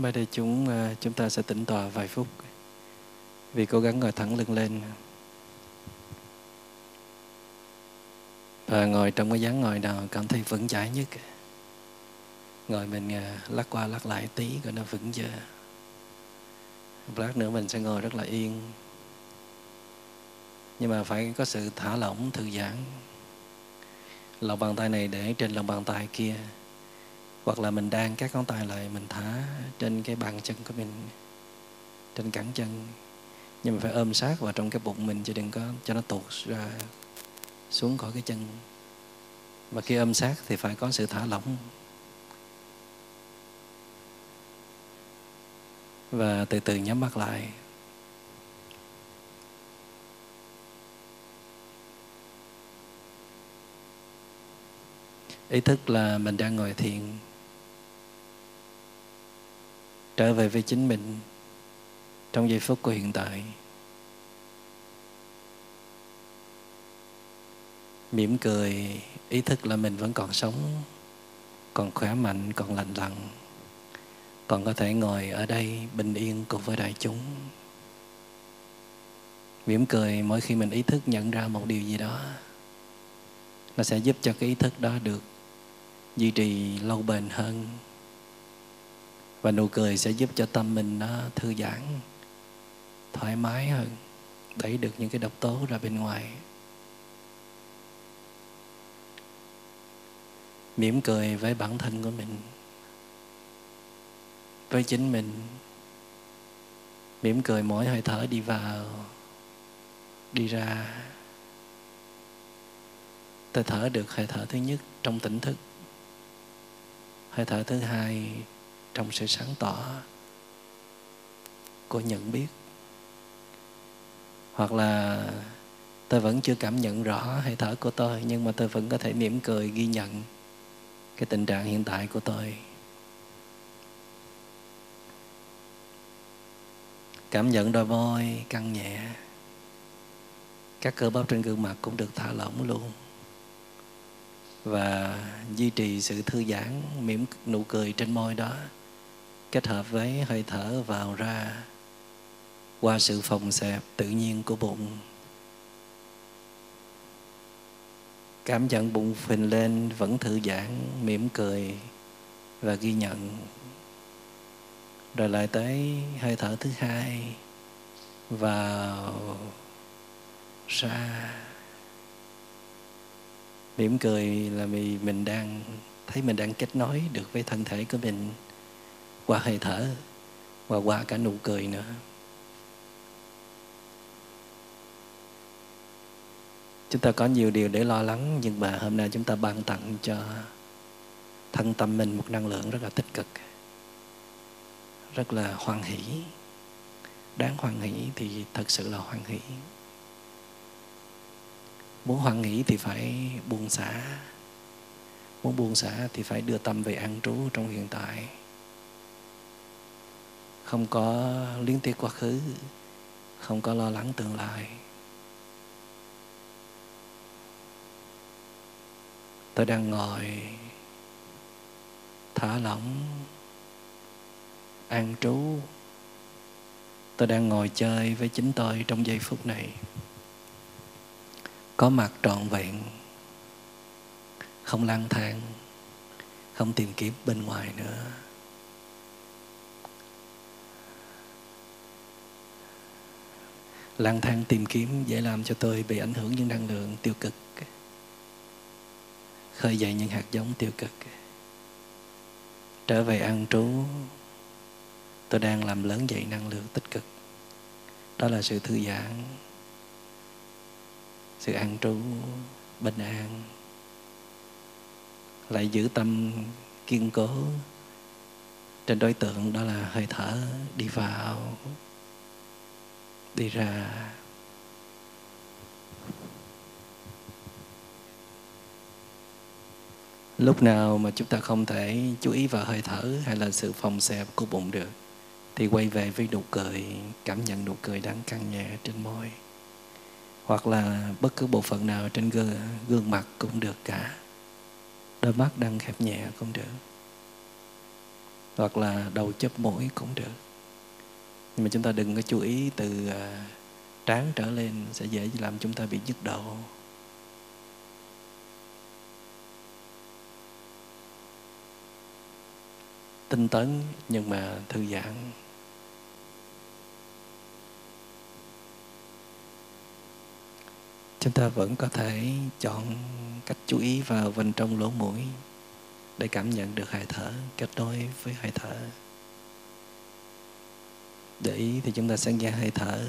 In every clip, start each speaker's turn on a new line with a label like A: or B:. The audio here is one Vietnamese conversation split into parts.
A: Mai đây chúng ờ, chúng ta sẽ tĩnh tọa vài phút. Vì cố gắng ngồi thẳng lưng lên. Và ngồi trong cái dáng ngồi nào cảm thấy vững chãi nhất. Ngồi mình ờ, lắc qua lắc lại tí cho nó vững chưa. Lát nữa mình sẽ ngồi rất là yên. Nhưng mà phải có sự thả lỏng, thư giãn. Lòng bàn tay này để trên lòng bàn tay kia hoặc là mình đang các ngón tay lại, mình thả trên cái bàn chân của mình, trên cẳng chân. Nhưng mà phải ôm sát vào trong cái bụng mình chứ đừng có cho nó tuột ra xuống khỏi cái chân. Và khi ôm sát thì phải có sự thả lỏng. Và từ từ nhắm mắt lại. Ý thức là mình đang ngồi thiền trở về với chính mình trong giây phút của hiện tại. Mỉm cười, ý thức là mình vẫn còn sống, còn khỏe mạnh, còn lành lặn, còn có thể ngồi ở đây bình yên cùng với đại chúng. Mỉm cười mỗi khi mình ý thức nhận ra một điều gì đó, nó sẽ giúp cho cái ý thức đó được duy trì lâu bền hơn và nụ cười sẽ giúp cho tâm mình nó thư giãn, thoải mái hơn, đẩy được những cái độc tố ra bên ngoài. Mỉm cười với bản thân của mình, với chính mình. Mỉm cười mỗi hơi thở đi vào, đi ra. Ta thở được hơi thở thứ nhất trong tỉnh thức, hơi thở thứ hai trong sự sáng tỏ. Của nhận biết. Hoặc là tôi vẫn chưa cảm nhận rõ hơi thở của tôi, nhưng mà tôi vẫn có thể mỉm cười ghi nhận cái tình trạng hiện tại của tôi. Cảm nhận đôi môi căng nhẹ. Các cơ bắp trên gương mặt cũng được thả lỏng luôn. Và duy trì sự thư giãn, mỉm nụ cười trên môi đó kết hợp với hơi thở vào ra. Qua sự phòng xẹp tự nhiên của bụng. Cảm nhận bụng phình lên vẫn thư giãn, mỉm cười và ghi nhận. Rồi lại tới hơi thở thứ hai. Vào ra. Mỉm cười là vì mình đang, thấy mình đang kết nối được với thân thể của mình qua hơi thở, và qua cả nụ cười nữa. Chúng ta có nhiều điều để lo lắng, nhưng mà hôm nay chúng ta ban tặng cho thân tâm mình một năng lượng rất là tích cực, rất là hoan hỷ. Đáng hoan hỷ thì thật sự là hoan hỷ. Muốn hoan hỷ thì phải buông xả. Muốn buông xả thì phải đưa tâm về an trú trong hiện tại không có liên tiếc quá khứ, không có lo lắng tương lai. Tôi đang ngồi, thả lỏng, an trú. Tôi đang ngồi chơi với chính tôi trong giây phút này. Có mặt trọn vẹn, không lang thang, không tìm kiếm bên ngoài nữa. Lang thang tìm kiếm dễ làm cho tôi bị ảnh hưởng những năng lượng tiêu cực. Khơi dậy những hạt giống tiêu cực. Trở về an trú, tôi đang làm lớn dậy năng lượng tích cực. Đó là sự thư giãn, sự an trú, bình an. Lại giữ tâm kiên cố trên đối tượng đó là hơi thở đi vào đi ra. Lúc nào mà chúng ta không thể chú ý vào hơi thở hay là sự phòng xẹp của bụng được thì quay về với nụ cười cảm nhận nụ cười đang căng nhẹ trên môi. Hoặc là bất cứ bộ phận nào trên gương, gương mặt cũng được cả. Đôi mắt đang khép nhẹ cũng được. Hoặc là đầu chớp mũi cũng được nhưng mà chúng ta đừng có chú ý từ à, trán trở lên sẽ dễ làm chúng ta bị nhức đầu. Tinh tấn nhưng mà thư giãn. Chúng ta vẫn có thể chọn cách chú ý vào bên trong lỗ mũi để cảm nhận được hơi thở kết nối với hơi thở để ý thì chúng ta sẽ nghe hơi thở.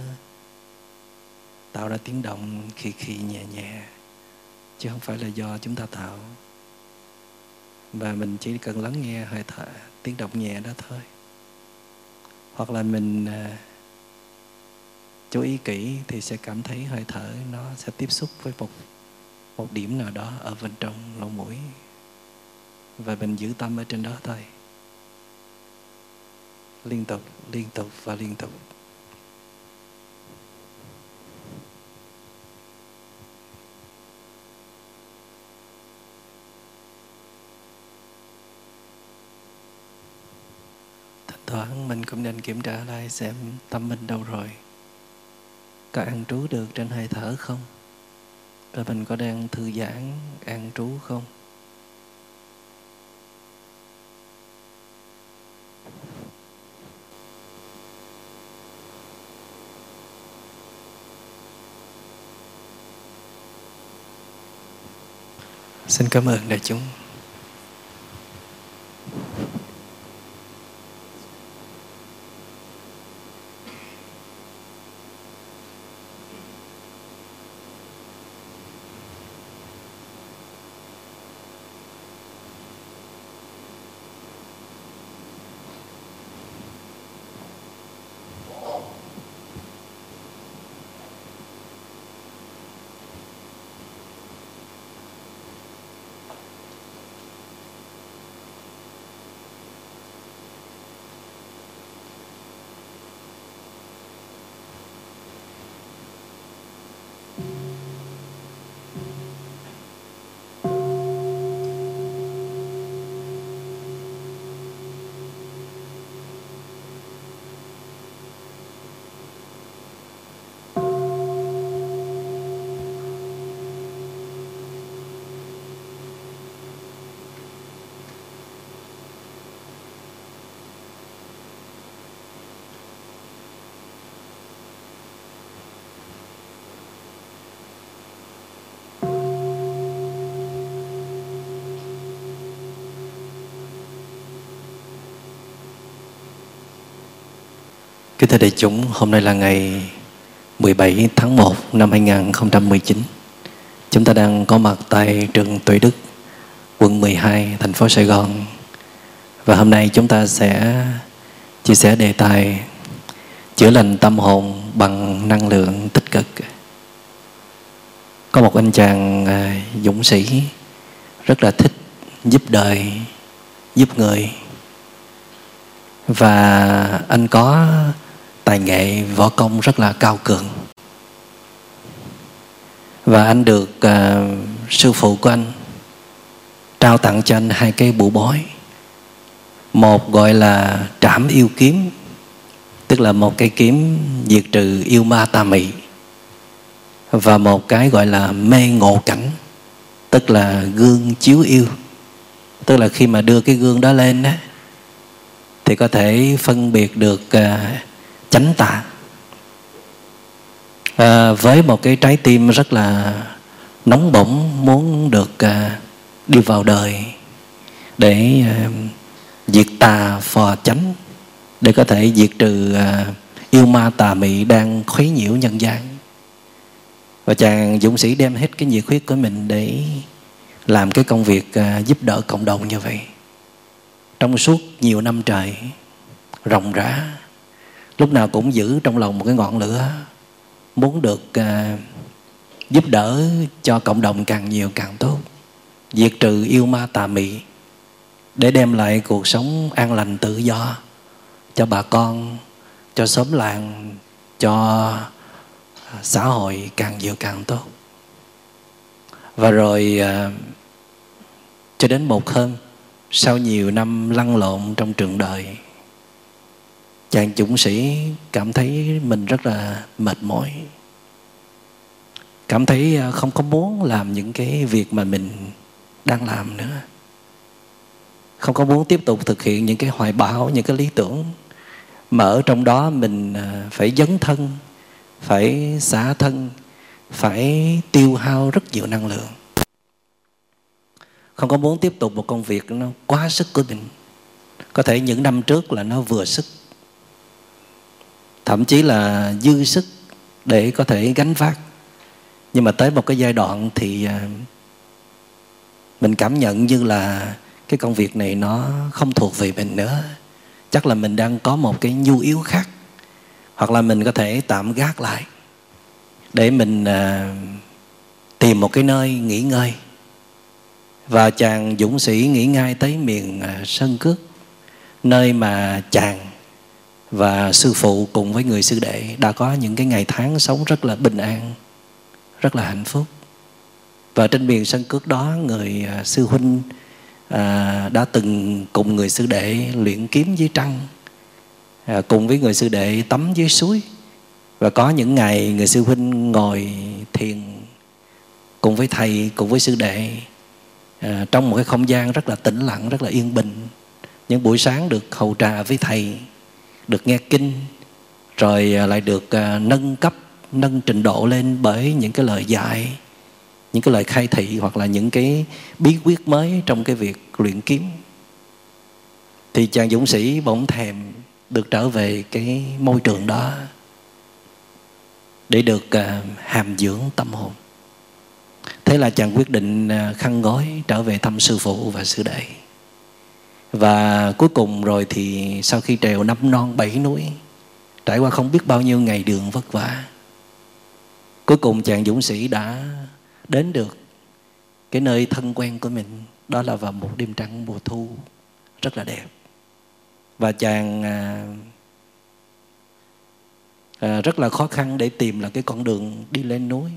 A: Tạo ra tiếng động khi khi nhẹ nhẹ, chứ không phải là do chúng ta tạo. Và mình chỉ cần lắng nghe hơi thở, tiếng động nhẹ đó thôi. Hoặc là mình à, chú ý kỹ thì sẽ cảm thấy hơi thở nó sẽ tiếp xúc với một một điểm nào đó ở bên trong lỗ mũi. Và mình giữ tâm ở trên đó thôi liên tục liên tục và liên tục thỉnh thoảng mình cũng nên kiểm tra lại xem tâm mình đâu rồi. Có ăn trú được trên hơi thở không? Và mình có đang thư giãn ăn trú không? Xin cảm ơn đại chúng. Thưa đại chúng, hôm nay là ngày 17 tháng 1 năm 2019. Chúng ta đang có mặt tại trường Tuệ Đức, quận 12, thành phố Sài Gòn. Và hôm nay chúng ta sẽ chia sẻ đề tài chữa lành tâm hồn bằng năng lượng tích cực. Có một anh chàng à, dũng sĩ rất là thích giúp đời, giúp người. Và anh có tài nghệ võ công rất là cao cường. Và anh được uh, sư phụ của anh trao tặng cho anh hai cây bụ bói. Một gọi là trảm yêu kiếm tức là một cây kiếm diệt trừ yêu ma tà mị. Và một cái gọi là mê ngộ cảnh tức là gương chiếu yêu. Tức là khi mà đưa cái gương đó lên á thì có thể phân biệt được uh, chánh tà à, với một cái trái tim rất là nóng bỏng muốn được à, đi vào đời để à, diệt tà phò chánh để có thể diệt trừ à, yêu ma tà mị đang khuấy nhiễu nhân gian. Và chàng dũng sĩ đem hết cái nhiệt huyết của mình để làm cái công việc à, giúp đỡ cộng đồng như vậy. Trong suốt nhiều năm trời rộng rã lúc nào cũng giữ trong lòng một cái ngọn lửa muốn được uh, giúp đỡ cho cộng đồng càng nhiều càng tốt. Diệt trừ yêu ma tà mị để đem lại cuộc sống an lành tự do cho bà con cho xóm làng cho xã hội càng nhiều càng tốt. Và rồi uh, cho đến một hôm sau nhiều năm lăn lộn trong trường đời chàng dũng sĩ cảm thấy mình rất là mệt mỏi. Cảm thấy à, không có muốn làm những cái việc mà mình đang làm nữa. Không có muốn tiếp tục thực hiện những cái hoài bão, những cái lý tưởng mà ở trong đó mình à, phải dấn thân, phải xả thân, phải tiêu hao rất nhiều năng lượng. Không có muốn tiếp tục một công việc nó quá sức của mình. Có thể những năm trước là nó vừa sức thậm chí là dư sức để có thể gánh vác. Nhưng mà tới một cái giai đoạn thì à, mình cảm nhận như là cái công việc này nó không thuộc về mình nữa. Chắc là mình đang có một cái nhu yếu khác hoặc là mình có thể tạm gác lại để mình à, tìm một cái nơi nghỉ ngơi. Và chàng dũng sĩ nghỉ ngay tới miền à, sơn cước nơi mà chàng và sư phụ cùng với người sư đệ đã có những cái ngày tháng sống rất là bình an rất là hạnh phúc. Và trên miền sân cước đó người à, sư huynh à, đã từng cùng người sư đệ luyện kiếm dưới trăng à, cùng với người sư đệ tắm dưới suối. Và có những ngày người sư huynh ngồi thiền cùng với thầy cùng với sư đệ à, trong một cái không gian rất là tĩnh lặng rất là yên bình. Những buổi sáng được hầu trà với thầy được nghe kinh, rồi à, lại được à, nâng cấp, nâng trình độ lên bởi những cái lời dạy, những cái lời khai thị hoặc là những cái bí quyết mới trong cái việc luyện kiếm. Thì chàng dũng sĩ bỗng thèm được trở về cái môi trường đó để được à, hàm dưỡng tâm hồn. Thế là chàng quyết định khăn gói trở về thăm sư phụ và sư đệ và cuối cùng rồi thì sau khi trèo năm non bảy núi trải qua không biết bao nhiêu ngày đường vất vả cuối cùng chàng dũng sĩ đã đến được cái nơi thân quen của mình. Đó là vào một đêm trăng mùa thu rất là đẹp. Và chàng à, à, rất là khó khăn để tìm là cái con đường đi lên núi.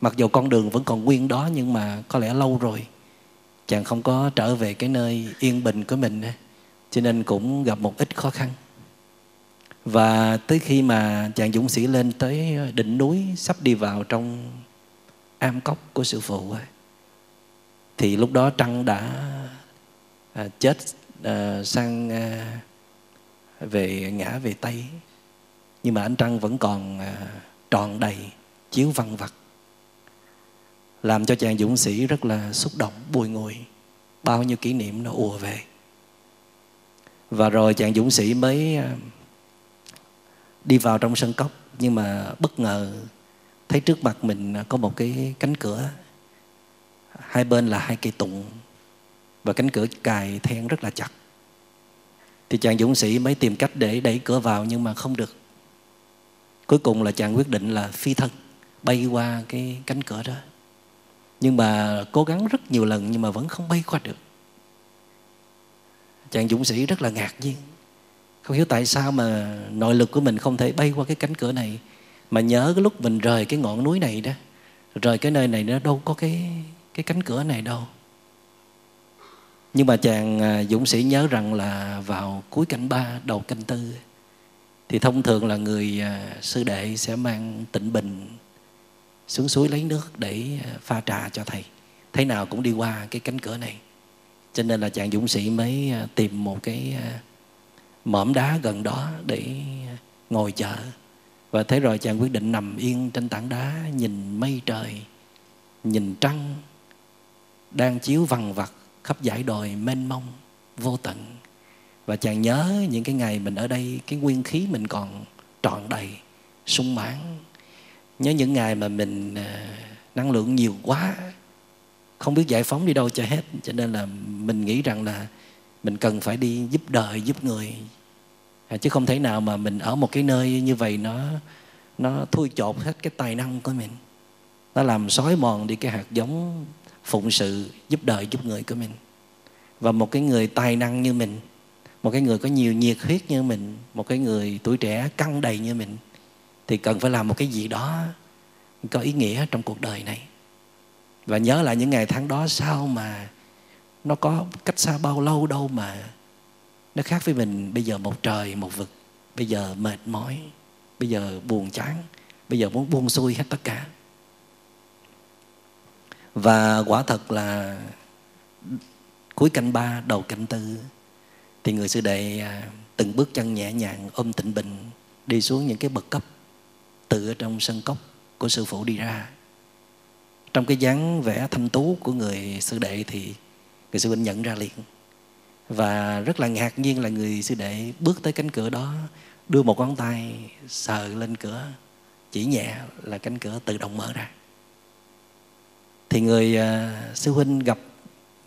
A: Mặc dù con đường vẫn còn nguyên đó nhưng mà có lẽ lâu rồi chàng không có trở về cái nơi yên bình của mình cho nên cũng gặp một ít khó khăn. Và tới khi mà chàng dũng sĩ lên tới đỉnh núi sắp đi vào trong am cốc của sư phụ ấy, thì lúc đó trăng đã à, chết à, sang à, về ngã về tây. Nhưng mà ánh trăng vẫn còn à, tròn đầy chiếu văng vặt làm cho chàng dũng sĩ rất là xúc động, bùi ngùi. Bao nhiêu kỷ niệm nó ùa về. Và rồi chàng dũng sĩ mới à, đi vào trong sân cốc. Nhưng mà bất ngờ thấy trước mặt mình có một cái cánh cửa. Hai bên là hai cây tụng. Và cánh cửa cài then rất là chặt. Thì chàng dũng sĩ mới tìm cách để đẩy cửa vào nhưng mà không được. Cuối cùng là chàng quyết định là phi thân, bay qua cái cánh cửa đó nhưng mà cố gắng rất nhiều lần nhưng mà vẫn không bay qua được. Chàng dũng sĩ rất là ngạc nhiên. Không hiểu tại sao mà nội lực của mình không thể bay qua cái cánh cửa này. Mà nhớ cái lúc mình rời cái ngọn núi này đó, rời cái nơi này nó đâu có cái cái cánh cửa này đâu. Nhưng mà chàng à, dũng sĩ nhớ rằng là vào cuối canh ba, đầu canh tư, thì thông thường là người à, sư đệ sẽ mang tịnh bình xuống suối lấy nước để ờ, pha trà cho thầy. Thế nào cũng đi qua cái cánh cửa này. Cho nên là chàng dũng sĩ mới ờ, tìm một cái ờ, mỏm đá gần đó để ngồi chờ. Và thế rồi chàng quyết định nằm yên trên tảng đá, nhìn mây trời, nhìn trăng đang chiếu vằn vặt khắp dải đồi mênh mông, vô tận. Và chàng nhớ những cái ngày mình ở đây, cái nguyên khí mình còn trọn đầy, sung mãn nhớ những ngày mà mình à, năng lượng nhiều quá, không biết giải phóng đi đâu cho hết. Cho nên là mình nghĩ rằng là mình cần phải đi giúp đời, giúp người. À, chứ không thể nào mà mình ở một cái nơi như vậy nó nó thui chột hết cái tài năng của mình. Nó làm xói mòn đi cái hạt giống phụng sự giúp đời, giúp người của mình. Và một cái người tài năng như mình, một cái người có nhiều nhiệt huyết như mình, một cái người tuổi trẻ căng đầy như mình thì cần phải làm một cái gì đó có ý nghĩa trong cuộc đời này. Và nhớ lại những ngày tháng đó sao mà nó có cách xa bao lâu đâu mà nó khác với mình. Bây giờ một trời, một vực, bây giờ mệt mỏi, bây giờ buồn chán, bây giờ muốn buông xuôi hết tất cả. Và quả thật là cuối canh ba, đầu canh tư, thì người sư đệ à, từng bước chân nhẹ nhàng, ôm tịnh bình, đi xuống những cái bậc cấp từ ở trong sân cốc của sư phụ đi ra. Trong cái dáng vẻ thanh tú của người sư đệ thì người sư huynh nhận ra liền. Và rất là ngạc nhiên là người sư đệ bước tới cánh cửa đó đưa một ngón tay sờ lên cửa chỉ nhẹ là cánh cửa tự động mở ra. Thì người uh, sư huynh gặp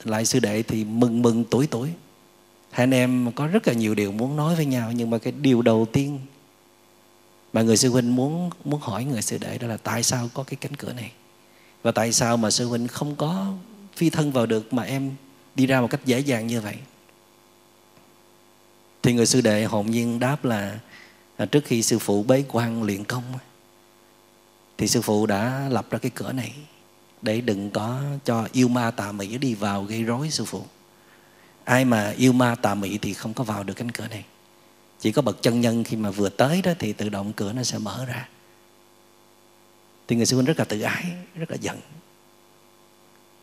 A: lại sư đệ thì mừng mừng tuổi tuổi. Hai anh em có rất là nhiều điều muốn nói với nhau nhưng mà cái điều đầu tiên mà người sư huynh muốn muốn hỏi người sư đệ đó là tại sao có cái cánh cửa này? Và tại sao mà sư huynh không có phi thân vào được mà em đi ra một cách dễ dàng như vậy? Thì người sư đệ hồn nhiên đáp là, là trước khi sư phụ bế quan luyện công thì sư phụ đã lập ra cái cửa này để đừng có cho yêu ma tà mỹ đi vào gây rối sư phụ. Ai mà yêu ma tà mị thì không có vào được cánh cửa này chỉ có bậc chân nhân khi mà vừa tới đó thì tự động cửa nó sẽ mở ra. Thì người sư huynh rất là tự ái, rất là giận.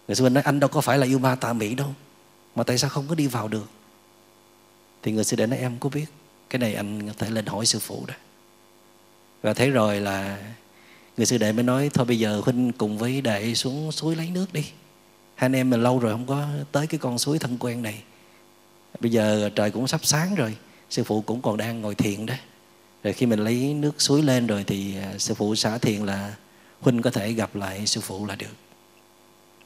A: Người sư huynh nói, anh đâu có phải là yêu ma tà Mỹ đâu, mà tại sao không có đi vào được? Thì người sư đệ nói, em có biết, cái này anh có thể lên hỏi sư phụ đó. Và thấy rồi là người sư đệ mới nói, thôi bây giờ huynh cùng với đệ xuống suối lấy nước đi. Hai anh em mình lâu rồi không có tới cái con suối thân quen này. Bây giờ trời cũng sắp sáng rồi sư phụ cũng còn đang ngồi thiền đó. Rồi khi mình lấy nước suối lên rồi thì à, sư phụ xả thiền là huynh có thể gặp lại sư phụ là được.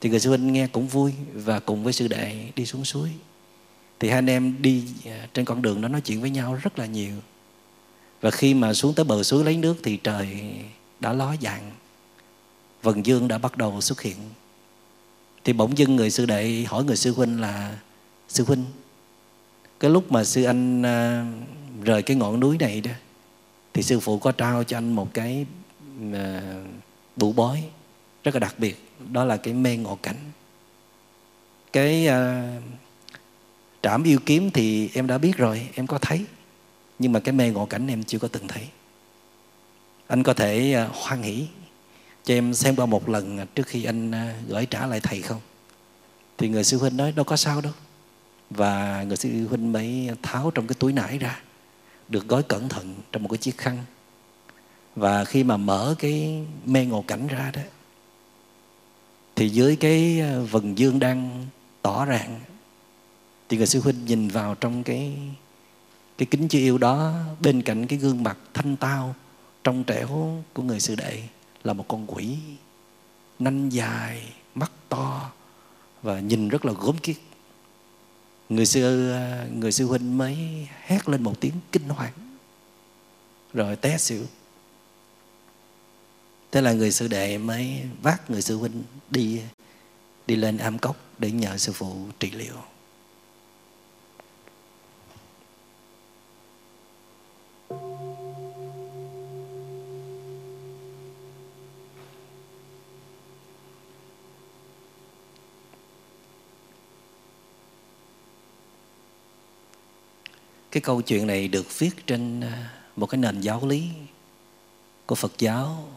A: Thì người sư huynh nghe cũng vui và cùng với sư đệ đi xuống suối. Thì hai anh em đi à, trên con đường đó nói chuyện với nhau rất là nhiều. Và khi mà xuống tới bờ suối lấy nước thì trời đã ló dạng. Vần dương đã bắt đầu xuất hiện. Thì bỗng dưng người sư đệ hỏi người sư huynh là, sư huynh cái lúc mà sư anh à, rời cái ngọn núi này đó, thì sư phụ có trao cho anh một cái à, bụ bói rất là đặc biệt. Đó là cái mê ngộ cảnh. Cái à, trảm yêu kiếm thì em đã biết rồi, em có thấy. Nhưng mà cái mê ngộ cảnh em chưa có từng thấy. Anh có thể hoan hỷ cho em xem qua một lần trước khi anh gửi trả lại thầy không? Thì người sư huynh nói, đâu có sao đâu và người sư huynh mới tháo trong cái túi nải ra, được gói cẩn thận trong một cái chiếc khăn. Và khi mà mở cái mê ngộ cảnh ra đó, thì dưới cái ờ, vần dương đang tỏ ràng thì người sư huynh nhìn vào trong cái cái kính chưa yêu đó, bên cạnh cái gương mặt thanh tao, trong trẻo của người sư đệ là một con quỷ, nanh dài, mắt to và nhìn rất là gốm kiết người sư người sư huynh mới hét lên một tiếng kinh hoàng. Rồi té xỉu. Thế là người sư đệ mới vác người sư huynh đi đi lên am cốc để nhờ sư phụ trị liệu. Cái câu chuyện này được viết trên à, một cái nền giáo lý của Phật giáo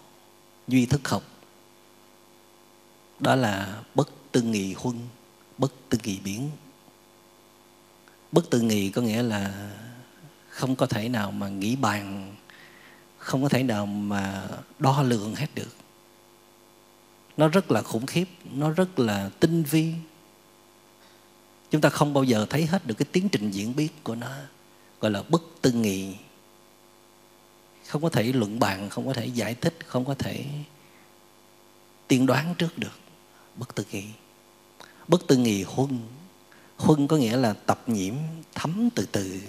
A: duy thức học. Đó là bất tư nghị huân, bất tư nghị biến. Bất tư nghị có nghĩa là không có thể nào mà nghĩ bàn, không có thể nào mà đo lường hết được. Nó rất là khủng khiếp, nó rất là tinh vi. Chúng ta không bao giờ thấy hết được cái tiến trình diễn biến của nó gọi là bất tư nghị. Không có thể luận bàn, không có thể giải thích, không có thể tiên đoán trước được bất tư nghị. Bất tư nghị huân. Huân có nghĩa là tập nhiễm, thấm từ từ,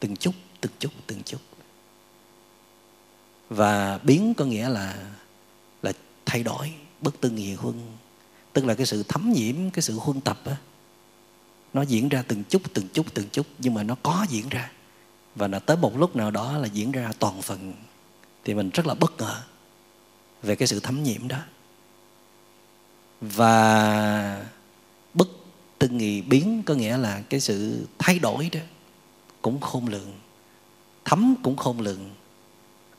A: từng chút từng chút từng chút. Và biến có nghĩa là là thay đổi, bất tư nghị huân. Tức là cái sự thấm nhiễm, cái sự huân tập á nó diễn ra từng chút từng chút từng chút, nhưng mà nó có diễn ra. Và là tới một lúc nào đó là diễn ra toàn phần. Thì mình rất là bất ngờ về cái sự thấm nhiễm đó. Và bất tư nghị biến có nghĩa là cái sự thay đổi đó cũng khôn lượng thấm cũng khôn lượng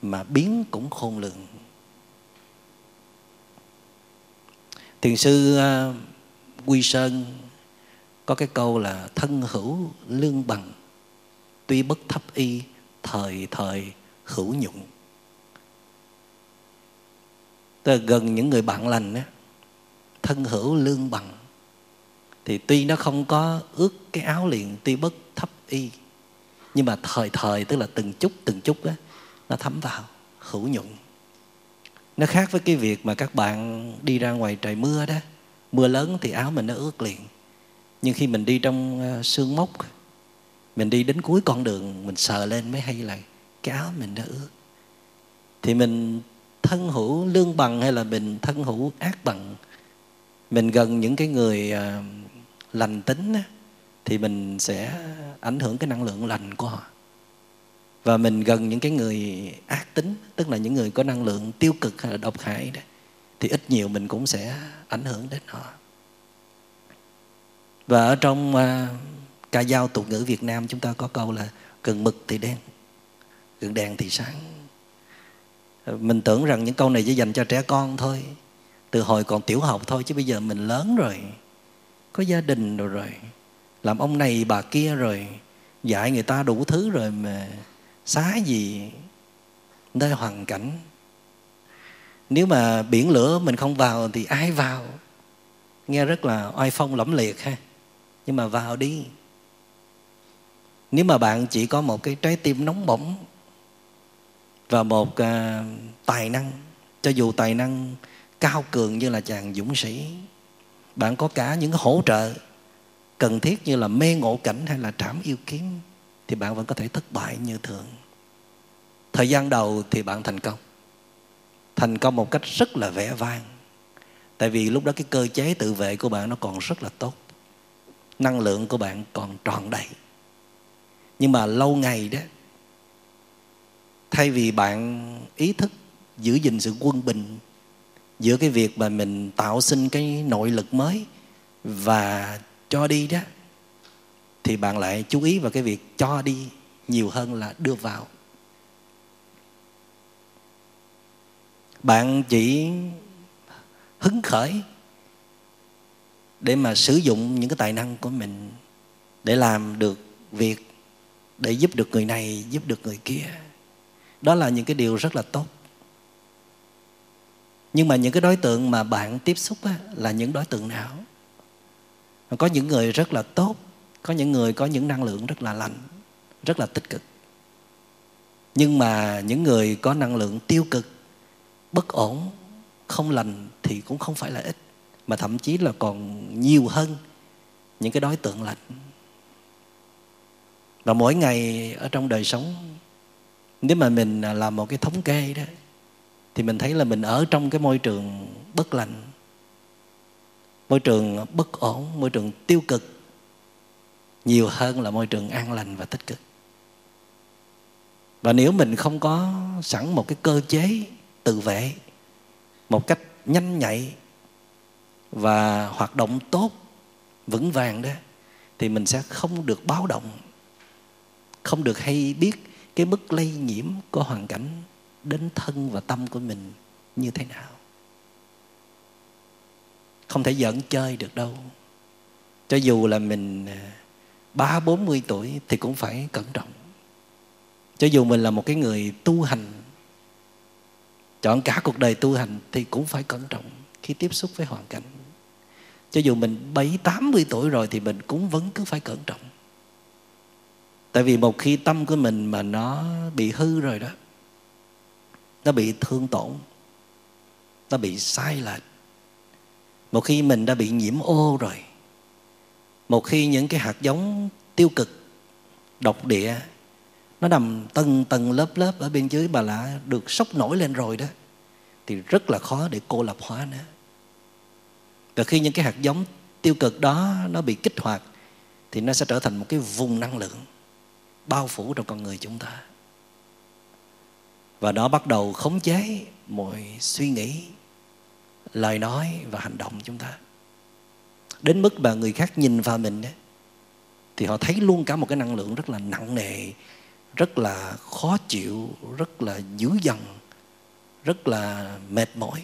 A: mà biến cũng khôn lượng thiền sư à, quy sơn có cái câu là thân hữu lương bằng, tuy bất thấp y, thời thời hữu nhụng. Tức là gần những người bạn lành á, thân hữu lương bằng, thì tuy nó không có ướt cái áo liền, tuy bất thấp y, nhưng mà thời thời tức là từng chút từng chút á, nó thấm vào, hữu nhuận nó khác với cái việc mà các bạn đi ra ngoài trời mưa đó. Mưa lớn thì áo mình nó ướt liền nhưng khi mình đi trong ờ, sương mốc, mình đi đến cuối con đường, mình sờ lên mới hay là cái áo mình đã ướt. Thì mình thân hữu lương bằng hay là mình thân hữu ác bằng? Mình gần những cái người ờ, lành tính thì mình sẽ ảnh hưởng cái năng lượng lành của họ. Và mình gần những cái người ác tính, tức là những người có năng lượng tiêu cực hay là độc hại đó, thì ít nhiều mình cũng sẽ ảnh hưởng đến họ và ở trong uh, ca dao tục ngữ Việt Nam chúng ta có câu là gần mực thì đen gần đèn thì sáng. À, mình tưởng rằng những câu này chỉ dành cho trẻ con thôi từ hồi còn tiểu học thôi chứ bây giờ mình lớn rồi có gia đình rồi rồi làm ông này bà kia rồi dạy người ta đủ thứ rồi mà xá gì nơi hoàn cảnh. Nếu mà biển lửa mình không vào thì ai vào? Nghe rất là oai phong lẫm liệt ha nhưng mà vào đi. Nếu mà bạn chỉ có một cái trái tim nóng bỏng và một uh, tài năng cho dù tài năng cao cường như là chàng dũng sĩ bạn có cả những hỗ trợ cần thiết như là mê ngộ cảnh hay là trảm yêu kiếm thì bạn vẫn có thể thất bại như thường. Thời gian đầu thì bạn thành công. Thành công một cách rất là vẻ vang. Tại vì lúc đó cái cơ chế tự vệ của bạn nó còn rất là tốt năng lượng của bạn còn tròn đầy. Nhưng mà lâu ngày đó, thay vì bạn ý thức giữ gìn sự quân bình giữa cái việc mà mình tạo sinh cái nội lực mới và cho đi đó, thì bạn lại chú ý vào cái việc cho đi nhiều hơn là đưa vào. Bạn chỉ hứng khởi để mà sử dụng những cái tài năng của mình để làm được việc để giúp được người này giúp được người kia. Đó là những cái điều rất là tốt. Nhưng mà những cái đối tượng mà bạn tiếp xúc á, là những đối tượng nào? Có những người rất là tốt có những người có những năng lượng rất là lành rất là tích cực. Nhưng mà những người có năng lượng tiêu cực bất ổn không lành thì cũng không phải là ít mà thậm chí là còn nhiều hơn những cái đối tượng lành. Và mỗi ngày ở trong đời sống, nếu mà mình làm một cái thống kê đó, thì mình thấy là mình ở trong cái môi trường bất lành, môi trường bất ổn, môi trường tiêu cực, nhiều hơn là môi trường an lành và tích cực. Và nếu mình không có sẵn một cái cơ chế tự vệ, một cách nhanh nhạy và hoạt động tốt, vững vàng đó, thì mình sẽ không được báo động, không được hay biết cái mức lây nhiễm của hoàn cảnh đến thân và tâm của mình như thế nào. Không thể giỡn chơi được đâu. Cho dù là mình à, ba, bốn mươi tuổi thì cũng phải cẩn trọng. Cho dù mình là một cái người tu hành, chọn cả cuộc đời tu hành thì cũng phải cẩn trọng khi tiếp xúc với hoàn cảnh cho dù mình bảy, tám mươi tuổi rồi thì mình cũng vẫn cứ phải cẩn trọng. Tại vì một khi tâm của mình mà nó bị hư rồi đó, nó bị thương tổn, nó bị sai lệch, một khi mình đã bị nhiễm ô rồi, một khi những cái hạt giống tiêu cực, độc địa, nó nằm tầng tầng lớp lớp ở bên dưới bà lạ được sốc nổi lên rồi đó, thì rất là khó để cô lập hóa nữa và khi những cái hạt giống tiêu cực đó nó bị kích hoạt thì nó sẽ trở thành một cái vùng năng lượng bao phủ trong con người chúng ta. Và nó bắt đầu khống chế mọi suy nghĩ lời nói và hành động chúng ta. Đến mức mà người khác nhìn vào mình ấy, thì họ thấy luôn cả một cái năng lượng rất là nặng nề rất là khó chịu rất là dữ dằn rất là mệt mỏi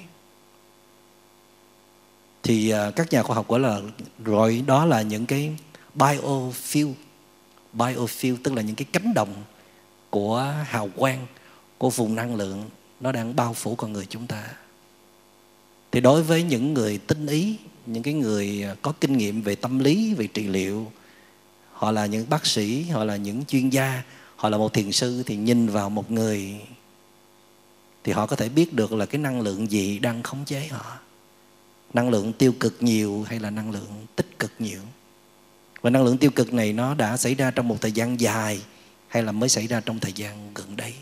A: thì ờ, các nhà khoa học gọi là gọi đó là những cái biofield biofield tức là những cái cánh đồng của hào quang, của vùng năng lượng nó đang bao phủ con người chúng ta. Thì đối với những người tinh ý, những cái người ờ, có kinh nghiệm về tâm lý, về trị liệu, họ là những bác sĩ, họ là những chuyên gia, họ là một thiền sư, thì nhìn vào một người thì họ có thể biết được là cái năng lượng gì đang khống chế họ năng lượng tiêu cực nhiều hay là năng lượng tích cực nhiều? Và năng lượng tiêu cực này nó đã xảy ra trong một thời gian dài hay là mới xảy ra trong thời gian gần đây?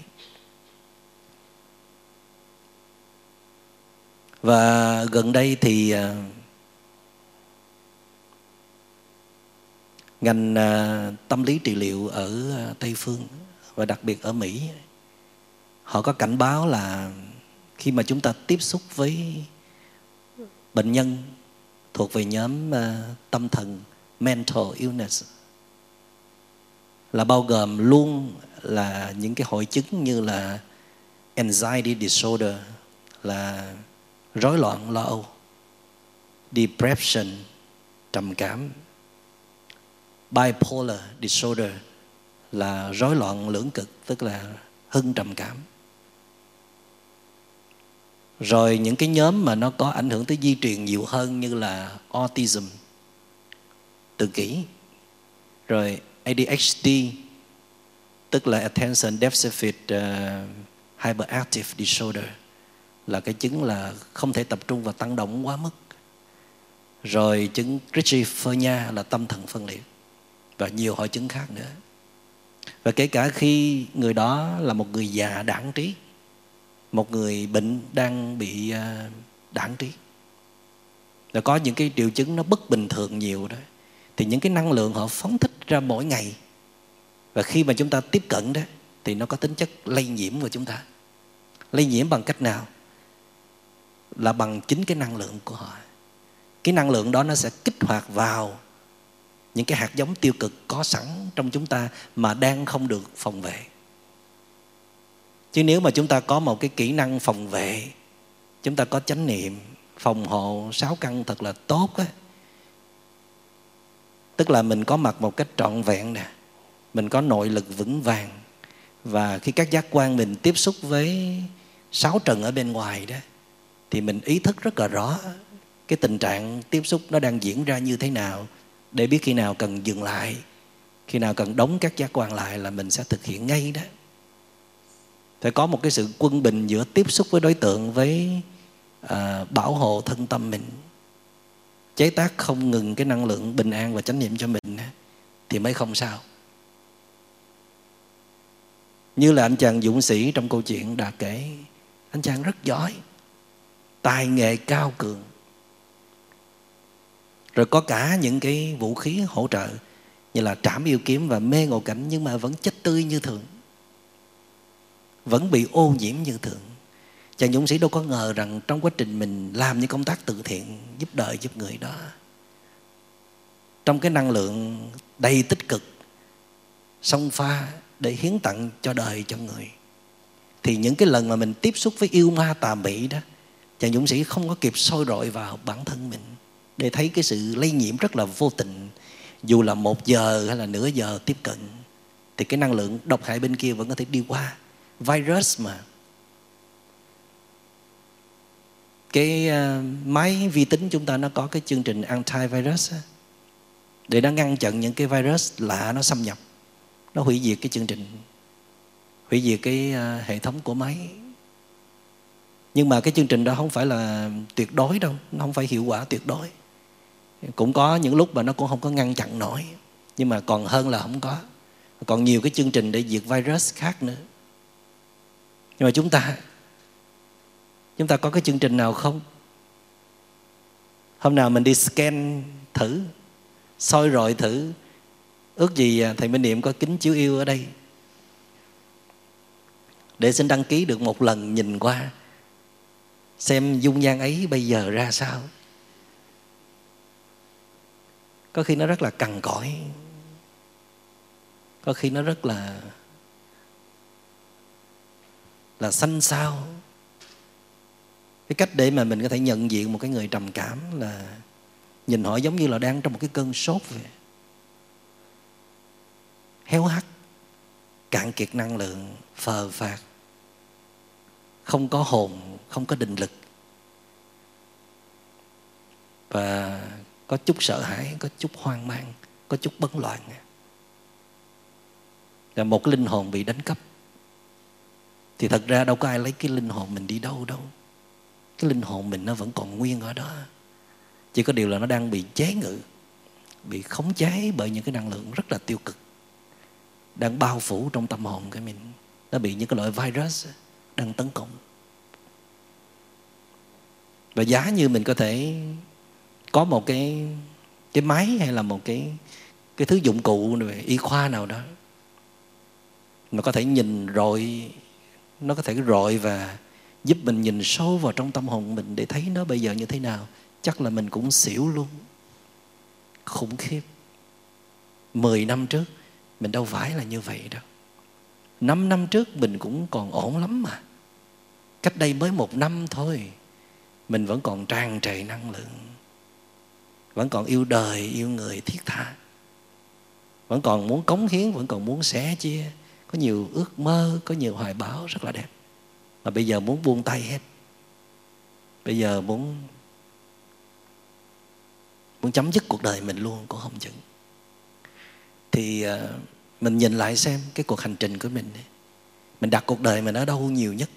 A: Và gần đây thì à, ngành à, tâm lý trị liệu ở tây phương và đặc biệt ở mỹ, họ có cảnh báo là khi mà chúng ta tiếp xúc với bệnh nhân thuộc về nhóm à, tâm thần mental illness. Là bao gồm luôn là những cái hội chứng như là anxiety disorder, là rối loạn lo âu, depression, trầm cảm. Bipolar disorder là rối loạn lưỡng cực, tức là hưng trầm cảm rồi những cái nhóm mà nó có ảnh hưởng tới di truyền nhiều hơn như là autism tự kỷ rồi ADHD tức là attention deficit uh, hyperactive disorder là cái chứng là không thể tập trung và tăng động quá mức. Rồi chứng schizophrenia là tâm thần phân liệt và nhiều hội chứng khác nữa. Và kể cả khi người đó là một người già đảng trí một người bệnh đang bị à, đảng trí. Là có những cái triệu chứng nó bất bình thường nhiều đó, thì những cái năng lượng họ phóng thích ra mỗi ngày. Và khi mà chúng ta tiếp cận đó, thì nó có tính chất lây nhiễm của chúng ta. Lây nhiễm bằng cách nào? Là bằng chính cái năng lượng của họ. Cái năng lượng đó nó sẽ kích hoạt vào những cái hạt giống tiêu cực có sẵn trong chúng ta mà đang không được phòng vệ chứ nếu mà chúng ta có một cái kỹ năng phòng vệ, chúng ta có chánh niệm, phòng hộ, sáu căn thật là tốt á. Tức là mình có mặt một cách trọn vẹn nè, mình có nội lực vững vàng. Và khi các giác quan mình tiếp xúc với sáu trần ở bên ngoài đó, thì mình ý thức rất là rõ cái tình trạng tiếp xúc nó đang diễn ra như thế nào, để biết khi nào cần dừng lại, khi nào cần đóng các giác quan lại là mình sẽ thực hiện ngay đó phải có một cái sự quân bình giữa tiếp xúc với đối tượng với à, bảo hộ thân tâm mình. Chế tác không ngừng cái năng lượng bình an và chánh niệm cho mình thì mới không sao. Như là anh chàng dũng sĩ trong câu chuyện đã kể anh chàng rất giỏi tài nghệ cao cường. Rồi có cả những cái vũ khí hỗ trợ như là trảm yêu kiếm và mê ngộ cảnh nhưng mà vẫn chết tươi như thường vẫn bị ô nhiễm như thường. Chàng dũng sĩ đâu có ngờ rằng trong quá trình mình làm những công tác từ thiện giúp đời, giúp người đó, trong cái năng lượng đầy tích cực, song pha để hiến tặng cho đời, cho người, thì những cái lần mà mình tiếp xúc với yêu ma tà mị đó, chàng dũng sĩ không có kịp sôi rọi vào bản thân mình để thấy cái sự lây nhiễm rất là vô tình. Dù là một giờ hay là nửa giờ tiếp cận, thì cái năng lượng độc hại bên kia vẫn có thể đi qua virus mà. Cái uh, máy vi tính chúng ta nó có cái chương trình antivirus á, để nó ngăn chặn những cái virus lạ nó xâm nhập nó hủy diệt cái chương trình hủy diệt cái uh, hệ thống của máy. Nhưng mà cái chương trình đó không phải là tuyệt đối đâu nó không phải hiệu quả tuyệt đối. Cũng có những lúc mà nó cũng không có ngăn chặn nổi nhưng mà còn hơn là không có. Còn nhiều cái chương trình để diệt virus khác nữa nhưng mà chúng ta chúng ta có cái chương trình nào không? Hôm nào mình đi scan thử, soi rọi thử, ước gì à, thầy minh niệm có kính chiếu yêu ở đây. Để xin đăng ký được một lần nhìn qua, xem dung nhan ấy bây giờ ra sao. Có khi nó rất là cằn cõi có khi nó rất là là xanh xao cái cách để mà mình có thể nhận diện một cái người trầm cảm là nhìn họ giống như là đang trong một cái cơn sốt vậy. Héo hắt, cạn kiệt năng lượng, phờ phạt không có hồn, không có định lực. Và có chút sợ hãi, có chút hoang mang, có chút bấn loạn. Là một cái linh hồn bị đánh cắp thì thật ra đâu có ai lấy cái linh hồn mình đi đâu đâu. Cái linh hồn mình nó vẫn còn nguyên ở đó. Chỉ có điều là nó đang bị chế ngự, bị khống chế bởi những cái năng lượng rất là tiêu cực. Đang bao phủ trong tâm hồn của mình. Nó bị những cái loại virus đang tấn công. Và giá như mình có thể có một cái cái máy hay là một cái cái thứ dụng cụ về y khoa nào đó, mà có thể nhìn rồi nó có thể rọi và giúp mình nhìn sâu vào trong tâm hồn mình để thấy nó bây giờ như thế nào. Chắc là mình cũng xỉu luôn. Khủng khiếp. Mười năm trước, mình đâu phải là như vậy đâu. Năm năm trước mình cũng còn ổn lắm mà. Cách đây mới một năm thôi, mình vẫn còn tràn trề năng lượng. Vẫn còn yêu đời, yêu người thiết tha. Vẫn còn muốn cống hiến, vẫn còn muốn sẻ chia có nhiều ước mơ, có nhiều hoài bão rất là đẹp. Mà bây giờ muốn buông tay hết. Bây giờ muốn muốn chấm dứt cuộc đời mình luôn, cũng không chừng. Thì à, mình nhìn lại xem cái cuộc hành trình của mình mình đặt cuộc đời mình ở đâu nhiều nhất?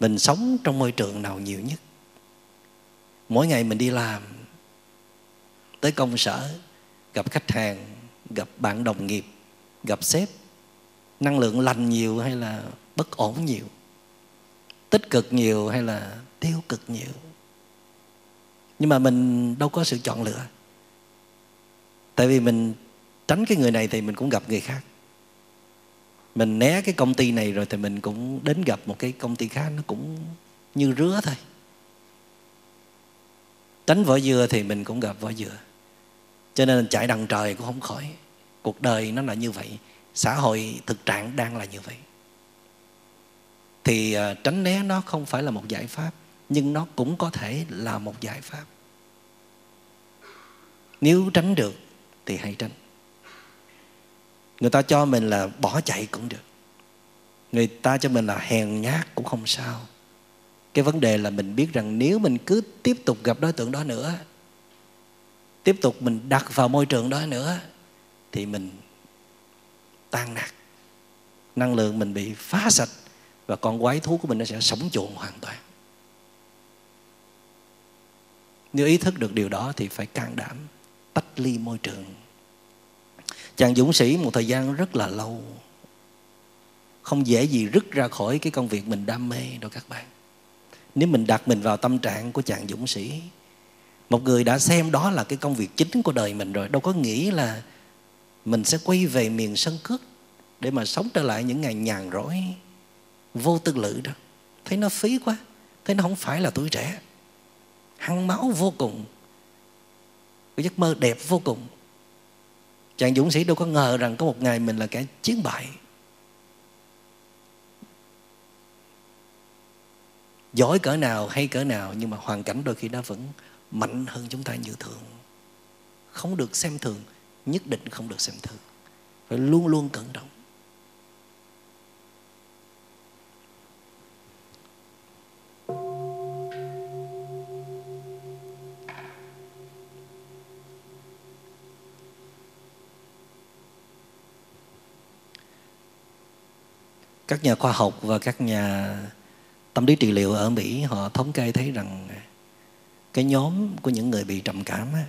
A: Mình sống trong môi trường nào nhiều nhất? Mỗi ngày mình đi làm, tới công sở, gặp khách hàng, gặp bạn đồng nghiệp gặp sếp, năng lượng lành nhiều hay là bất ổn nhiều, tích cực nhiều hay là tiêu cực nhiều. Nhưng mà mình đâu có sự chọn lựa. Tại vì mình tránh cái người này thì mình cũng gặp người khác. Mình né cái công ty này rồi thì mình cũng đến gặp một cái công ty khác, nó cũng như rứa thôi. Tránh vỏ dừa thì mình cũng gặp vỏ dừa. Cho nên chạy đằng trời cũng không khỏi cuộc đời nó là như vậy, xã hội thực trạng đang là như vậy, thì à, tránh né nó không phải là một giải pháp, nhưng nó cũng có thể là một giải pháp. Nếu tránh được thì hãy tránh. Người ta cho mình là bỏ chạy cũng được. Người ta cho mình là hèn nhát cũng không sao. Cái vấn đề là mình biết rằng nếu mình cứ tiếp tục gặp đối tượng đó nữa, tiếp tục mình đặt vào môi trường đó nữa thì mình tan nát. Năng lượng mình bị phá sạch và con quái thú của mình nó sẽ sống chuồn hoàn toàn. Nếu ý thức được điều đó thì phải can đảm, tách ly môi trường. Chàng dũng sĩ một thời gian rất là lâu, không dễ gì rứt ra khỏi cái công việc mình đam mê đâu các bạn. Nếu mình đặt mình vào tâm trạng của chàng dũng sĩ, một người đã xem đó là cái công việc chính của đời mình rồi, đâu có nghĩ là mình sẽ quay về miền sân cước để mà sống trở lại những ngày nhàn rỗi. Vô tư lự đó. Thấy nó phí quá. Thấy nó không phải là tuổi trẻ. Hăng máu vô cùng. Cái giấc mơ đẹp vô cùng. Chàng dũng sĩ đâu có ngờ rằng có một ngày mình là kẻ chiến bại. Giỏi cỡ nào, hay cỡ nào, nhưng mà hoàn cảnh đôi khi nó vẫn mạnh hơn chúng ta như thường. Không được xem thường nhất định không được xem thường. Phải luôn luôn cẩn trọng. Các nhà khoa học và các nhà tâm lý trị liệu ở Mỹ họ thống kê thấy rằng cái nhóm của những người bị trầm cảm á,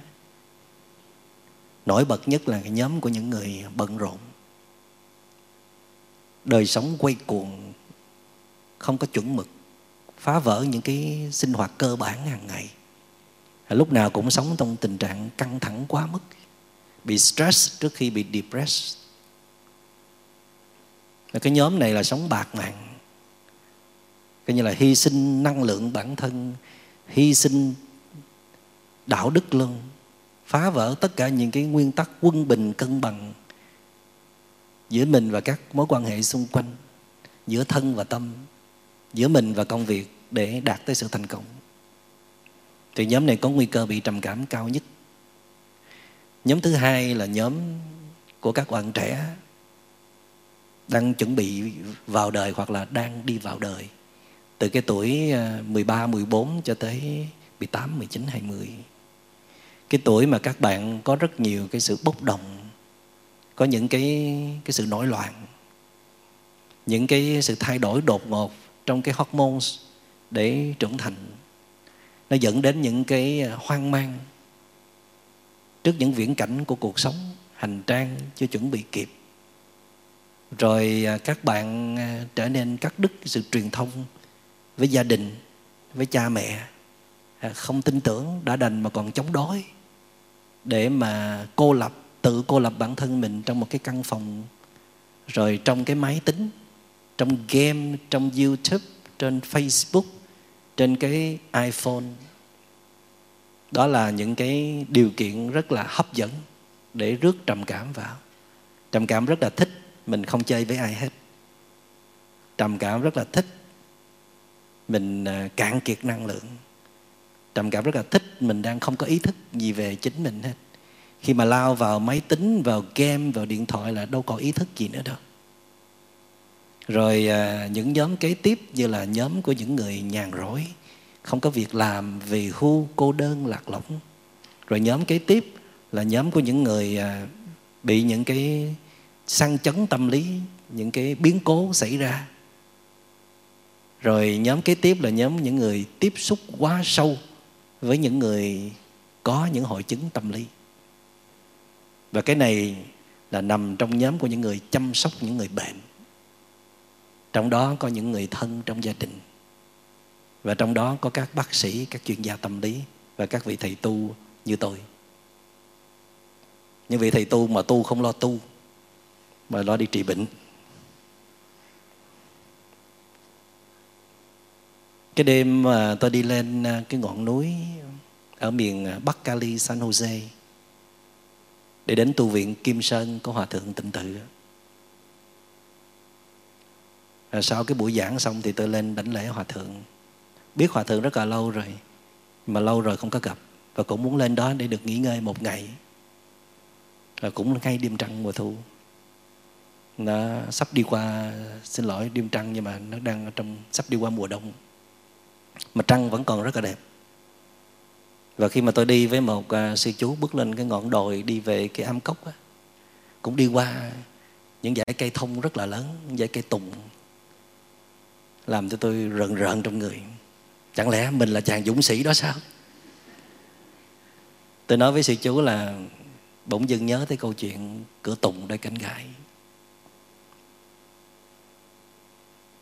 A: nổi bật nhất là cái nhóm của những người bận rộn. Đời sống quay cuồng, không có chuẩn mực, phá vỡ những cái sinh hoạt cơ bản hàng ngày. Lúc nào cũng sống trong tình trạng căng thẳng quá mức, bị stress trước khi bị depressed. Cái nhóm này là sống bạc mạng, coi như là hy sinh năng lượng bản thân, hy sinh đạo đức luôn phá vỡ tất cả những cái nguyên tắc quân bình cân bằng giữa mình và các mối quan hệ xung quanh giữa thân và tâm giữa mình và công việc để đạt tới sự thành công. Thì nhóm này có nguy cơ bị trầm cảm cao nhất. Nhóm thứ hai là nhóm của các bạn trẻ đang chuẩn bị vào đời hoặc là đang đi vào đời. Từ cái tuổi à, 13, 14 cho tới 18, 19, 20 cái tuổi mà các bạn có rất nhiều cái sự bốc đồng, có những cái cái sự nổi loạn, những cái sự thay đổi đột ngột trong cái hormones để trưởng thành. Nó dẫn đến những cái à, hoang mang trước những viễn cảnh của cuộc sống, hành trang chưa chuẩn bị kịp. Rồi à, các bạn à, trở nên cắt đứt sự truyền thông với gia đình, với cha mẹ không tin tưởng đã đành mà còn chống đối để mà cô lập, tự cô lập bản thân mình trong một cái căn phòng, rồi trong cái máy tính, trong game, trong youtube, trên facebook, trên cái iphone. Đó là những cái điều kiện rất là hấp dẫn để rước trầm cảm vào. Trầm cảm rất là thích, mình không chơi với ai hết. Trầm cảm rất là thích, mình à, cạn kiệt năng lượng trầm cảm rất là thích mình đang không có ý thức gì về chính mình hết. Khi mà lao vào máy tính vào game vào điện thoại là đâu còn ý thức gì nữa đâu. Rồi à, những nhóm kế tiếp như là nhóm của những người nhàn rỗi không có việc làm vì hưu cô đơn lạc lõng. Rồi nhóm kế tiếp là nhóm của những người à, bị những cái sang chấn tâm lý những cái biến cố xảy ra. Rồi nhóm kế tiếp là nhóm những người tiếp xúc quá sâu với những người có những hội chứng tâm lý. Và cái này là nằm trong nhóm của những người chăm sóc những người bệnh. Trong đó có những người thân trong gia đình. Và trong đó có các bác sĩ, các chuyên gia tâm lý và các vị thầy tu như tôi. Những vị thầy tu mà tu không lo tu, mà lo đi trị bệnh. Cái đêm mà tôi đi lên à, cái ngọn núi ở miền à, Bắc Cali, San Jose để đến tu viện Kim Sơn của Hòa Thượng Tịnh Tự. Rồi sau cái buổi giảng xong thì tôi lên đảnh lễ Hòa Thượng. Biết Hòa Thượng rất là lâu rồi, mà lâu rồi không có gặp và cũng muốn lên đó để được nghỉ ngơi một ngày. Rồi cũng ngay đêm trăng mùa thu. Nó sắp đi qua, xin lỗi đêm trăng nhưng mà nó đang trong sắp đi qua mùa đông. Mà trăng vẫn còn rất là đẹp. Và khi mà tôi đi với một uh, sư chú bước lên cái ngọn đồi đi về cái am cốc á, cũng đi qua những dãy cây thông rất là lớn những dãy cây tùng làm cho tôi rợn rợn trong người. Chẳng lẽ mình là chàng dũng sĩ đó sao? Tôi nói với sư chú là bỗng dưng nhớ tới câu chuyện cửa tùng đây cánh gãi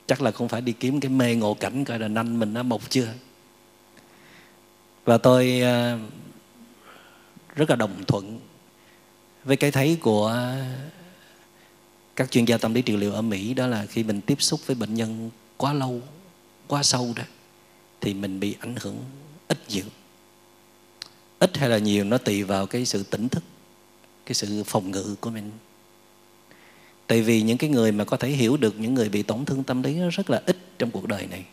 A: chắc là không phải đi kiếm cái mê ngộ cảnh coi là nanh mình nó mộc chưa và tôi ờ, rất là đồng thuận với cái thấy của các chuyên gia tâm lý trị liệu ở Mỹ đó là khi mình tiếp xúc với bệnh nhân quá lâu, quá sâu đó thì mình bị ảnh hưởng ít nhiều. Ít hay là nhiều nó tùy vào cái sự tỉnh thức, cái sự phòng ngự của mình. Tại vì những cái người mà có thể hiểu được những người bị tổn thương tâm lý nó rất là ít trong cuộc đời này.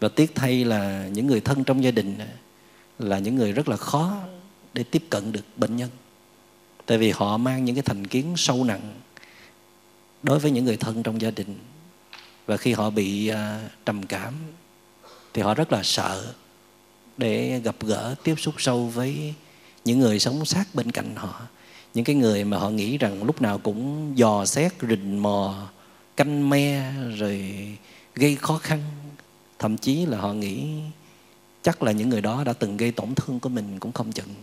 A: Và tiếc thay là những người thân trong gia đình là những người rất là khó để tiếp cận được bệnh nhân. Tại vì họ mang những cái thành kiến sâu nặng đối với những người thân trong gia đình. Và khi họ bị à, trầm cảm thì họ rất là sợ để gặp gỡ, tiếp xúc sâu với những người sống sát bên cạnh họ những cái người mà họ nghĩ rằng lúc nào cũng dò xét, rình mò, canh me, rồi gây khó khăn. Thậm chí là họ nghĩ chắc là những người đó đã từng gây tổn thương của mình cũng không chừng.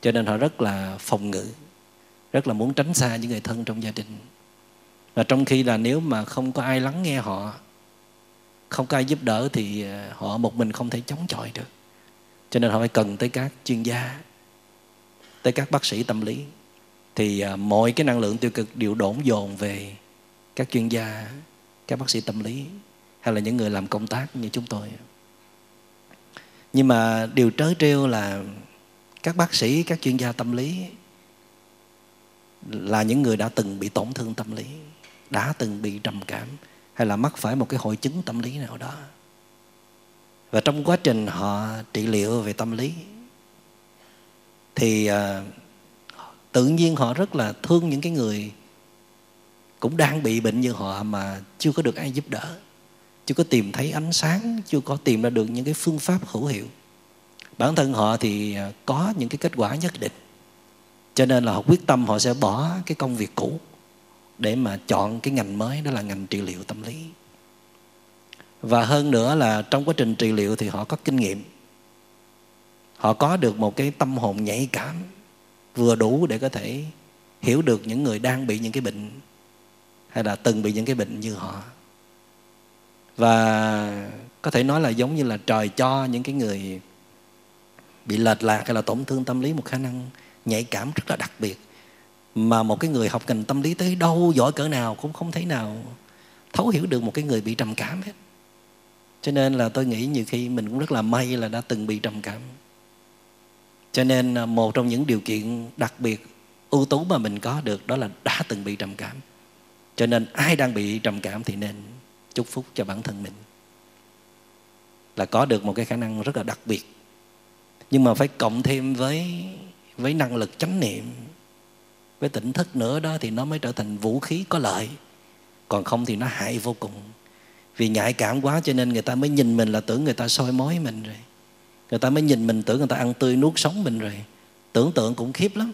A: Cho nên họ rất là phòng ngự, rất là muốn tránh xa những người thân trong gia đình. Và trong khi là nếu mà không có ai lắng nghe họ, không có ai giúp đỡ thì ờ, họ một mình không thể chống chọi được. Cho nên họ phải cần tới các chuyên gia, tới các bác sĩ tâm lý thì à, mọi cái năng lượng tiêu cực đều đổn dồn về các chuyên gia các bác sĩ tâm lý hay là những người làm công tác như chúng tôi. Nhưng mà điều trớ trêu là các bác sĩ các chuyên gia tâm lý là những người đã từng bị tổn thương tâm lý đã từng bị trầm cảm hay là mắc phải một cái hội chứng tâm lý nào đó. Và trong quá trình họ trị liệu về tâm lý thì uh, tự nhiên họ rất là thương những cái người cũng đang bị bệnh như họ mà chưa có được ai giúp đỡ, chưa có tìm thấy ánh sáng, chưa có tìm ra được những cái phương pháp hữu hiệu. Bản thân họ thì à, có những cái kết quả nhất định. Cho nên là họ quyết tâm họ sẽ bỏ cái công việc cũ để mà chọn cái ngành mới, đó là ngành trị liệu tâm lý. Và hơn nữa là trong quá trình trị liệu thì họ có kinh nghiệm. Họ có được một cái tâm hồn nhạy cảm vừa đủ để có thể hiểu được những người đang bị những cái bệnh hay là từng bị những cái bệnh như họ. Và có thể nói là giống như là trời cho những cái người bị lệch lạc hay là tổn thương tâm lý một khả năng nhạy cảm rất là đặc biệt. Mà một cái người học ngành tâm lý tới đâu giỏi cỡ nào cũng không thấy nào thấu hiểu được một cái người bị trầm cảm hết. Cho nên là tôi nghĩ nhiều khi mình cũng rất là may là đã từng bị trầm cảm cho nên à, một trong những điều kiện đặc biệt, ưu tú mà mình có được đó là đã từng bị trầm cảm. Cho nên ai đang bị trầm cảm thì nên chúc phúc cho bản thân mình. Là có được một cái khả năng rất là đặc biệt. Nhưng mà phải cộng thêm với với năng lực chánh niệm, với tỉnh thức nữa đó thì nó mới trở thành vũ khí có lợi. Còn không thì nó hại vô cùng. Vì nhạy cảm quá cho nên người ta mới nhìn mình là tưởng người ta soi mối mình rồi người ta mới nhìn mình tưởng người ta ăn tươi nuốt sống mình rồi. Tưởng tượng cũng khiếp lắm.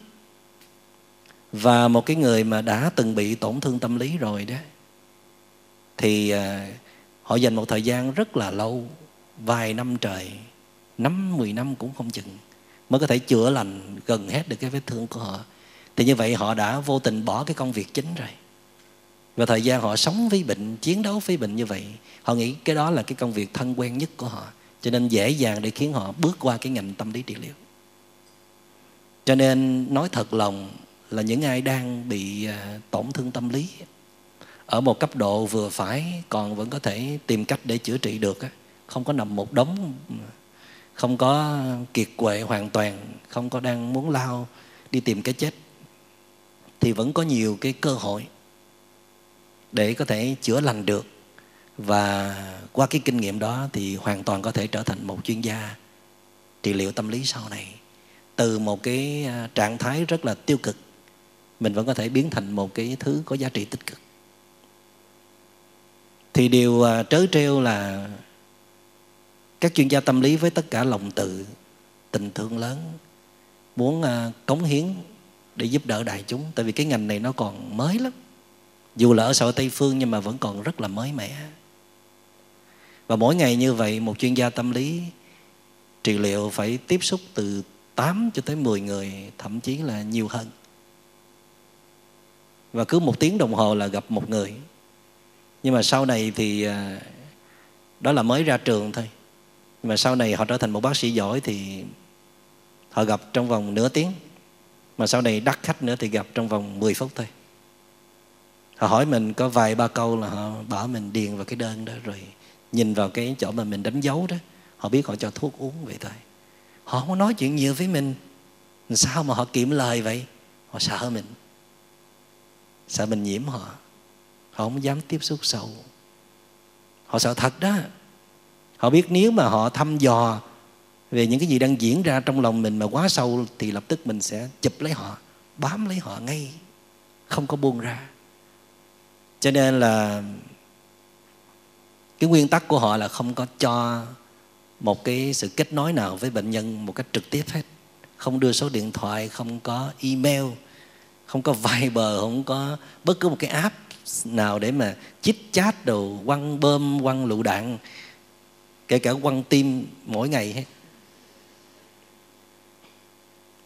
A: Và một cái người mà đã từng bị tổn thương tâm lý rồi đó, thì à, họ dành một thời gian rất là lâu, vài năm trời, năm, mười năm cũng không chừng, mới có thể chữa lành gần hết được cái vết thương của họ. Thì như vậy họ đã vô tình bỏ cái công việc chính rồi. Và thời gian họ sống với bệnh, chiến đấu với bệnh như vậy, họ nghĩ cái đó là cái công việc thân quen nhất của họ cho nên dễ dàng để khiến họ bước qua cái ngành tâm lý trị liệu. Cho nên nói thật lòng là những ai đang bị à, tổn thương tâm lý, ở một cấp độ vừa phải còn vẫn có thể tìm cách để chữa trị được không có nằm một đống, không có kiệt quệ hoàn toàn, không có đang muốn lao đi tìm cái chết, thì vẫn có nhiều cái cơ hội để có thể chữa lành được và qua cái kinh nghiệm đó thì hoàn toàn có thể trở thành một chuyên gia trị liệu tâm lý sau này. Từ một cái à, trạng thái rất là tiêu cực, mình vẫn có thể biến thành một cái thứ có giá trị tích cực. Thì điều à, trớ trêu là các chuyên gia tâm lý với tất cả lòng tự tình thương lớn, muốn à, cống hiến để giúp đỡ đại chúng. Tại vì cái ngành này nó còn mới lắm. Dù là ở xã hội tây phương nhưng mà vẫn còn rất là mới mẻ và mỗi ngày như vậy, một chuyên gia tâm lý trị liệu phải tiếp xúc từ 8 cho tới 10 người, thậm chí là nhiều hơn. Và cứ một tiếng đồng hồ là gặp một người. Nhưng mà sau này thì à, đó là mới ra trường thôi. Nhưng mà sau này họ trở thành một bác sĩ giỏi thì họ gặp trong vòng nửa tiếng. Mà sau này đắt khách nữa thì gặp trong vòng 10 phút thôi. Họ hỏi mình có vài ba câu là họ bảo mình điền vào cái đơn đó rồi nhìn vào cái chỗ mà mình đánh dấu đó, họ biết họ cho thuốc uống vậy thôi. Họ không nói chuyện nhiều với mình. Sao mà họ kiệm lời vậy? Họ sợ mình. Sợ mình nhiễm họ. Họ không dám tiếp xúc sâu. Họ sợ thật đó. Họ biết nếu mà họ thăm dò về những cái gì đang diễn ra trong lòng mình mà quá sâu thì lập tức mình sẽ chụp lấy họ, bám lấy họ ngay. Không có buông ra. Cho nên là cái nguyên tắc của họ là không có cho một cái sự kết nối nào với bệnh nhân một cách trực tiếp hết. Không đưa số điện thoại, không có email, không có Viber, không có bất cứ một cái app nào để mà chích chat đồ, quăng bơm, quăng lựu đạn, kể cả quăng tim mỗi ngày hết.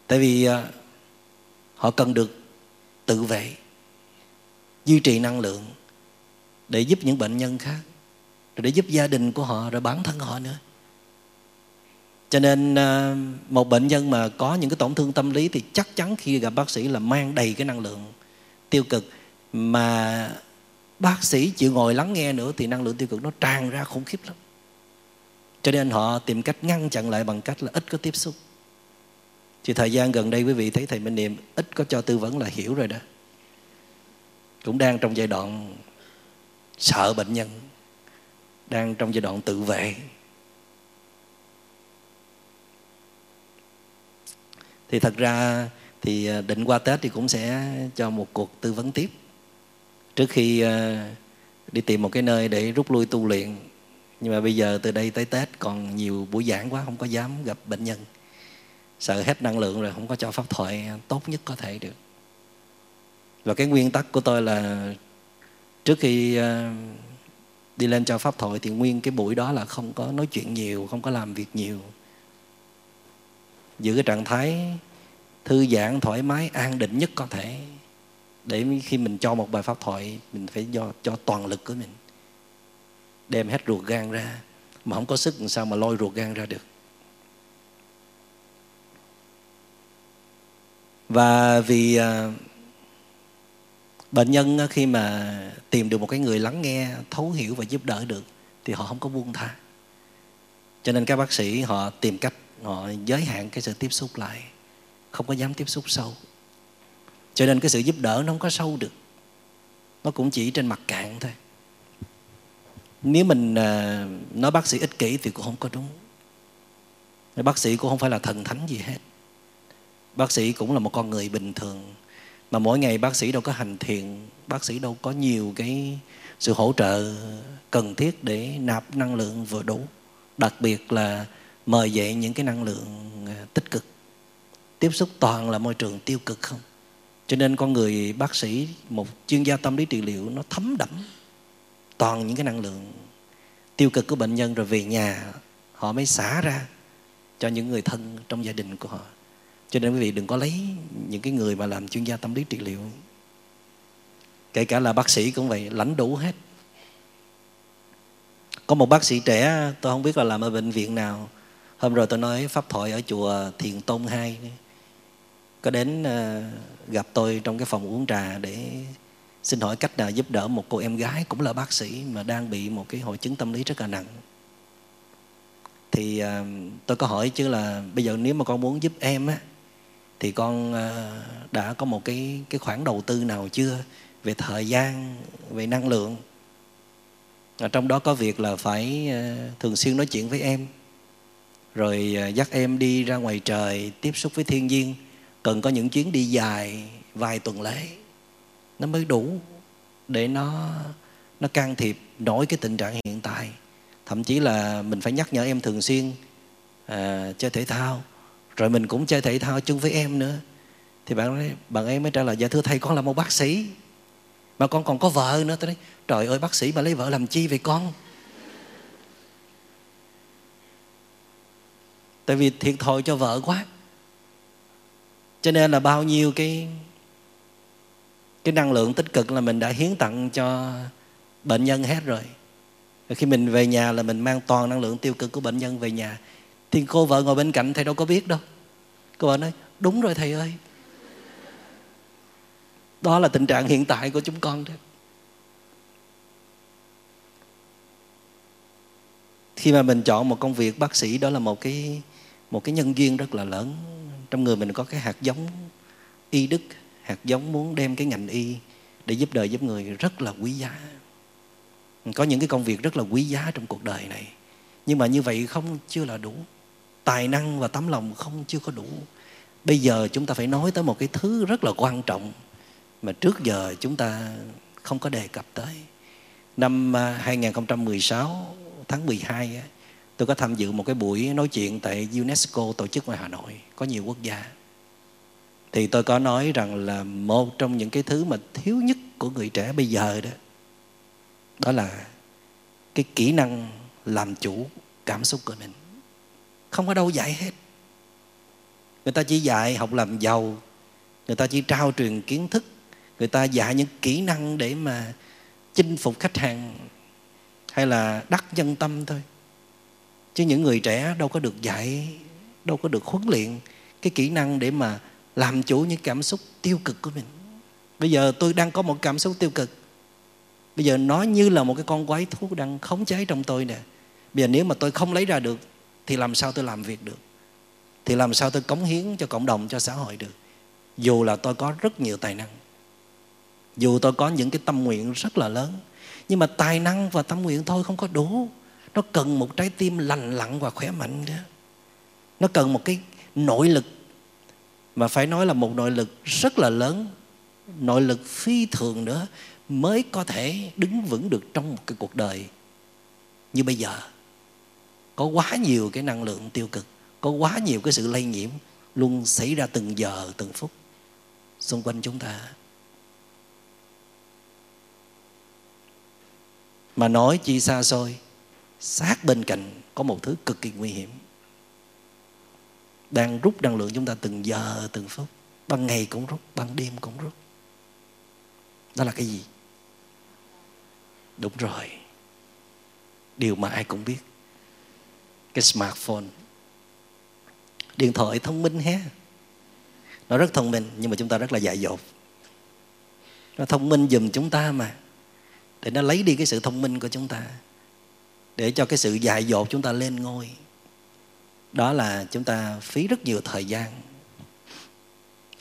A: Tại vì à, họ cần được tự vệ, duy trì năng lượng để giúp những bệnh nhân khác rồi để giúp gia đình của họ, rồi bản thân họ nữa. Cho nên à, một bệnh nhân mà có những cái tổn thương tâm lý thì chắc chắn khi gặp bác sĩ là mang đầy cái năng lượng tiêu cực. Mà bác sĩ chịu ngồi lắng nghe nữa thì năng lượng tiêu cực nó tràn ra khủng khiếp lắm. Cho nên họ tìm cách ngăn chặn lại bằng cách là ít có tiếp xúc. Thì thời gian gần đây quý vị thấy thầy Minh Niệm ít có cho tư vấn là hiểu rồi đó. Cũng đang trong giai đoạn sợ bệnh nhân đang trong giai đoạn tự vệ. Thì thật ra thì à, định qua tết thì cũng sẽ cho một cuộc tư vấn tiếp. Trước khi à, đi tìm một cái nơi để rút lui tu luyện, nhưng mà bây giờ từ đây tới tết còn nhiều buổi giảng quá, không có dám gặp bệnh nhân. Sợ hết năng lượng rồi không có cho pháp thoại, tốt nhất có thể được. Và cái nguyên tắc của tôi là trước khi à, đi lên cho pháp thoại thì nguyên cái buổi đó là không có nói chuyện nhiều không có làm việc nhiều. Giữ cái trạng thái thư giãn thoải mái an định nhất có thể. Để khi mình cho một bài pháp thoại mình phải do cho toàn lực của mình. Đem hết ruột gan ra. Mà không có sức làm sao mà lôi ruột gan ra được. Và vì uh, bệnh nhân ờ, khi mà tìm được một cái người lắng nghe, thấu hiểu và giúp đỡ được, thì họ không có buông tha. Cho nên các bác sĩ, họ tìm cách, họ giới hạn cái sự tiếp xúc lại, không có dám tiếp xúc sâu. Cho nên cái sự giúp đỡ nó không có sâu được, nó cũng chỉ trên mặt cạn thôi. Nếu mình ờ, nói bác sĩ ích kỷ thì cũng không có đúng. Bác sĩ cũng không phải là thần thánh gì hết. Bác sĩ cũng là một con người bình thường mà mỗi ngày bác sĩ đâu có hành thiện, bác sĩ đâu có nhiều cái sự hỗ trợ cần thiết để nạp năng lượng vừa đủ. Đặc biệt là mời dậy những cái năng lượng à, tích cực. Tiếp xúc toàn là môi trường tiêu cực không? Cho nên con người, bác sĩ, một chuyên gia tâm lý trị liệu, nó thấm đẫm toàn những cái năng lượng tiêu cực của bệnh nhân rồi về nhà, họ mới xả ra cho những người thân trong gia đình của họ cho nên quý vị đừng có lấy những cái người mà làm chuyên gia tâm lý trị liệu. Kể cả là bác sĩ cũng vậy lãnh đủ hết. Có một bác sĩ trẻ tôi không biết là làm ở bệnh viện nào. Hôm rồi tôi nói pháp thoại ở chùa thiền tôn hai. Có đến ờ, gặp tôi trong cái phòng uống trà để xin hỏi cách nào giúp đỡ một cô em gái cũng là bác sĩ mà đang bị một cái hội chứng tâm lý rất là nặng. Thì uh, tôi có hỏi chứ là bây giờ nếu mà con muốn giúp em á thì con ờ, đã có một cái cái khoản đầu tư nào chưa về thời gian về năng lượng? Ở trong đó có việc là phải ờ, thường xuyên nói chuyện với em. Rồi ờ, dắt em đi ra ngoài trời tiếp xúc với thiên nhiên. Cần có những chuyến đi dài vài tuần lễ. Nó mới đủ để nó nó can thiệp nổi cái tình trạng hiện tại. Thậm chí là mình phải nhắc nhở em thường xuyên à, chơi thể thao rồi mình cũng chơi thể thao chung với em nữa. Thì bạn ấy, bạn em mới trả lời dạ thưa thầy con là một bác sĩ. Mà con còn có vợ nữa. Tôi nói trời ơi bác sĩ mà lấy vợ làm chi vậy con? Tại vì thiệt thòi cho vợ quá. Cho nên là bao nhiêu cái cái năng lượng tích cực là mình đã hiến tặng cho bệnh nhân hết rồi. Khi mình về nhà là mình mang toàn năng lượng tiêu cực của bệnh nhân về nhà thì cô vợ ngồi bên cạnh, thầy đâu có biết đâu. Cô vợ nói, đúng rồi thầy ơi. Đó là tình trạng hiện tại của chúng con đó. Khi mà mình chọn một công việc, bác sĩ đó là một cái một cái nhân duyên rất là lớn. Trong người mình có cái hạt giống y đức, hạt giống muốn đem cái ngành y để giúp đời giúp người rất là quý giá. Có những cái công việc rất là quý giá trong cuộc đời này. Nhưng mà như vậy không, chưa là đủ tài năng và tấm lòng không, chưa có đủ. Bây giờ chúng ta phải nói tới một cái thứ rất là quan trọng mà trước giờ chúng ta không có đề cập tới. Năm à, 2016 tháng 12 tôi có tham dự một cái buổi nói chuyện tại UNESCO, tổ chức ngoài Hà Nội, có nhiều quốc gia. Thì tôi có nói rằng là một trong những cái thứ mà thiếu nhất của người trẻ bây giờ đó đó là cái kỹ năng làm chủ cảm xúc của mình không có đâu dạy hết. Người ta chỉ dạy học làm giàu, người ta chỉ trao truyền kiến thức, người ta dạy những kỹ năng để mà chinh phục khách hàng hay là đắc nhân tâm thôi. Chứ những người trẻ đâu có được dạy, đâu có được huấn luyện cái kỹ năng để mà làm chủ những cảm xúc tiêu cực của mình. Bây giờ tôi đang có một cảm xúc tiêu cực. Bây giờ nó như là một cái con quái thú đang khống chế trong tôi nè. Bây giờ nếu mà tôi không lấy ra được thì làm sao tôi làm việc được? Thì làm sao tôi cống hiến cho cộng đồng, cho xã hội được? Dù là tôi có rất nhiều tài năng, dù tôi có những cái tâm nguyện rất là lớn, nhưng mà tài năng và tâm nguyện thôi không có đủ. Nó cần một trái tim lành lặn và khỏe mạnh nữa. Nó cần một cái nội lực, mà phải nói là một nội lực rất là lớn, nội lực phi thường nữa, mới có thể đứng vững được trong một cái cuộc đời như bây giờ có quá nhiều cái năng lượng tiêu cực, có quá nhiều cái sự lây nhiễm luôn xảy ra từng giờ, từng phút xung quanh chúng ta. Mà nói chi xa xôi, sát bên cạnh có một thứ cực kỳ nguy hiểm. Đang rút năng lượng chúng ta từng giờ, từng phút, ban ngày cũng rút, ban đêm cũng rút. Đó là cái gì? Đúng rồi. Điều mà ai cũng biết cái smartphone. Điện thoại thông minh ha. Nó rất thông minh, nhưng mà chúng ta rất là dại dột. Nó thông minh giùm chúng ta mà. Để nó lấy đi cái sự thông minh của chúng ta. Để cho cái sự dại dột chúng ta lên ngôi. Đó là chúng ta phí rất nhiều thời gian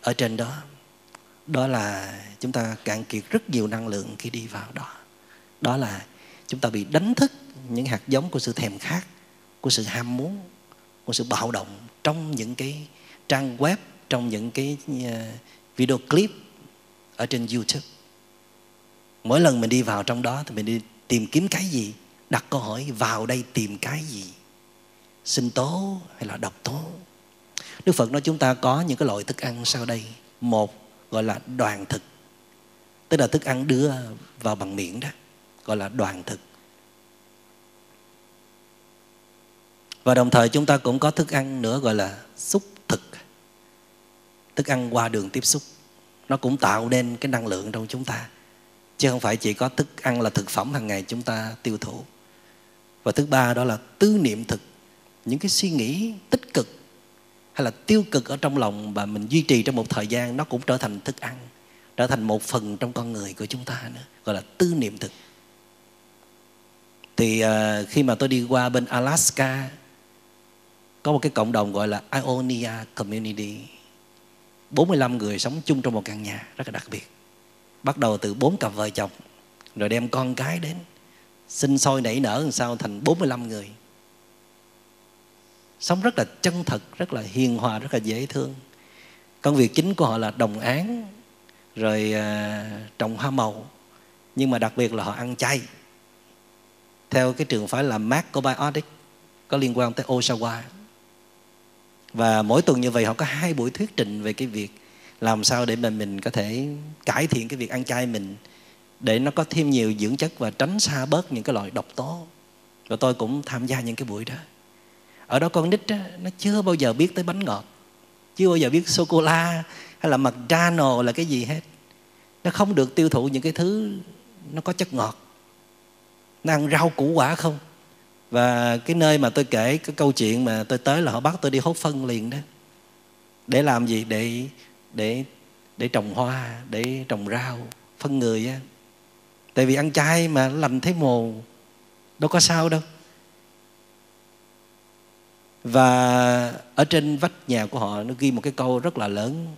A: ở trên đó. Đó là chúng ta cạn kiệt rất nhiều năng lượng khi đi vào đó. Đó là chúng ta bị đánh thức những hạt giống của sự thèm khát của sự ham muốn, của sự bạo động trong những cái trang web, trong những cái ờ, video clip ở trên youtube. Mỗi lần mình đi vào trong đó thì mình đi tìm kiếm cái gì, đặt câu hỏi vào đây tìm cái gì? Sinh tố hay là độc tố? Đức phật nói chúng ta có những cái loại thức ăn sau đây. Một gọi là đoàn thực. Tức là thức ăn đưa vào bằng miệng đó, gọi là đoàn thực. Và đồng thời chúng ta cũng có thức ăn nữa gọi là xúc thực. Thức ăn qua đường tiếp xúc. Nó cũng tạo nên cái năng lượng trong chúng ta. Chứ không phải chỉ có thức ăn là thực phẩm hàng ngày chúng ta tiêu thụ. Và thứ ba đó là tư niệm thực. Những cái suy nghĩ tích cực hay là tiêu cực ở trong lòng và mình duy trì trong một thời gian nó cũng trở thành thức ăn trở thành một phần trong con người của chúng ta nữa gọi là tư niệm thực. Thì uh, khi mà tôi đi qua bên Alaska có một cái cộng đồng gọi là Ionia Community. 45 người sống chung trong một căn nhà, rất là đặc biệt. Bắt đầu từ bốn cặp vợ chồng, rồi đem con cái đến, sinh sôi nảy nở làm sao thành 45 người. Sống rất là chân thật, rất là hiền hòa, rất là dễ thương. Công việc chính của họ là đồng án rồi à, trồng hoa màu, nhưng mà đặc biệt là họ ăn chay. Theo cái trường phái là macrobiotic có liên quan tới Osawa và mỗi tuần như vậy họ có hai buổi thuyết trình về cái việc làm sao để mà mình có thể cải thiện cái việc ăn chay mình để nó có thêm nhiều dưỡng chất và tránh xa bớt những cái loại độc tố. Và tôi cũng tham gia những cái buổi đó. Ở đó con nít đó, nó chưa bao giờ biết tới bánh ngọt chưa bao giờ biết sô cô la hay là mặt McDonald là cái gì hết. Nó không được tiêu thụ những cái thứ nó có chất ngọt. Nó ăn rau củ quả không? Và cái nơi mà tôi kể cái câu chuyện mà tôi tới là họ bắt tôi đi hốt phân liền đó. Để làm gì? Để để để trồng hoa, để trồng rau, phân người á. Tại vì ăn chay mà lành thấy mồ, đâu có sao đâu. Và ở trên vách nhà của họ nó ghi một cái câu rất là lớn.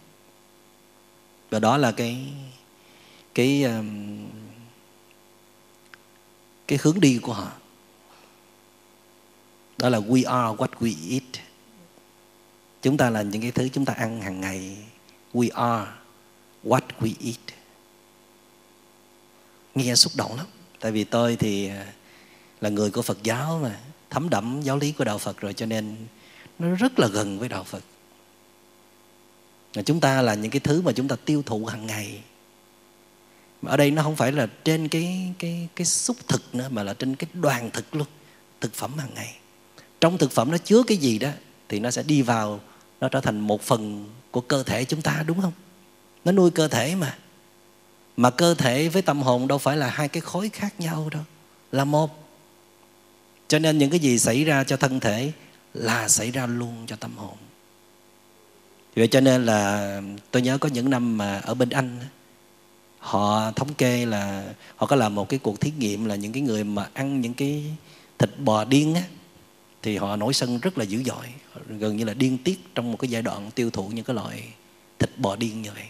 A: Và đó là cái cái um, cái hướng đi của họ đó là we are what we eat. Chúng ta là những cái thứ chúng ta ăn hàng ngày. We are what we eat. Nghe xúc động lắm. Tại vì tôi thì à, là người của phật giáo mà, thấm đậm giáo lý của đạo phật rồi cho nên nó rất là gần với đạo phật. Và chúng ta là những cái thứ mà chúng ta tiêu thụ hàng ngày. Mà ở đây nó không phải là trên cái cái cái xúc thực nữa, mà là trên cái đoàn thực luôn, thực phẩm hàng ngày trong thực phẩm nó chứa cái gì đó, thì nó sẽ đi vào, nó trở thành một phần của cơ thể chúng ta, đúng không? Nó nuôi cơ thể mà. Mà cơ thể với tâm hồn đâu phải là hai cái khối khác nhau đâu, là một. Cho nên những cái gì xảy ra cho thân thể là xảy ra luôn cho tâm hồn. Vậy cho nên là tôi nhớ có những năm mà ở bên anh họ thống kê là họ có làm một cái cuộc thí nghiệm là những cái người mà ăn những cái thịt bò điên á thì họ nổi sân rất là dữ dội. Gần như là điên tiết trong một cái giai đoạn tiêu thụ những cái loại thịt bò điên như vậy.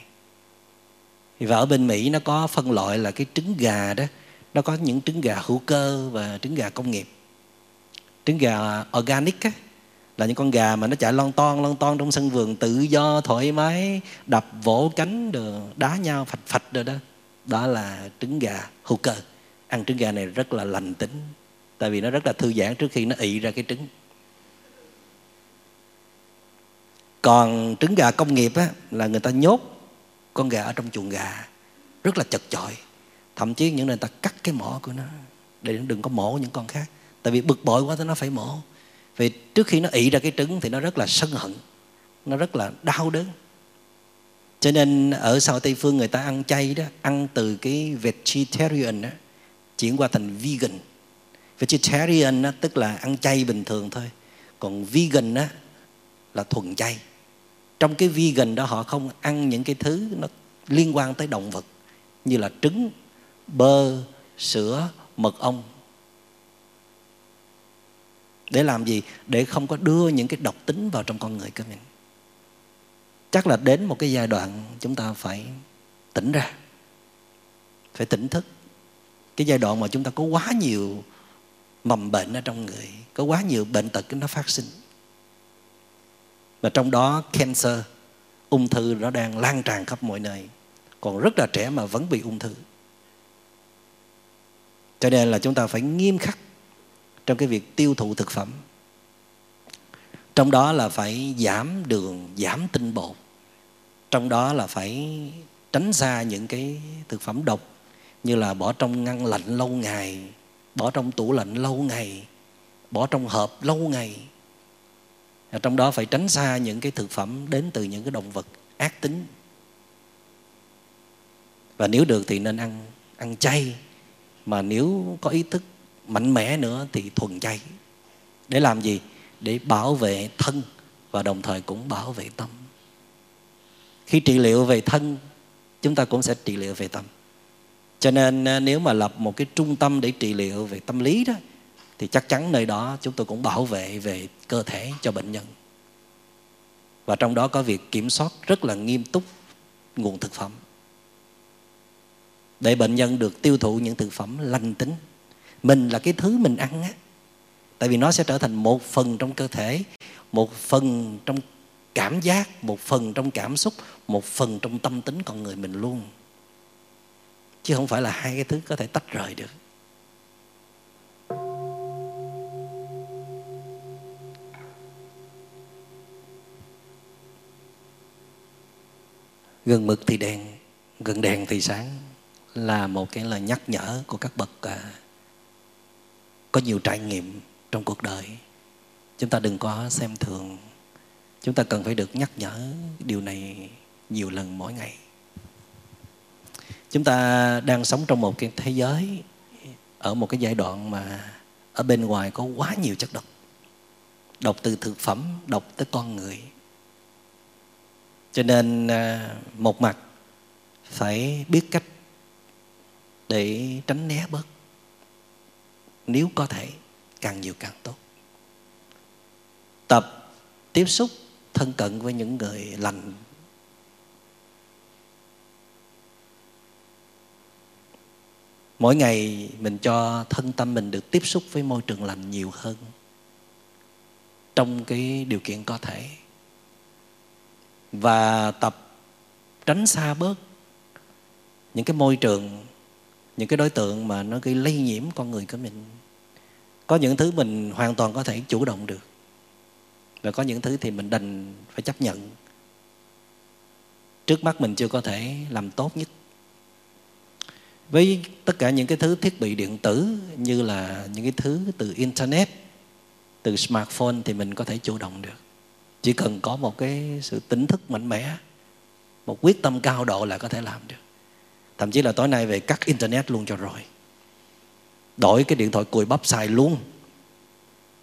A: Và ở bên Mỹ nó có phân loại là cái trứng gà đó. Nó có những trứng gà hữu cơ và trứng gà công nghiệp. Trứng gà organic á, là những con gà mà nó chạy lon ton lon ton trong sân vườn tự do thoải mái đập vỗ cánh được đá nhau phạch phạch rồi đó. Đó là trứng gà hữu cơ. Ăn trứng gà này rất là lành tính tại vì nó rất là thư giãn trước khi nó ị ra cái trứng. Còn trứng gà công nghiệp á, là người ta nhốt con gà ở trong chuồng gà rất là chật chội. Thậm chí những người ta cắt cái mỏ của nó để nó đừng có mổ những con khác. Tại vì bực bội quá thì nó phải mổ. Vì trước khi nó ị ra cái trứng thì nó rất là sân hận nó rất là đau đớn. Cho nên ở sau tây phương người ta ăn chay đó ăn từ cái vegetarian đó chuyển qua thành vegan vegetarian á, tức là ăn chay bình thường thôi. Còn vegan đó, là thuần chay. Trong cái vegan đó họ không ăn những cái thứ nó liên quan tới động vật như là trứng bơ sữa mật ong. Để làm gì? Để không có đưa những cái độc tính vào trong con người của mình. Chắc là đến một cái giai đoạn chúng ta phải tỉnh ra phải tỉnh thức. Cái giai đoạn mà chúng ta có quá nhiều mầm bệnh ở trong người. Có quá nhiều bệnh tật nó phát sinh. Và trong đó cancer, ung thư nó đang lan tràn khắp mọi nơi. Còn rất là trẻ mà vẫn bị ung thư. Cho nên là chúng ta phải nghiêm khắc trong cái việc tiêu thụ thực phẩm. Trong đó là phải giảm đường, giảm tinh bột. Trong đó là phải tránh xa những cái thực phẩm độc như là bỏ trong ngăn lạnh lâu ngày bỏ trong tủ lạnh lâu ngày, bỏ trong hộp lâu ngày. Và trong đó phải tránh xa những cái thực phẩm đến từ những cái động vật ác tính. Và nếu được thì nên ăn ăn chay. Mà nếu có ý thức mạnh mẽ nữa thì thuần chay. Để làm gì? Để bảo vệ thân và đồng thời cũng bảo vệ tâm. Khi trị liệu về thân, chúng ta cũng sẽ trị liệu về tâm cho nên à, nếu mà lập một cái trung tâm để trị liệu về tâm lý đó, thì chắc chắn nơi đó chúng tôi cũng bảo vệ về cơ thể cho bệnh nhân. Và trong đó có việc kiểm soát rất là nghiêm túc nguồn thực phẩm. Để bệnh nhân được tiêu thụ những thực phẩm lành tính. Mình là cái thứ mình ăn á. Tại vì nó sẽ trở thành một phần trong cơ thể, một phần trong cảm giác, một phần trong cảm xúc, một phần trong tâm tính con người mình luôn chứ không phải là hai cái thứ có thể tách rời được. Gần mực thì đèn gần đèn thì sáng là một cái lời nhắc nhở của các bậc à, có nhiều trải nghiệm trong cuộc đời. Chúng ta đừng có xem thường. Chúng ta cần phải được nhắc nhở điều này nhiều lần mỗi ngày chúng ta đang sống trong một cái thế giới ở một cái giai đoạn mà ở bên ngoài có quá nhiều chất độc. Độc từ thực phẩm, độc tới con người. Cho nên à, một mặt phải biết cách để tránh né bớt. Nếu có thể, càng nhiều càng tốt. Tập tiếp xúc thân cận với những người lành mỗi ngày mình cho thân tâm mình được tiếp xúc với môi trường lành nhiều hơn trong cái điều kiện có thể. Và tập tránh xa bớt những cái môi trường, những cái đối tượng mà nó gây lây nhiễm con người của mình. Có những thứ mình hoàn toàn có thể chủ động được và có những thứ thì mình đành phải chấp nhận. Trước mắt mình chưa có thể làm tốt nhất với tất cả những cái thứ thiết bị điện tử như là những cái thứ từ internet, từ smartphone thì mình có thể chủ động được. Chỉ cần có một cái sự tỉnh thức mạnh mẽ, một quyết tâm cao độ là có thể làm được. Thậm chí là tối nay về cắt internet luôn cho rồi. Đổi cái điện thoại cùi bắp xài luôn.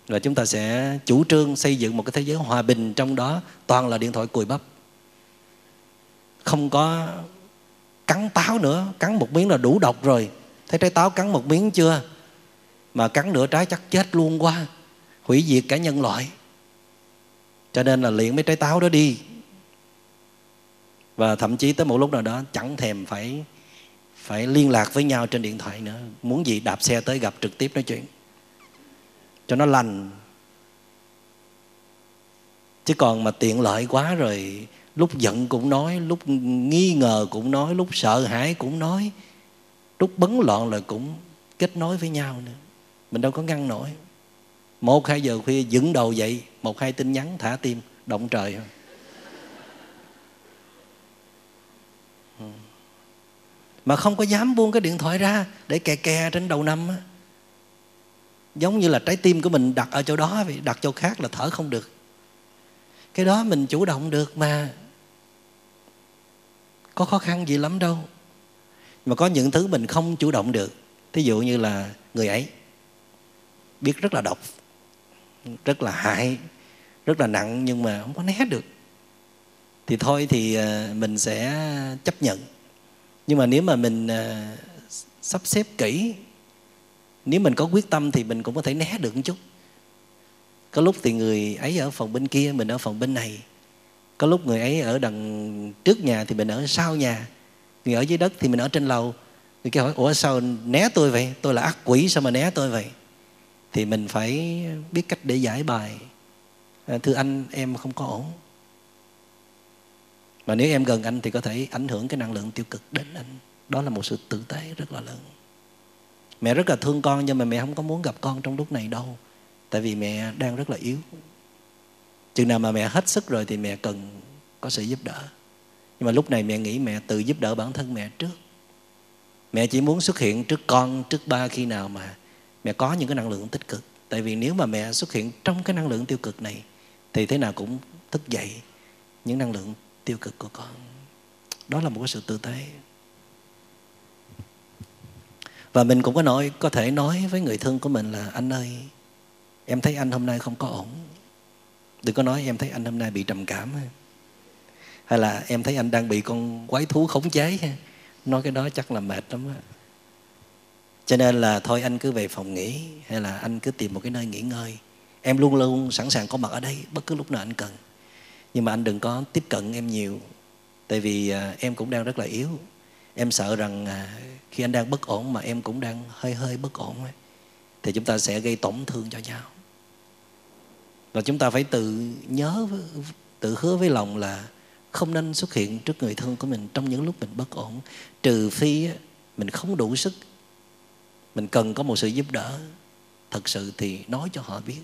A: Và chúng ta sẽ chủ trương xây dựng một cái thế giới hòa bình trong đó toàn là điện thoại cùi bắp. Không có cắn táo nữa, cắn một miếng là đủ độc rồi. Thấy trái táo cắn một miếng chưa? Mà cắn nửa trái chắc chết luôn quá. Hủy diệt cả nhân loại. Cho nên là luyện mấy trái táo đó đi. Và thậm chí tới một lúc nào đó, chẳng thèm phải phải liên lạc với nhau trên điện thoại nữa. Muốn gì đạp xe tới gặp trực tiếp nói chuyện. Cho nó lành. Chứ còn mà tiện lợi quá rồi lúc giận cũng nói, lúc nghi ngờ cũng nói, lúc sợ hãi cũng nói. Lúc bấn loạn là cũng kết nối với nhau nữa. Mình đâu có ngăn nổi. Một, hai giờ khuya dựng đầu dậy, một, hai tin nhắn thả tim, động trời thôi. Ừ. Mà không có dám buông cái điện thoại ra để kè kè trên đầu năm á. Giống như là trái tim của mình đặt ở chỗ đó vậy, đặt chỗ khác là thở không được cái đó mình chủ động được mà. Có khó khăn gì lắm đâu. Mà có những thứ mình không chủ động được, thí dụ như là người ấy, biết rất là độc, rất là hại, rất là nặng nhưng mà không có né được, thì thôi thì ờ, mình sẽ chấp nhận. Nhưng mà nếu mà mình ờ, sắp xếp kỹ, nếu mình có quyết tâm thì mình cũng có thể né được một chút có lúc thì người ấy ở phòng bên kia mình ở phòng bên này. Có lúc người ấy ở đằng trước nhà thì mình ở sau nhà. Người ở dưới đất thì mình ở trên lầu. Người kia hỏi ủa sao né tôi vậy? Tôi là ác quỷ sao mà né tôi vậy? Thì mình phải biết cách để giải bài. À, thưa anh em không có ổn. Mà nếu em gần anh thì có thể ảnh hưởng cái năng lượng tiêu cực đến anh. Đó là một sự tử tế rất là lớn. Mẹ rất là thương con nhưng mà mẹ không có muốn gặp con trong lúc này đâu tại vì mẹ đang rất là yếu. Chừng nào mà mẹ hết sức rồi thì mẹ cần có sự giúp đỡ. Nhưng mà lúc này mẹ nghĩ mẹ tự giúp đỡ bản thân mẹ trước. Mẹ chỉ muốn xuất hiện trước con, trước ba khi nào mà mẹ có những cái năng lượng tích cực. Tại vì nếu mà mẹ xuất hiện trong cái năng lượng tiêu cực này, thì thế nào cũng thức dậy những năng lượng tiêu cực của con. Đó là một cái sự tự tế và mình cũng có nói, có thể nói với người thân của mình là, anh ơi em thấy anh hôm nay không có ổn. Đừng có nói em thấy anh hôm nay bị trầm cảm hay là em thấy anh đang bị con quái thú khống chế nói cái đó chắc là mệt lắm á. Cho nên là thôi anh cứ về phòng nghỉ hay là anh cứ tìm một cái nơi nghỉ ngơi. Em luôn luôn sẵn sàng có mặt ở đây bất cứ lúc nào anh cần. Nhưng mà anh đừng có tiếp cận em nhiều tại vì à, em cũng đang rất là yếu. Em sợ rằng à, khi anh đang bất ổn mà em cũng đang hơi hơi bất ổn ấy, thì chúng ta sẽ gây tổn thương cho nhau và chúng ta phải tự nhớ tự hứa với lòng là không nên xuất hiện trước người thân của mình trong những lúc mình bất ổn. Trừ phi mình không đủ sức, mình cần có một sự giúp đỡ. Thật sự thì nói cho họ biết.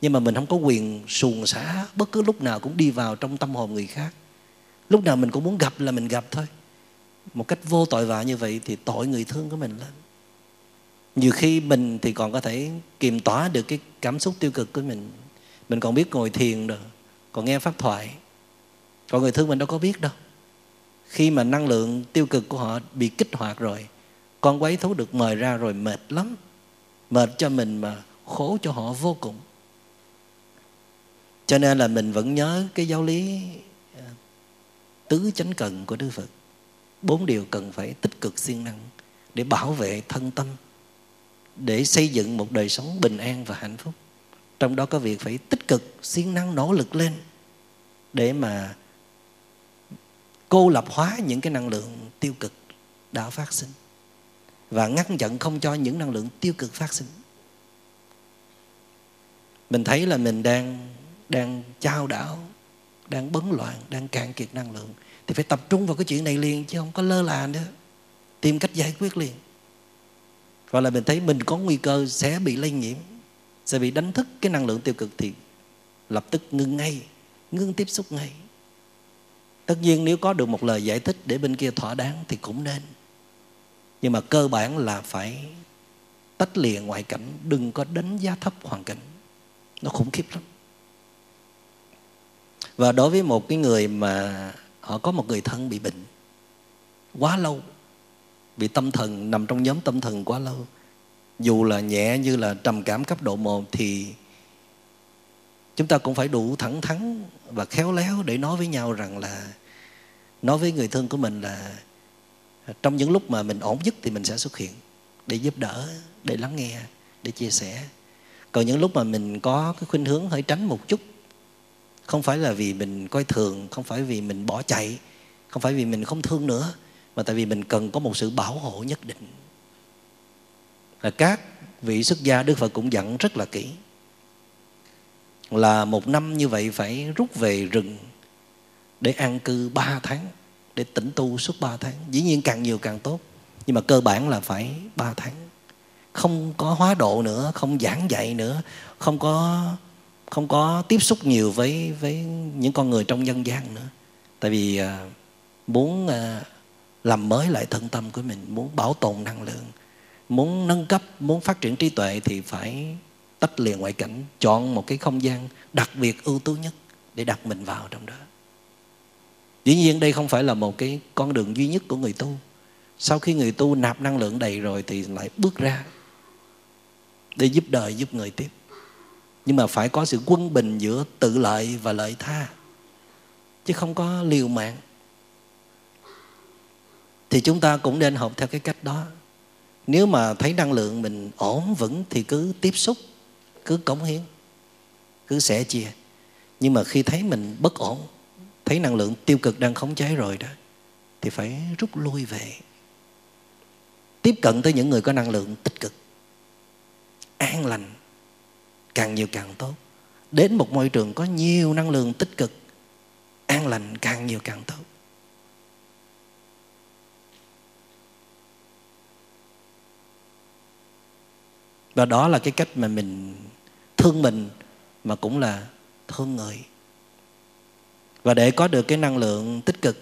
A: Nhưng mà mình không có quyền xuồng xả bất cứ lúc nào cũng đi vào trong tâm hồn người khác. Lúc nào mình cũng muốn gặp là mình gặp thôi. Một cách vô tội vạ như vậy thì tội người thương của mình lắm nhiều khi mình thì còn có thể kiềm tỏa được cái cảm xúc tiêu cực của mình mình còn biết ngồi thiền rồi còn nghe pháp thoại. Còn người thương mình đâu có biết đâu. Khi mà năng lượng tiêu cực của họ bị kích hoạt rồi, con quấy thú được mời ra rồi mệt lắm. Mệt cho mình mà khổ cho họ vô cùng. Cho nên là mình vẫn nhớ cái giáo lý à, tứ chánh cần của đức phật. Bốn điều cần phải tích cực siêng năng để bảo vệ thân tâm, để xây dựng một đời sống bình an và hạnh phúc trong đó có việc phải tích cực, siêng năng, nỗ lực lên để mà cô lập hóa những cái năng lượng tiêu cực đã phát sinh và ngăn chặn không cho những năng lượng tiêu cực phát sinh. Mình thấy là mình đang đang trao đảo, đang bấn loạn, đang cạn kiệt năng lượng. Thì phải tập trung vào cái chuyện này liền, chứ không có lơ là nữa. Tìm cách giải quyết liền. Hoặc là mình thấy mình có nguy cơ sẽ bị lây nhiễm sẽ bị đánh thức cái năng lượng tiêu cực thì lập tức ngưng ngay, ngưng tiếp xúc ngay. Tất nhiên nếu có được một lời giải thích để bên kia thỏa đáng thì cũng nên. Nhưng mà cơ bản là phải tách lìa ngoại cảnh, đừng có đánh giá thấp hoàn cảnh. Nó khủng khiếp lắm. Và đối với một cái người mà họ có một người thân bị bệnh quá lâu, bị tâm thần, nằm trong nhóm tâm thần quá lâu dù là nhẹ như là trầm cảm cấp độ 1 thì chúng ta cũng phải đủ thẳng thắn và khéo léo để nói với nhau rằng là, nói với người thân của mình là trong những lúc mà mình ổn nhất thì mình sẽ xuất hiện để giúp đỡ, để lắng nghe, để chia sẻ. Còn những lúc mà mình có cái khuynh hướng hơi tránh một chút, không phải là vì mình coi thường, không phải vì mình bỏ chạy, không phải vì mình không thương nữa, mà tại vì mình cần có một sự bảo hộ nhất định là các vị xuất gia đức phật cũng dặn rất là kỹ. Là một năm như vậy phải rút về rừng để an cư ba tháng, để tĩnh tu suốt ba tháng. Dĩ nhiên càng nhiều càng tốt, nhưng mà cơ bản là phải ba tháng. Không có hóa độ nữa, không giảng dạy nữa, không có không có tiếp xúc nhiều với với những con người trong nhân gian nữa. Tại vì à, muốn à, làm mới lại thân tâm của mình, muốn bảo tồn năng lượng muốn nâng cấp, muốn phát triển trí tuệ thì phải tách liền ngoại cảnh, chọn một cái không gian đặc biệt ưu tú nhất để đặt mình vào trong đó. Dĩ nhiên đây không phải là một cái con đường duy nhất của người tu. Sau khi người tu nạp năng lượng đầy rồi thì lại bước ra để giúp đời, giúp người tiếp. Nhưng mà phải có sự quân bình giữa tự lợi và lợi tha, chứ không có liều mạng. Thì chúng ta cũng nên học theo cái cách đó nếu mà thấy năng lượng mình ổn vững thì cứ tiếp xúc, cứ cống hiến, cứ sẻ chia. Nhưng mà khi thấy mình bất ổn, thấy năng lượng tiêu cực đang khống chế rồi đó, thì phải rút lui về. Tiếp cận tới những người có năng lượng tích cực, an lành, càng nhiều càng tốt. Đến một môi trường có nhiều năng lượng tích cực, an lành càng nhiều càng tốt. Và đó là cái cách mà mình thương mình mà cũng là thương người. Và để có được cái năng lượng tích cực,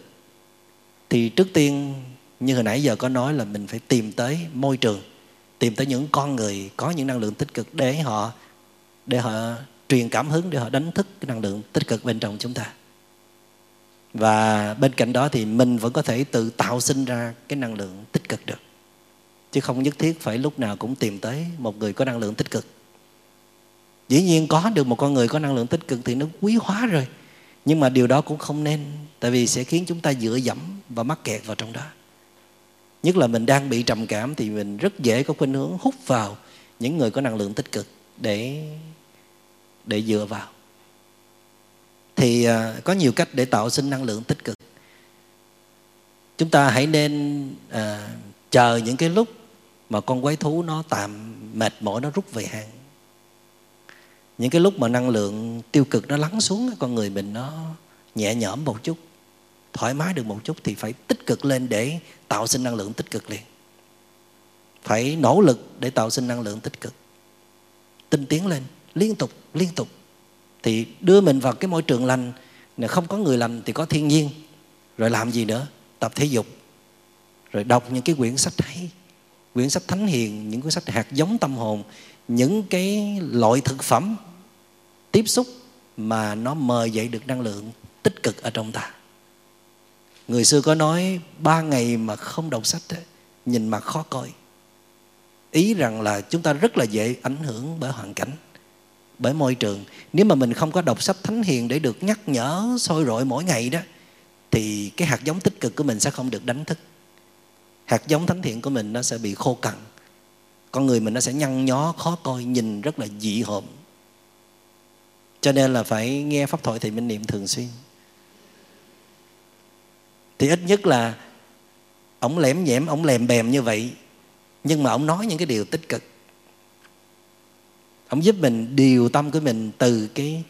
A: thì trước tiên như hồi nãy giờ có nói là mình phải tìm tới môi trường, tìm tới những con người có những năng lượng tích cực để họ để họ truyền cảm hứng, để họ đánh thức cái năng lượng tích cực bên trong chúng ta. Và bên cạnh đó thì mình vẫn có thể tự tạo sinh ra cái năng lượng tích cực được chứ không nhất thiết phải lúc nào cũng tìm tới một người có năng lượng tích cực. Dĩ nhiên có được một con người có năng lượng tích cực thì nó quý hóa rồi. Nhưng mà điều đó cũng không nên tại vì sẽ khiến chúng ta dựa dẫm và mắc kẹt vào trong đó. Nhất là mình đang bị trầm cảm thì mình rất dễ có khuynh hướng hút vào những người có năng lượng tích cực để để dựa vào. Thì à, có nhiều cách để tạo sinh năng lượng tích cực. Chúng ta hãy nên à, chờ những cái lúc mà con quái thú nó tạm mệt mỏi, nó rút về hang những cái lúc mà năng lượng tiêu cực nó lắng xuống, con người mình nó nhẹ nhõm một chút, thoải mái được một chút, thì phải tích cực lên để tạo sinh năng lượng tích cực liền. Phải nỗ lực để tạo sinh năng lượng tích cực. Tinh tiến lên, liên tục liên tục. Thì đưa mình vào cái môi trường lành không có người lành thì có thiên nhiên. Rồi làm gì nữa? Tập thể dục. Rồi đọc những cái quyển sách hay quyển sách thánh hiền những cuốn sách hạt giống tâm hồn những cái loại thực phẩm tiếp xúc mà nó mời dậy được năng lượng tích cực ở trong ta. Người xưa có nói ba ngày mà không đọc sách ấy, nhìn mặt khó coi. Ý rằng là chúng ta rất là dễ ảnh hưởng bởi hoàn cảnh bởi môi trường. Nếu mà mình không có đọc sách thánh hiền để được nhắc nhở sôi rội mỗi ngày đó thì cái hạt giống tích cực của mình sẽ không được đánh thức hạt giống thánh thiện của mình nó sẽ bị khô cằn. Con người mình nó sẽ nhăn nhó, khó coi, nhìn rất là dị hợm. Cho nên là phải nghe pháp thoại thì minh niệm thường xuyên. Thì ít nhất là ổng lẻm nhẽm ổng lèm bèm như vậy, nhưng mà ổng nói những cái điều tích cực. Ổng giúp mình điều tâm của mình từ cái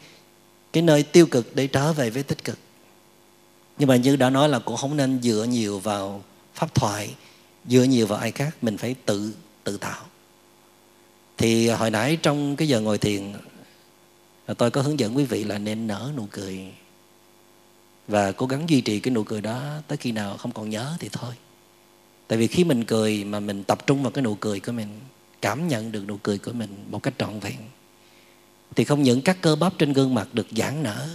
A: cái nơi tiêu cực để trở về với tích cực. Nhưng mà như đã nói là cũng không nên dựa nhiều vào pháp thoại dựa nhiều vào ai khác, mình phải tự tự tạo. Thì hồi nãy trong cái giờ ngồi thiền tôi có hướng dẫn quý vị là nên nở nụ cười. Và cố gắng duy trì cái nụ cười đó tới khi nào không còn nhớ thì thôi. Tại vì khi mình cười mà mình tập trung vào cái nụ cười của mình, cảm nhận được nụ cười của mình một cách trọn vẹn, thì không những các cơ bắp trên gương mặt được giãn nở,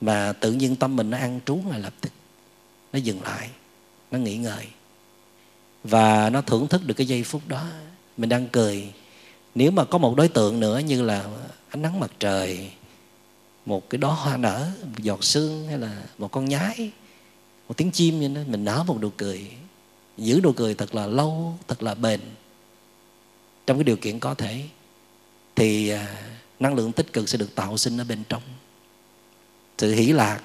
A: mà tự nhiên tâm mình nó ăn trú ngay lập tức, nó dừng lại, nó nghỉ ngơi và nó thưởng thức được cái giây phút đó. Mình đang cười. Nếu mà có một đối tượng nữa như là ánh nắng mặt trời, một cái đó hoa nở một giọt sương hay là một con nhái, một tiếng chim như đó mình nở một nụ cười. Giữ nụ cười thật là lâu, thật là bền. Trong cái điều kiện có thể, thì à, năng lượng tích cực sẽ được tạo sinh ở bên trong. Sự hỷ lạc,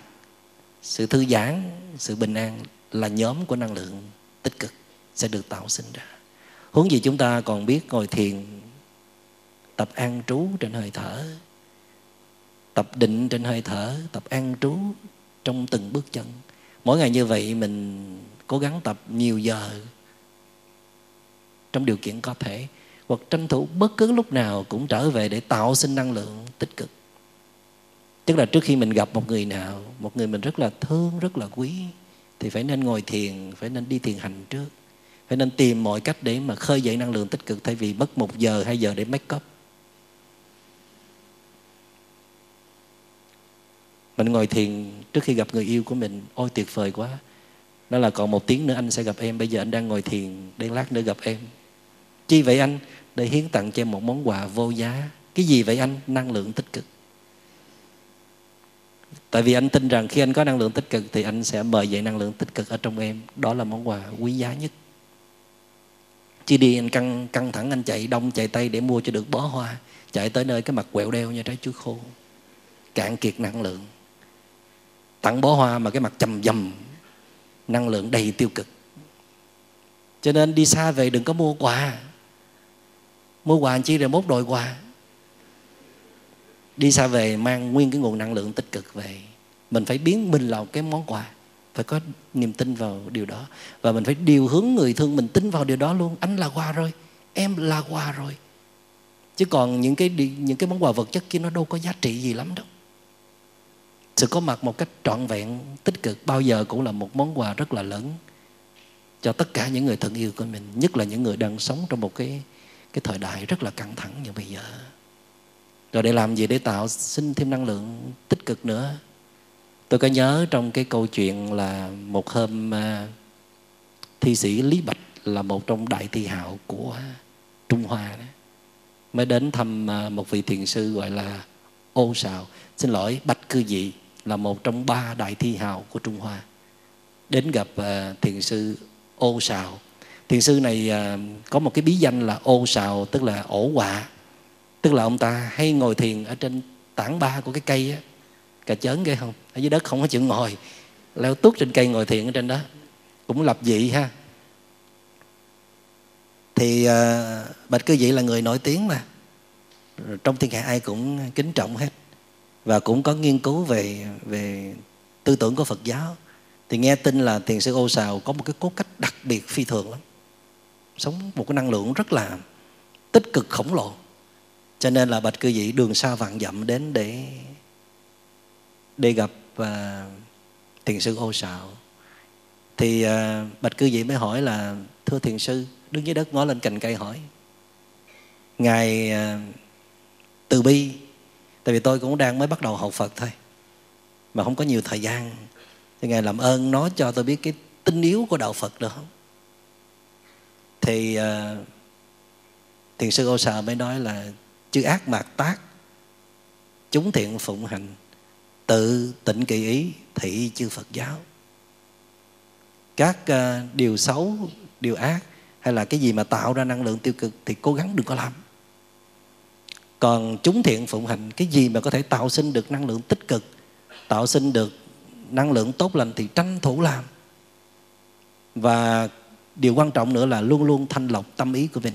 A: sự thư giãn, sự bình an là nhóm của năng lượng tích cực sẽ được tạo sinh ra. Huống gì chúng ta còn biết ngồi thiền, tập an trú trên hơi thở, tập định trên hơi thở, tập an trú trong từng bước chân. Mỗi ngày như vậy mình cố gắng tập nhiều giờ trong điều kiện có thể, hoặc tranh thủ bất cứ lúc nào cũng trở về để tạo sinh năng lượng tích cực. Tức là trước khi mình gặp một người nào, một người mình rất là thương, rất là quý, thì phải nên ngồi thiền, phải nên đi thiền hành trước phải nên tìm mọi cách để mà khơi dậy năng lượng tích cực thay vì mất một giờ hai giờ để make up. Mình ngồi thiền trước khi gặp người yêu của mình, ôi tuyệt vời quá. Đó là còn một tiếng nữa anh sẽ gặp em. Bây giờ anh đang ngồi thiền để lát nữa gặp em. Chi vậy anh? Để hiến tặng cho em một món quà vô giá. Cái gì vậy anh? Năng lượng tích cực. Tại vì anh tin rằng khi anh có năng lượng tích cực thì anh sẽ mời dậy năng lượng tích cực ở trong em. Đó là món quà quý giá nhất chứ đi, anh căng căng thẳng, anh chạy đông, chạy tây để mua cho được bó hoa. Chạy tới nơi cái mặt quẹo đeo như trái chuối khô. Cạn kiệt năng lượng. Tặng bó hoa mà cái mặt chầm dầm, năng lượng đầy tiêu cực. Cho nên đi xa về đừng có mua quà. Mua quà chi rồi mốt đòi quà. Đi xa về mang nguyên cái nguồn năng lượng tích cực về. Mình phải biến mình là cái món quà phải có niềm tin vào điều đó. Và mình phải điều hướng người thương mình tin vào điều đó luôn. Anh là quà rồi, em là quà rồi. Chứ còn những cái những cái món quà vật chất kia nó đâu có giá trị gì lắm đâu. Sự có mặt một cách trọn vẹn, tích cực bao giờ cũng là một món quà rất là lớn cho tất cả những người thân yêu của mình, nhất là những người đang sống trong một cái cái thời đại rất là căng thẳng như bây giờ. Rồi để làm gì để tạo, sinh thêm năng lượng tích cực nữa? Tôi có nhớ trong cái câu chuyện là một hôm à, thi sĩ lý bạch là một trong đại thi hào của trung hoa đó mới đến thăm à, một vị thiền sư gọi là ô sào. Xin lỗi bạch cư dị là một trong ba đại thi hào của trung hoa. Đến gặp uh, thiền sư ô sào. Thiền sư này uh, có một cái bí danh là ô sào tức là ổ quạ. Tức là ông ta hay ngồi thiền ở trên tảng ba của cái cây á cà chớn ghê không? Ở dưới đất không có chuyện ngồi. Leo tuốt trên cây ngồi thiền ở trên đó. Cũng lập dị ha. Thì uh, bạch cư dị là người nổi tiếng mà. Trong thiên hạ ai cũng kính trọng hết. Và cũng có nghiên cứu về về tư tưởng của Phật giáo. Thì nghe tin là thiền sư ô sào có một cái cố cách đặc biệt phi thường lắm. Sống một cái năng lượng rất là tích cực khổng lồ. Cho nên là bạch cư dị đường xa vạn dặm đến để đi gặp uh, thiền sư ô sạo, thì uh, bạch cư vị mới hỏi là thưa thiền sư đứng dưới đất ngó lên cành cây hỏi ngài uh, từ bi tại vì tôi cũng đang mới bắt đầu học phật thôi mà không có nhiều thời gian. Thì ngài làm ơn nói cho tôi biết cái tinh yếu của đạo phật được không? Thì uh, thiền sư ô sạo mới nói là chư ác mạt tác chúng thiện phụng hành tự tịnh kỳ ý thị chư phật giáo. Các uh, điều xấu điều ác hay là cái gì mà tạo ra năng lượng tiêu cực thì cố gắng đừng có làm. Còn chúng thiện phụng hành cái gì mà có thể tạo sinh được năng lượng tích cực tạo sinh được năng lượng tốt lành thì tranh thủ làm. Và điều quan trọng nữa là luôn luôn thanh lọc tâm ý của mình.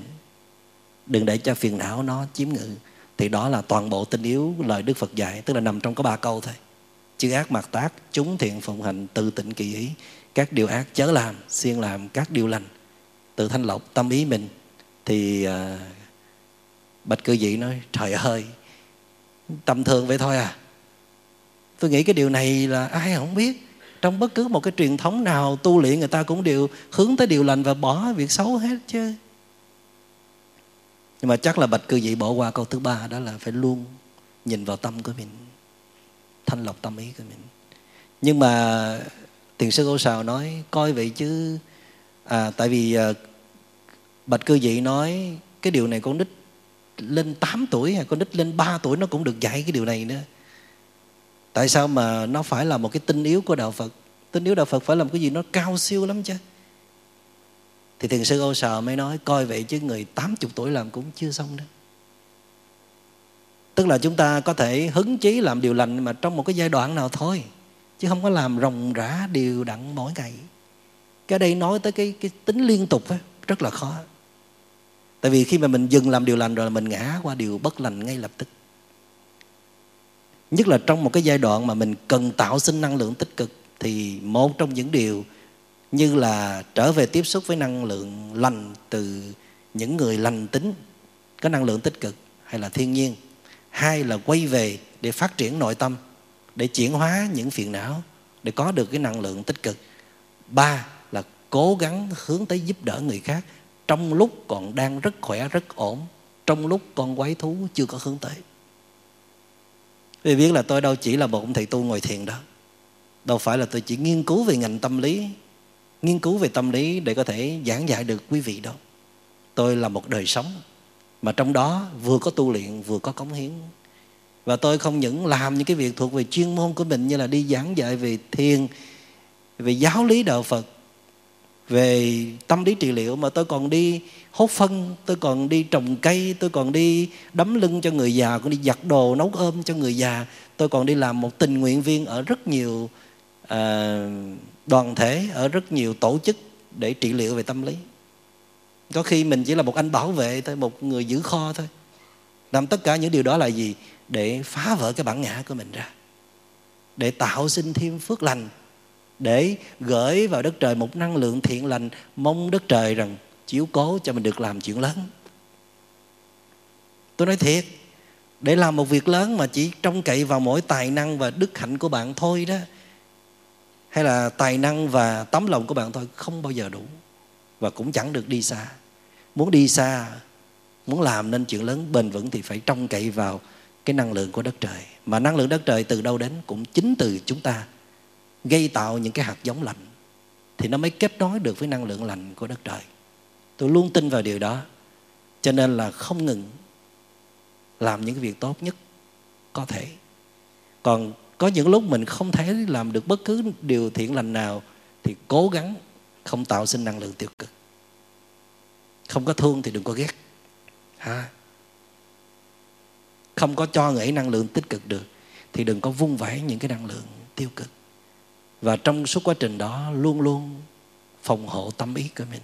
A: Đừng để cho phiền não nó chiếm ngự. Thì đó là toàn bộ tinh yếu lời đức phật dạy tức là nằm trong có ba câu thôi chư ác mặc tác chúng thiện phụng hành tự tịnh kỳ ý. Các điều ác chớ làm siêng làm các điều lành. Tự thanh lọc tâm ý mình thì à, bạch cư dị nói trời ơi tầm thường vậy thôi à. Tôi nghĩ cái điều này là ai không biết. Trong bất cứ một cái truyền thống nào tu luyện người ta cũng đều hướng tới điều lành và bỏ việc xấu hết chứ. Nhưng mà chắc là bạch cư dị bỏ qua câu thứ ba đó là phải luôn nhìn vào tâm của mình thanh lọc tâm ý của mình. Nhưng mà tiền sư ô sào nói coi vậy chứ. À, tại vì à, bạch cư dị nói cái điều này con nít lên 8 tuổi hay con nít lên 3 tuổi nó cũng được dạy cái điều này nữa. Tại sao mà nó phải là một cái tinh yếu của đạo phật? Tinh yếu đạo phật phải làm cái gì nó cao siêu lắm chứ. Thì thiền sư ô sờ mới nói coi vậy chứ người 80 tuổi làm cũng chưa xong đâu tức là chúng ta có thể hứng chí làm điều lành mà trong một cái giai đoạn nào thôi chứ không có làm rồng rã đều đặn mỗi ngày. Cái đây nói tới cái cái tính liên tục ấy, rất là khó. Tại vì khi mà mình dừng làm điều lành rồi là mình ngã qua điều bất lành ngay lập tức. Nhất là trong một cái giai đoạn mà mình cần tạo sinh năng lượng tích cực thì một trong những điều như là trở về tiếp xúc với năng lượng lành từ những người lành tính có năng lượng tích cực hay là thiên nhiên hai là quay về để phát triển nội tâm, để chuyển hóa những phiền não, để có được cái năng lượng tích cực. Ba là cố gắng hướng tới giúp đỡ người khác trong lúc còn đang rất khỏe, rất ổn, trong lúc con quái thú chưa có hướng tới. Vì biết là tôi đâu chỉ là một ông thầy tu ngồi thiền đó. Đâu phải là tôi chỉ nghiên cứu về ngành tâm lý, nghiên cứu về tâm lý để có thể giảng dạy được quý vị đâu. Tôi là một đời sống mà trong đó vừa có tu luyện vừa có cống hiến. Và tôi không những làm những cái việc thuộc về chuyên môn của mình như là đi giảng dạy về thiền về giáo lý đạo phật về tâm lý trị liệu mà tôi còn đi hốt phân tôi còn đi trồng cây tôi còn đi đấm lưng cho người già còn đi giặt đồ nấu ôm cho người già. Tôi còn đi làm một tình nguyện viên ở rất nhiều uh, đoàn thể ở rất nhiều tổ chức để trị liệu về tâm lý có khi mình chỉ là một anh bảo vệ thôi, một người giữ kho thôi. Làm tất cả những điều đó là gì? Để phá vỡ cái bản ngã của mình ra. Để tạo sinh thêm phước lành. Để gửi vào đất trời một năng lượng thiện lành, mong đất trời rằng chiếu cố cho mình được làm chuyện lớn. Tôi nói thiệt, để làm một việc lớn mà chỉ trông cậy vào mỗi tài năng và đức hạnh của bạn thôi đó, hay là tài năng và tấm lòng của bạn thôi, không bao giờ đủ và cũng chẳng được đi xa muốn đi xa, muốn làm nên chuyện lớn, bền vững thì phải trông cậy vào cái năng lượng của đất trời. Mà năng lượng đất trời từ đâu đến cũng chính từ chúng ta, gây tạo những cái hạt giống lành thì nó mới kết nối được với năng lượng lành của đất trời. Tôi luôn tin vào điều đó, cho nên là không ngừng làm những cái việc tốt nhất có thể. Còn có những lúc mình không thể làm được bất cứ điều thiện lành nào, thì cố gắng không tạo sinh năng lượng tiêu cực không có thương thì đừng có ghét. Ha? Không có cho người ấy năng lượng tích cực được, thì đừng có vung vãi những cái năng lượng tiêu cực. Và trong suốt quá trình đó, luôn luôn phòng hộ tâm ý của mình.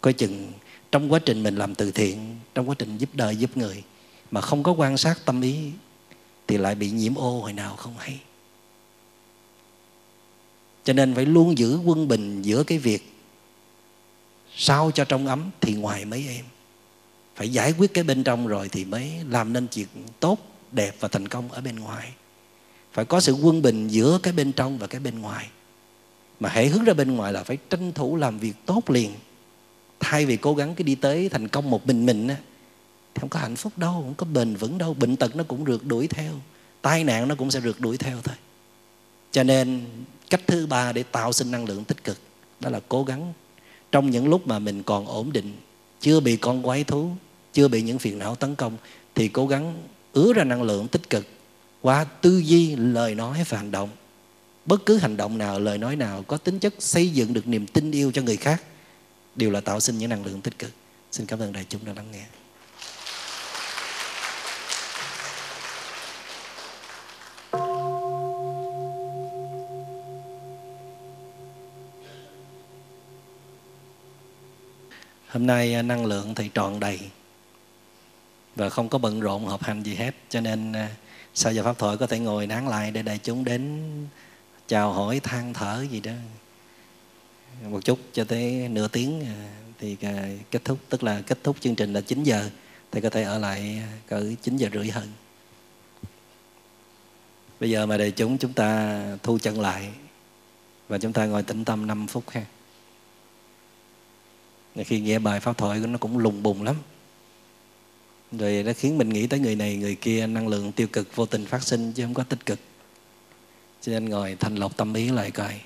A: Coi chừng trong quá trình mình làm từ thiện, trong quá trình giúp đời, giúp người, mà không có quan sát tâm ý, thì lại bị nhiễm ô hồi nào không hay. Cho nên phải luôn giữ quân bình giữa cái việc sao cho trong ấm thì ngoài mấy em? Phải giải quyết cái bên trong rồi thì mới làm nên chuyện tốt, đẹp và thành công ở bên ngoài. Phải có sự quân bình giữa cái bên trong và cái bên ngoài. Mà hãy hướng ra bên ngoài là phải tranh thủ làm việc tốt liền. Thay vì cố gắng cái đi tới thành công một mình mình á, thì không có hạnh phúc đâu, không có bền vững đâu. Bệnh tật nó cũng rượt đuổi theo, tai nạn nó cũng sẽ rượt đuổi theo thôi. Cho nên cách thứ ba để tạo sinh năng lượng tích cực, đó là cố gắng trong những lúc mà mình còn ổn định, chưa bị con quái thú, chưa bị những phiền não tấn công, thì cố gắng ứa ra năng lượng tích cực qua tư duy, lời nói và hành động. Bất cứ hành động nào, lời nói nào có tính chất xây dựng được niềm tin yêu cho người khác, đều là tạo sinh những năng lượng tích cực. Xin cảm ơn đại chúng đã lắng nghe. Hôm nay à, năng lượng thì tròn đầy và không có bận rộn họp hành gì hết. Cho nên à, sau giờ pháp thoại có thể ngồi nán lại để đại chúng đến chào hỏi, than thở gì đó? Một chút cho tới nửa tiếng à, thì kết thúc. Tức là kết thúc chương trình là 9 giờ, thì có thể ở lại cỡ 9 giờ rưỡi hơn. Bây giờ mà đại chúng chúng ta thu chân lại và chúng ta ngồi tĩnh tâm 5 phút ha khi nghe bài pháp thoại, nó cũng lùng bùng lắm. Rồi nó khiến mình nghĩ tới người này, người kia, năng lượng tiêu cực, vô tình phát sinh chứ không có tích cực. Cho nên ngồi thanh lọc tâm ý lại coi.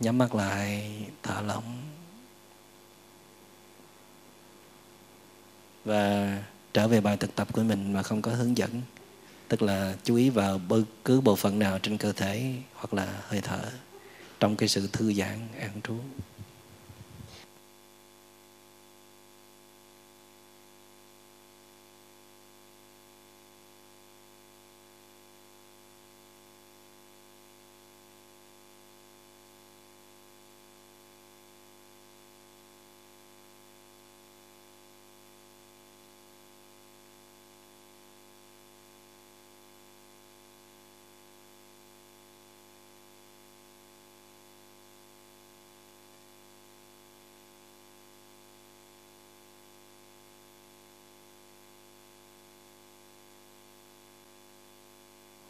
A: Nhắm mắt lại, thả lỏng. Và trở về bài thực tập của mình mà không có hướng dẫn. Tức là chú ý vào bất cứ bộ phận nào trên cơ thể hoặc là hơi thở trong cái sự thư giãn, an trú.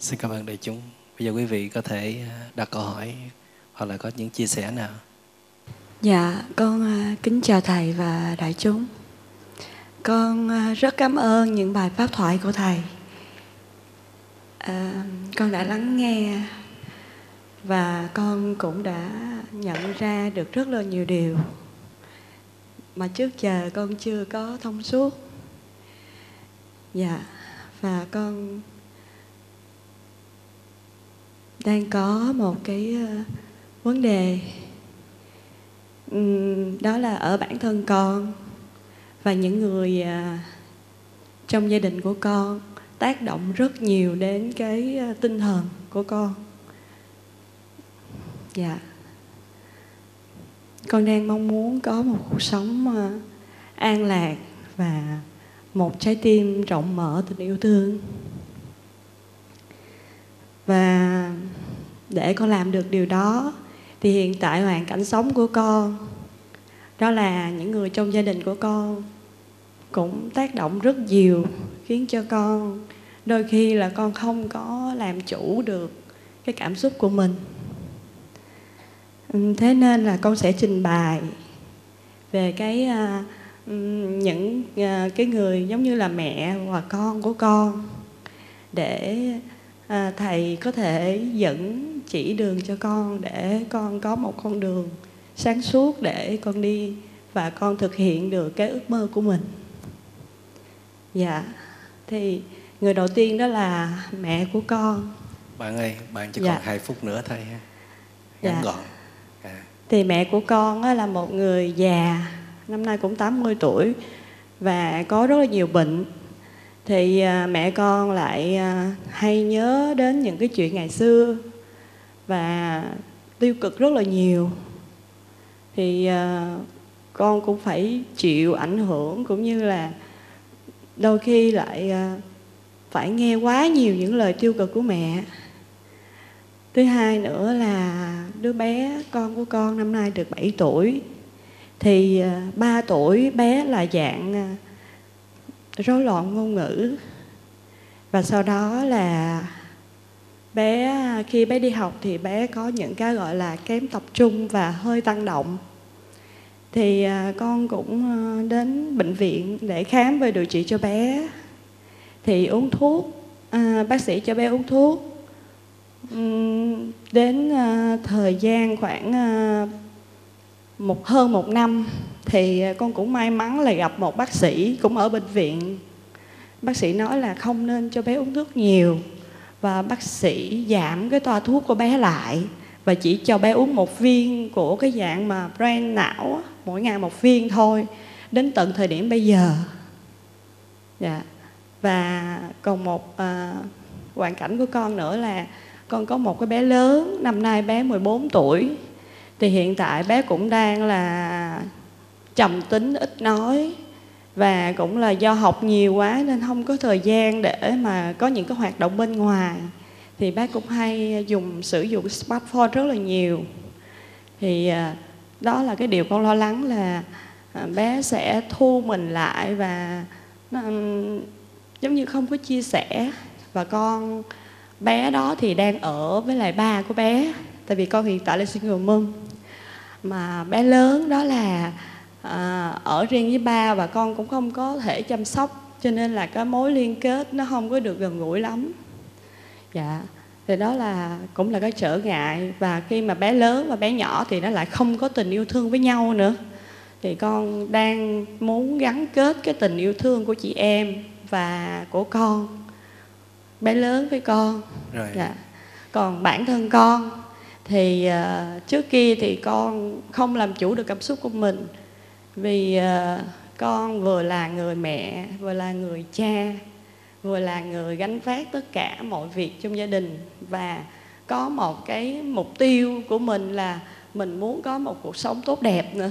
A: Xin cảm ơn đại chúng. Bây giờ quý vị có thể à, đặt câu hỏi hoặc là có những chia sẻ nào.
B: Dạ con à, kính chào thầy và đại chúng. Con à, rất cảm ơn những bài pháp thoại của thầy. À, con đã lắng nghe và con cũng đã nhận ra được rất là nhiều điều mà trước giờ con chưa có thông suốt. Dạ và con đang có một cái ờ, vấn đề. Đó là ở bản thân con và những người ờ, trong gia đình của con tác động rất nhiều đến cái ờ, tinh thần của con. Dạ. Con đang mong muốn có một cuộc sống an lạc và một trái tim rộng mở, tình yêu thương và để con làm được điều đó thì hiện tại hoàn cảnh sống của con đó là những người trong gia đình của con cũng tác động rất nhiều khiến cho con đôi khi là con không có làm chủ được cái cảm xúc của mình. Ừ, thế nên là con sẽ trình bày về cái uh, những uh, cái người giống như là mẹ và con của con để uh, thầy có thể dẫn chỉ đường cho con để con có một con đường sáng suốt để con đi và con thực hiện được cái ước mơ của mình dạ thì người đầu tiên đó là mẹ của con
A: bạn ơi bạn chỉ dạ. còn hai phút nữa thôi ha ngắn dạ. gọn
B: à. thì mẹ của con là một người già năm nay cũng 80 tuổi và có rất là nhiều bệnh thì à, mẹ con lại à, hay nhớ đến những cái chuyện ngày xưa và tiêu cực rất là nhiều. Thì à, con cũng phải chịu ảnh hưởng cũng như là đôi khi lại phải nghe quá nhiều những lời tiêu cực của mẹ. Thứ hai nữa là đứa bé, con của con năm nay được 7 tuổi. Thì 3 tuổi bé là dạng rối loạn ngôn ngữ. Và sau đó là bé khi bé đi học thì bé có những cái gọi là kém tập trung và hơi tăng động. Thì à, con cũng à, đến bệnh viện để khám và điều trị cho bé. Thì uống thuốc à, bác sĩ cho bé uống thuốc. Đến à, thời gian khoảng à, một hơn một năm thì à, con cũng may mắn là gặp một bác sĩ cũng ở bệnh viện. Bác sĩ nói là không nên cho bé uống thuốc nhiều và bác sĩ giảm cái toa thuốc của bé lại và chỉ cho bé uống một viên của cái dạng mà brain não mỗi ngày một viên thôi đến tận thời điểm bây giờ. Dạ. Và còn một à, hoàn cảnh của con nữa là con có một cái bé lớn năm nay bé 14 tuổi. Thì hiện tại bé cũng đang là trầm tính ít nói và cũng là do học nhiều quá nên không có thời gian để mà có những cái hoạt động bên ngoài. Thì bác cũng hay dùng sử dụng smartphone rất là nhiều. Thì à, đó là cái điều con lo lắng là à, bé sẽ thu mình lại và nó, giống như không có chia sẻ. Và con bé đó thì đang ở với lại ba của bé tại vì con hiện tại là single mom mà bé lớn đó là à, ở riêng với ba và con cũng không có thể chăm sóc cho nên là cái mối liên kết nó không có được gần gũi lắm. Dạ thì đó là cũng là cái trở ngại. Và khi mà bé lớn và bé nhỏ thì nó lại không có tình yêu thương với nhau nữa. Thì con đang muốn gắn kết cái tình yêu thương của chị em và của con bé lớn với con.
A: Rồi.
B: dạ. Còn bản thân con thì uh, trước kia thì con không làm chủ được cảm xúc của mình vì uh, con vừa là người mẹ vừa là người cha vừa là người gánh vác tất cả mọi việc trong gia đình. Và có một cái mục tiêu của mình là mình muốn có một cuộc sống tốt đẹp nữa.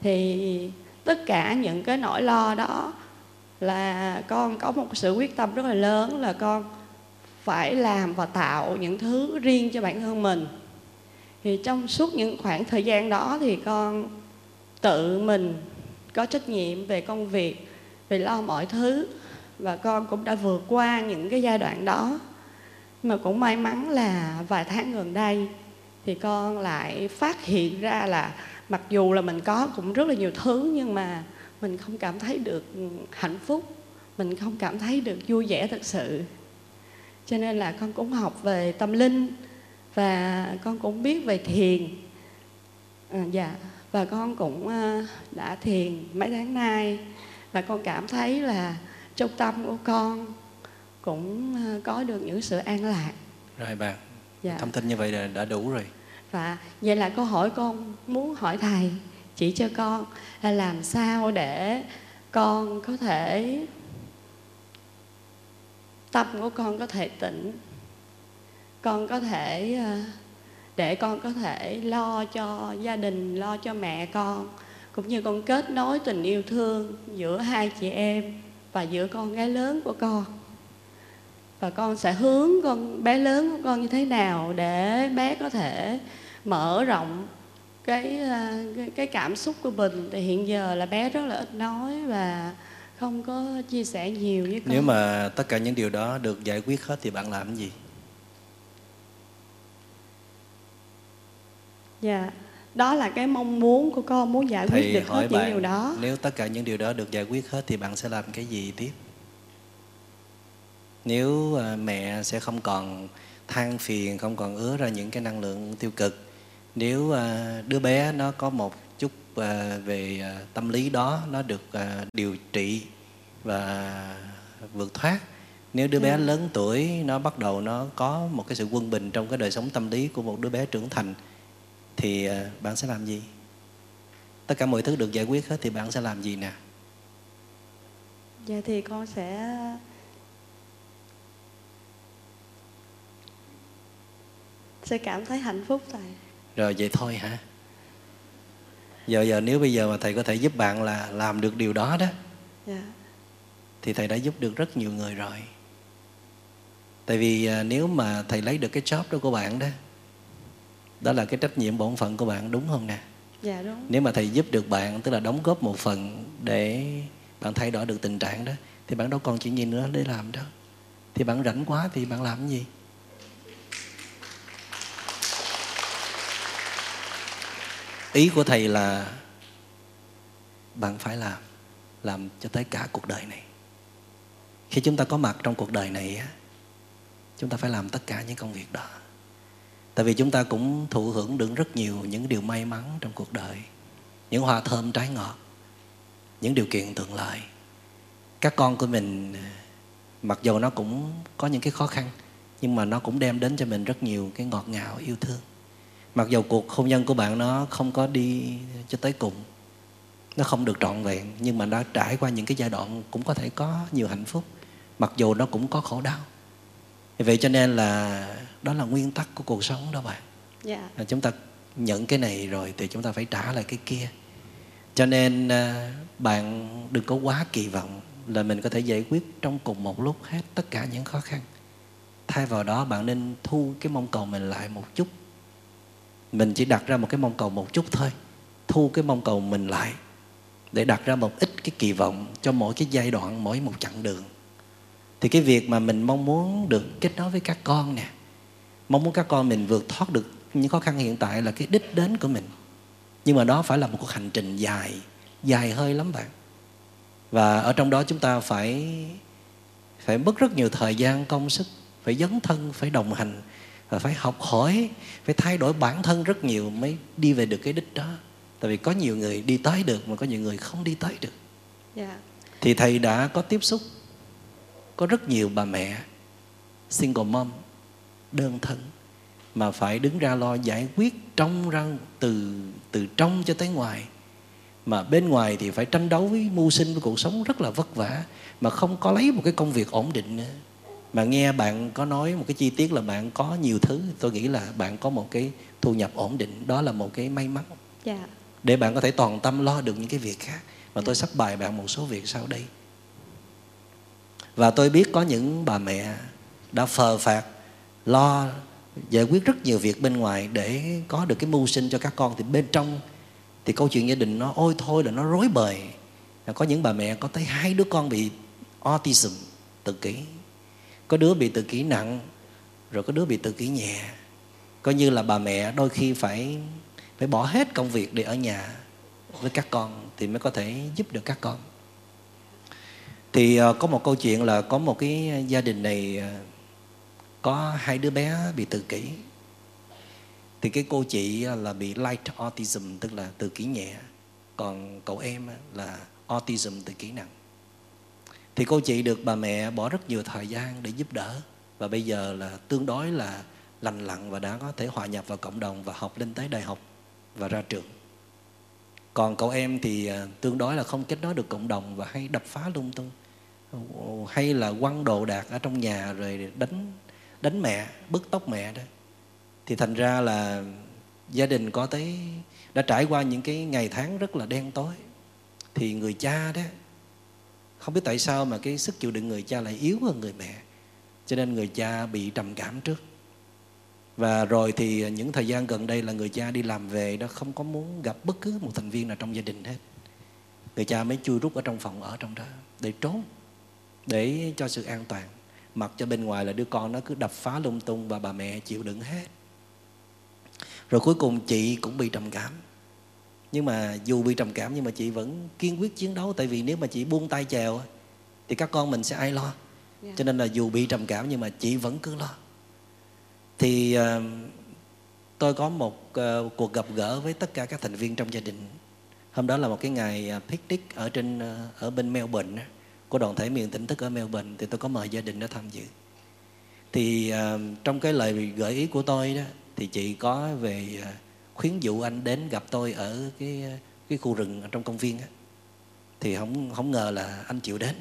B: Thì tất cả những cái nỗi lo đó là con có một sự quyết tâm rất là lớn là con phải làm và tạo những thứ riêng cho bản thân mình. Thì trong suốt những khoảng thời gian đó thì con tự mình có trách nhiệm về công việc về lo mọi thứ. Và con cũng đã vượt qua những cái giai đoạn đó. Mà cũng may mắn là vài tháng gần đây thì con lại phát hiện ra là mặc dù là mình có cũng rất là nhiều thứ nhưng mà mình không cảm thấy được hạnh phúc mình không cảm thấy được vui vẻ thật sự. Cho nên là con cũng học về tâm linh và con cũng biết về thiền. À, dạ và con cũng uh, đã thiền mấy tháng nay và con cảm thấy là trong tâm của con cũng uh, có được những sự an lạc
A: rồi bạn dạ. thông tin như vậy là đã đủ rồi
B: và vậy là câu hỏi con muốn hỏi thầy chỉ cho con là làm sao để con có thể tâm của con có thể tĩnh con có thể ờ, để con có thể lo cho gia đình lo cho mẹ con cũng như con kết nối tình yêu thương giữa hai chị em và giữa con gái lớn của con. Và con sẽ hướng con bé lớn của con như thế nào để bé có thể mở rộng cái ờ, cái, cảm xúc của mình. Thì hiện giờ là bé rất là ít nói và không có chia sẻ nhiều với con.
A: nếu mà tất cả những điều đó được giải quyết hết thì bạn làm cái gì
B: dạ. Đó là cái mong muốn của con muốn giải quyết
A: Thầy
B: được
A: hỏi
B: hết
A: bạn,
B: những điều đó.
A: nếu tất cả những điều đó được giải quyết hết thì bạn sẽ làm cái gì tiếp? Nếu à, mẹ sẽ không còn than phiền không còn ứa ra những cái năng lượng tiêu cực nếu à, đứa bé nó có một chút à, về tâm lý đó nó được điều trị và vượt thoát nếu đứa bé ừ. lớn tuổi nó bắt đầu nó có một cái sự quân bình trong cái đời sống tâm lý của một đứa bé trưởng thành thì à, bạn sẽ làm gì? Tất cả mọi thứ được giải quyết hết thì bạn sẽ làm gì nè?
B: Dạ thì con sẽ sẽ cảm thấy hạnh phúc thầy.
A: Rồi vậy thôi hả? Giờ giờ nếu bây giờ mà thầy có thể giúp bạn là làm được điều đó đó dạ. thì thầy đã giúp được rất nhiều người rồi. Tại vì à, nếu mà thầy lấy được cái job đó của bạn đó đó là cái trách nhiệm bổn phận của bạn đúng không nè?
B: Dạ đúng.
A: Nếu mà thầy giúp được bạn tức là đóng góp một phần để bạn thay đổi được tình trạng đó thì bạn đâu còn chuyện gì nữa để làm đâu. Thì bạn rảnh quá thì bạn làm cái gì? Ý của thầy là bạn phải làm làm cho tới cả cuộc đời này. Khi chúng ta có mặt trong cuộc đời này á chúng ta phải làm tất cả những công việc đó tại vì chúng ta cũng thụ hưởng được rất nhiều những điều may mắn trong cuộc đời, những hoa thơm trái ngọt, những điều kiện thuận lợi. Các con của mình, mặc dù nó cũng có những cái khó khăn, nhưng mà nó cũng đem đến cho mình rất nhiều cái ngọt ngào, yêu thương. Mặc dù cuộc hôn nhân của bạn nó không có đi cho tới cùng, nó không được trọn vẹn, nhưng mà nó trải qua những cái giai đoạn cũng có thể có nhiều hạnh phúc, mặc dù nó cũng có khổ đau. Vậy cho nên là đó là nguyên tắc của cuộc sống đó bạn.
B: Yeah.
A: Dạ. chúng ta nhận cái này rồi thì chúng ta phải trả lại cái kia. Cho nên à, bạn đừng có quá kỳ vọng là mình có thể giải quyết trong cùng một lúc hết tất cả những khó khăn. Thay vào đó bạn nên thu cái mong cầu mình lại một chút. Mình chỉ đặt ra một cái mong cầu một chút thôi. Thu cái mong cầu mình lại để đặt ra một ít cái kỳ vọng cho mỗi cái giai đoạn mỗi một chặng đường. Thì cái việc mà mình mong muốn được kết nối với các con nè mong muốn các con mình vượt thoát được những khó khăn hiện tại là cái đích đến của mình nhưng mà đó phải là một cuộc hành trình dài dài hơi lắm bạn và ở trong đó chúng ta phải phải mất rất nhiều thời gian công sức phải dấn thân phải đồng hành và phải học hỏi phải thay đổi bản thân rất nhiều mới đi về được cái đích đó tại vì có nhiều người đi tới được mà có nhiều người không đi tới được
B: yeah. Dạ.
A: thì thầy đã có tiếp xúc có rất nhiều bà mẹ single mom đơn thân mà phải đứng ra lo giải quyết trong răng từ từ trong cho tới ngoài. Mà bên ngoài thì phải tranh đấu với mưu sinh với cuộc sống rất là vất vả mà không có lấy một cái công việc ổn định nữa. Mà nghe bạn có nói một cái chi tiết là bạn có nhiều thứ tôi nghĩ là bạn có một cái thu nhập ổn định đó là một cái may mắn.
B: Yeah. Dạ.
A: để bạn có thể toàn tâm lo được những cái việc khác. Và tôi sắp bài bạn một số việc sau đây. Và tôi biết có những bà mẹ đã phờ phạt lo giải quyết rất nhiều việc bên ngoài để có được cái mưu sinh cho các con. Thì bên trong thì câu chuyện gia đình nó ôi thôi là nó rối bời. Có những bà mẹ có tới hai đứa con bị autism tự kỷ. Có đứa bị tự kỷ nặng rồi có đứa bị tự kỷ nhẹ. Coi như là bà mẹ đôi khi phải phải bỏ hết công việc để ở nhà với các con thì mới có thể giúp được các con. Thì ờ, có một câu chuyện là có một cái gia đình này uh, có hai đứa bé bị tự kỷ. Thì cái cô chị à, là bị light autism, tức là tự kỷ nhẹ. Còn cậu em à, là autism, tự kỷ nặng. Thì cô chị được bà mẹ bỏ rất nhiều thời gian để giúp đỡ. Và bây giờ là tương đối là lành lặn và đã có thể hòa nhập vào cộng đồng và học lên tới đại học và ra trường. Còn cậu em thì à, tương đối là không kết nối được cộng đồng và hay đập phá lung tung. Hay là quăng đồ đạc ở trong nhà rồi đánh đánh mẹ, bứt tóc mẹ đó. Thì thành ra là gia đình có tới, đã trải qua những cái ngày tháng rất là đen tối. Thì người cha đó, không biết tại sao mà cái sức chịu đựng người cha lại yếu hơn người mẹ. Cho nên người cha bị trầm cảm trước. Và rồi thì những thời gian gần đây là người cha đi làm về đó, không có muốn gặp bất cứ một thành viên nào trong gia đình hết. Người cha mới chui rút ở trong phòng ở trong đó để trốn, để cho sự an toàn mặc cho bên ngoài là đứa con nó cứ đập phá lung tung và bà mẹ chịu đựng hết. Rồi cuối cùng chị cũng bị trầm cảm. Nhưng mà dù bị trầm cảm nhưng mà chị vẫn kiên quyết chiến đấu. Tại vì nếu mà chị buông tay chèo thì các con mình sẽ ai lo? Yeah. Dạ. cho nên là dù bị trầm cảm nhưng mà chị vẫn cứ lo. Thì uh, tôi có một uh, cuộc gặp gỡ với tất cả các thành viên trong gia đình. Hôm đó là một cái ngày uh, picnic ở trên uh, ở bên Melbourne của đoàn thể miền tỉnh thức ở Melbourne thì tôi có mời gia đình đã tham dự. Thì uh, trong cái lời gợi ý của tôi đó thì chị có về uh, khuyến dụ anh đến gặp tôi ở cái à, cái khu rừng ở trong công viên á. Thì không không ngờ là anh chịu đến.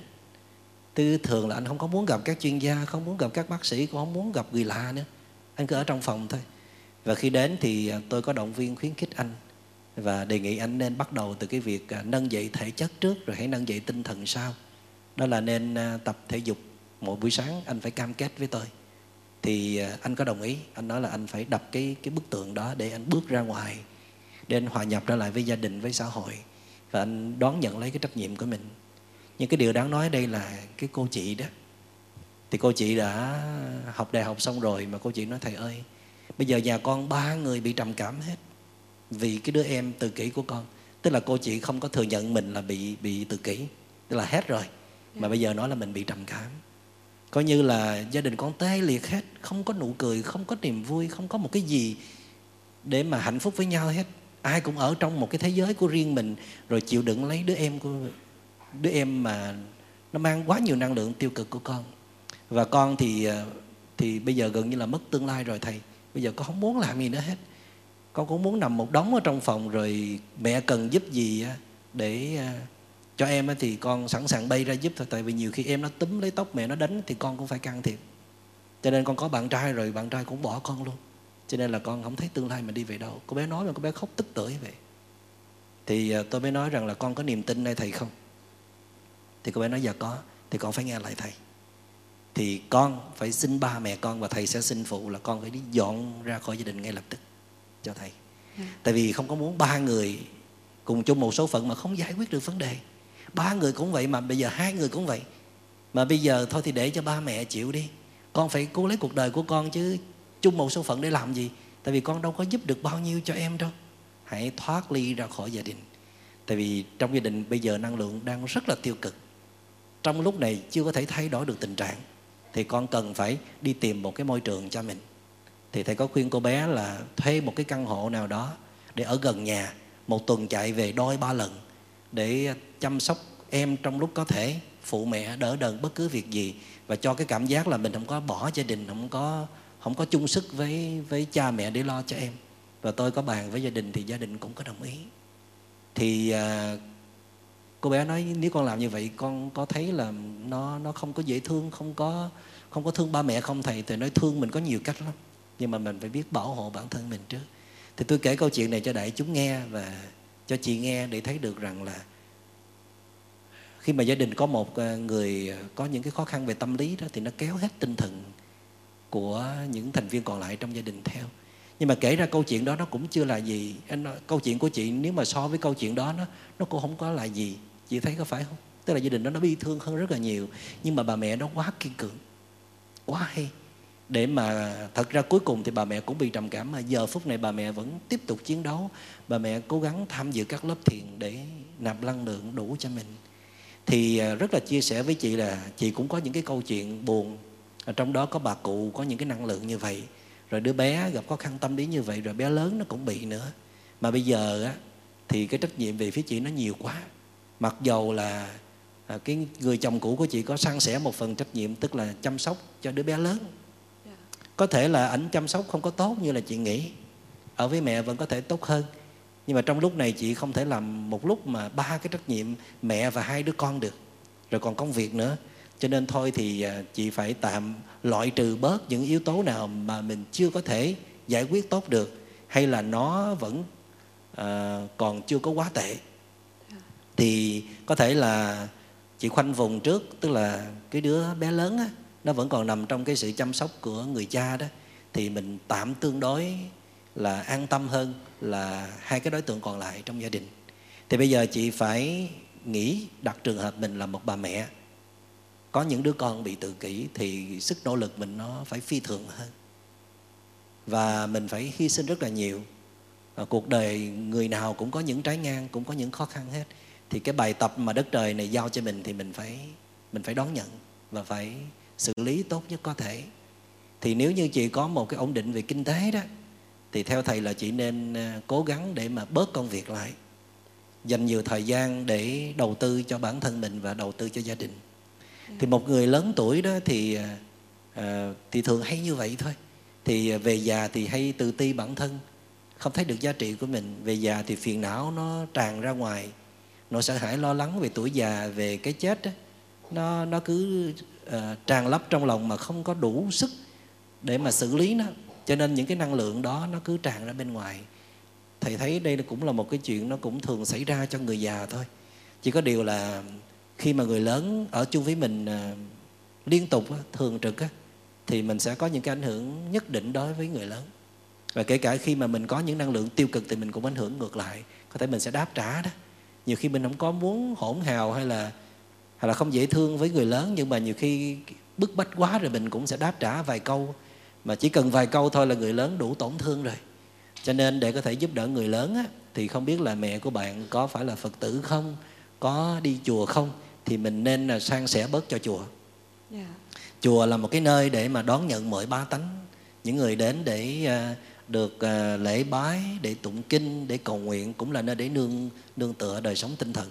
A: Tư thường là anh không có muốn gặp các chuyên gia không muốn gặp các bác sĩ cũng không muốn gặp người lạ nữa. Anh cứ ở trong phòng thôi. Và khi đến thì tôi có động viên khuyến khích anh và đề nghị anh nên bắt đầu từ cái việc nâng dậy thể chất trước rồi hãy nâng dậy tinh thần sau đó là nên à, tập thể dục mỗi buổi sáng, anh phải cam kết với tôi. Thì à, anh có đồng ý, anh nói là anh phải đập cái cái bức tượng đó để anh bước ra ngoài, để anh hòa nhập trở lại với gia đình, với xã hội. Và anh đón nhận lấy cái trách nhiệm của mình. Nhưng cái điều đáng nói đây là cái cô chị đó. Thì cô chị đã học đại học xong rồi mà cô chị nói, thầy ơi, bây giờ nhà con ba người bị trầm cảm hết vì cái đứa em tự kỷ của con. Tức là cô chị không có thừa nhận mình là bị bị tự kỷ, tức là hết rồi. Dạ. mà bây giờ nói là mình bị trầm cảm. Coi như là gia đình con tê liệt hết, không có nụ cười, không có niềm vui, không có một cái gì để mà hạnh phúc với nhau hết. Ai cũng ở trong một cái thế giới của riêng mình, rồi chịu đựng lấy đứa em của, đứa em mà nó mang quá nhiều năng lượng tiêu cực của con. Và con thì ờ, thì bây giờ gần như là mất tương lai rồi thầy. Bây giờ con không muốn làm gì nữa hết. Con cũng muốn nằm một đống ở trong phòng rồi mẹ cần giúp gì để ờ, cho em thì con sẵn sàng bay ra giúp thôi tại vì nhiều khi em nó túm lấy tóc mẹ nó đánh thì con cũng phải can thiệp. Cho nên con có bạn trai rồi bạn trai cũng bỏ con luôn. Cho nên là con không thấy tương lai mình đi về đâu. Cô bé nói mà cô bé khóc tức tưởi vậy. Thì ờ, tôi mới nói rằng là con có niềm tin nơi thầy không? Thì cô bé nói dạ có thì con phải nghe lại thầy. Thì con phải xin ba mẹ con và thầy sẽ xin phụ là con phải đi dọn ra khỏi gia đình ngay lập tức cho thầy. Ừ. tại vì không có muốn ba người cùng chung một số phận mà không giải quyết được vấn đề ba người cũng vậy mà, bây giờ hai người cũng vậy. Mà bây giờ thôi thì để cho ba mẹ chịu đi. Con phải cố lấy cuộc đời của con chứ, chung một số phận để làm gì? Tại vì con đâu có giúp được bao nhiêu cho em đâu. Hãy thoát ly ra khỏi gia đình. Tại vì trong gia đình bây giờ năng lượng đang rất là tiêu cực. Trong lúc này chưa có thể thay đổi được tình trạng, thì con cần phải đi tìm một cái môi trường cho mình. Thì thầy có khuyên cô bé là thuê một cái căn hộ nào đó để ở gần nhà, một tuần chạy về đôi ba lần để ờ, chăm sóc em trong lúc có thể phụ mẹ đỡ đần bất cứ việc gì và cho cái cảm giác là mình không có bỏ gia đình không có không có chung sức với với cha mẹ để lo cho em. Và tôi có bàn với gia đình thì gia đình cũng có đồng ý. Thì à, cô bé nói nếu con làm như vậy con có thấy là nó nó không có dễ thương không có không có thương ba mẹ không thầy? Thì nói thương mình có nhiều cách lắm nhưng mà mình phải biết bảo hộ bản thân mình trước. Thì tôi kể câu chuyện này cho đại chúng nghe và cho chị nghe để thấy được rằng là khi mà gia đình có một ờ, người ờ, có những cái khó khăn về tâm lý đó thì nó kéo hết tinh thần của những thành viên còn lại trong gia đình theo. Nhưng mà kể ra câu chuyện đó nó cũng chưa là gì. Anh nói, câu chuyện của chị nếu mà so với câu chuyện đó nó nó cũng không có là gì. Chị thấy có phải không? Tức là gia đình đó nó bi thương hơn rất là nhiều nhưng mà bà mẹ nó quá kiên cường quá hay để mà thật ra cuối cùng thì bà mẹ cũng bị trầm cảm mà giờ phút này bà mẹ vẫn tiếp tục chiến đấu. Bà mẹ cố gắng tham dự các lớp thiền để nạp năng lượng đủ cho mình. Thì à, rất là chia sẻ với chị là chị cũng có những cái câu chuyện buồn. Trong đó có bà cụ có những cái năng lượng như vậy. Rồi đứa bé gặp khó khăn tâm lý như vậy, rồi bé lớn nó cũng bị nữa. Mà bây giờ á, thì cái trách nhiệm về phía chị nó nhiều quá. Mặc dầu là à, cái người chồng cũ của chị có san sẻ một phần trách nhiệm, tức là chăm sóc cho đứa bé lớn có thể là ảnh chăm sóc không có tốt như là chị nghĩ. Ở với mẹ vẫn có thể tốt hơn. Nhưng mà trong lúc này chị không thể làm một lúc mà ba cái trách nhiệm mẹ và hai đứa con được. Rồi còn công việc nữa. Cho nên thôi thì à, chị phải tạm loại trừ bớt những yếu tố nào mà mình chưa có thể giải quyết tốt được hay là nó vẫn à, còn chưa có quá tệ. Thì có thể là chị khoanh vùng trước tức là cái đứa bé lớn á, nó vẫn còn nằm trong cái sự chăm sóc của người cha đó. Thì mình tạm tương đối là an tâm hơn là hai cái đối tượng còn lại trong gia đình. Thì bây giờ chị phải nghĩ đặt trường hợp mình là một bà mẹ. Có những đứa con bị tự kỷ thì sức nỗ lực mình nó phải phi thường hơn. Và mình phải hy sinh rất là nhiều. Và cuộc đời người nào cũng có những trái ngang, cũng có những khó khăn hết. Thì cái bài tập mà đất trời này giao cho mình thì mình phải mình phải đón nhận và phải xử lý tốt nhất có thể. Thì nếu như chị có một cái ổn định về kinh tế đó thì theo thầy là chị nên à, cố gắng để mà bớt công việc lại. Dành nhiều thời gian để đầu tư cho bản thân mình và đầu tư cho gia đình. Thì một người lớn tuổi đó thì à, thì thường hay như vậy thôi. Thì về già thì hay tự ti bản thân không thấy được giá trị của mình. Về già thì phiền não nó tràn ra ngoài. Nỗi sợ hãi lo lắng về tuổi già về cái chết đó, nó nó cứ uh, tràn lấp trong lòng mà không có đủ sức để mà xử lý nó. Cho nên những cái năng lượng đó nó cứ tràn ra bên ngoài. Thầy thấy đây cũng là một cái chuyện nó cũng thường xảy ra cho người già thôi. Chỉ có điều là khi mà người lớn ở chung với mình uh, liên tục thường trực thì mình sẽ có những cái ảnh hưởng nhất định đối với người lớn. Và kể cả khi mà mình có những năng lượng tiêu cực thì mình cũng ảnh hưởng ngược lại. Có thể mình sẽ đáp trả đó. Nhiều khi mình không có muốn hỗn hào hay là hay là không dễ thương với người lớn nhưng mà nhiều khi bức bách quá rồi mình cũng sẽ đáp trả vài câu. Mà chỉ cần vài câu thôi là người lớn đủ tổn thương rồi. Cho nên để có thể giúp đỡ người lớn á, thì không biết là mẹ của bạn có phải là phật tử không? Có đi chùa không? Thì mình nên là san sẻ bớt cho chùa. Yeah. Dạ. chùa là một cái nơi để mà đón nhận mọi ba tánh. Những người đến để à, được à, lễ bái để tụng kinh để cầu nguyện cũng là nơi để nương nương tựa đời sống tinh thần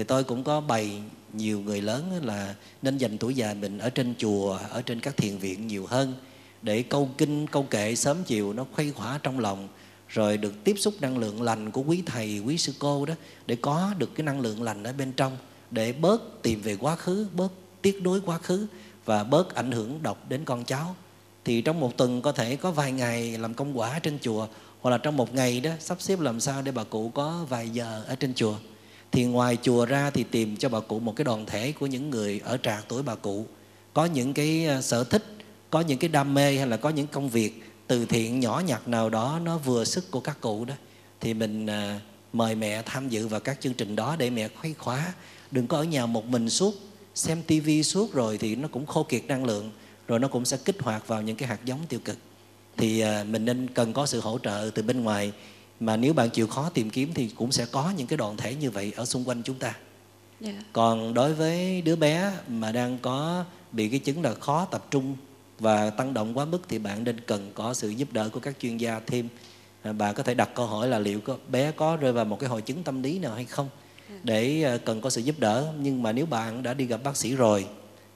A: thì tôi cũng có bày nhiều người lớn là nên dành tuổi già mình ở trên chùa, ở trên các thiền viện nhiều hơn để câu kinh, câu kệ sớm chiều nó khuây khỏa trong lòng, rồi được tiếp xúc năng lượng lành của quý thầy, quý sư cô đó để có được cái năng lượng lành ở bên trong để bớt tìm về quá khứ, bớt tiếc đối quá khứ và bớt ảnh hưởng độc đến con cháu. Thì trong một tuần có thể có vài ngày làm công quả trên chùa, hoặc là trong một ngày đó sắp xếp làm sao để bà cụ có vài giờ ở trên chùa thì ngoài chùa ra thì tìm cho bà cụ một cái đoàn thể của những người ở trạc tuổi bà cụ. Có những cái ờ, sở thích, có những cái đam mê hay là có những công việc từ thiện nhỏ nhặt nào đó nó vừa sức của các cụ đó, thì mình ờ, mời mẹ tham dự vào các chương trình đó để mẹ khuấy khóa. Đừng có ở nhà một mình suốt, xem tivi suốt rồi thì nó cũng khô kiệt năng lượng, rồi nó cũng sẽ kích hoạt vào những cái hạt giống tiêu cực. Thì ờ, mình nên cần có sự hỗ trợ từ bên ngoài mà nếu bạn chịu khó tìm kiếm thì cũng sẽ có những cái đoàn thể như vậy ở xung quanh chúng ta yeah. Dạ. còn đối với đứa bé mà đang có bị cái chứng là khó tập trung và tăng động quá mức thì bạn nên cần có sự giúp đỡ của các chuyên gia thêm à, bạn có thể đặt câu hỏi là liệu có bé có rơi vào một cái hội chứng tâm lý nào hay không dạ. để à, cần có sự giúp đỡ nhưng mà nếu bạn đã đi gặp bác sĩ rồi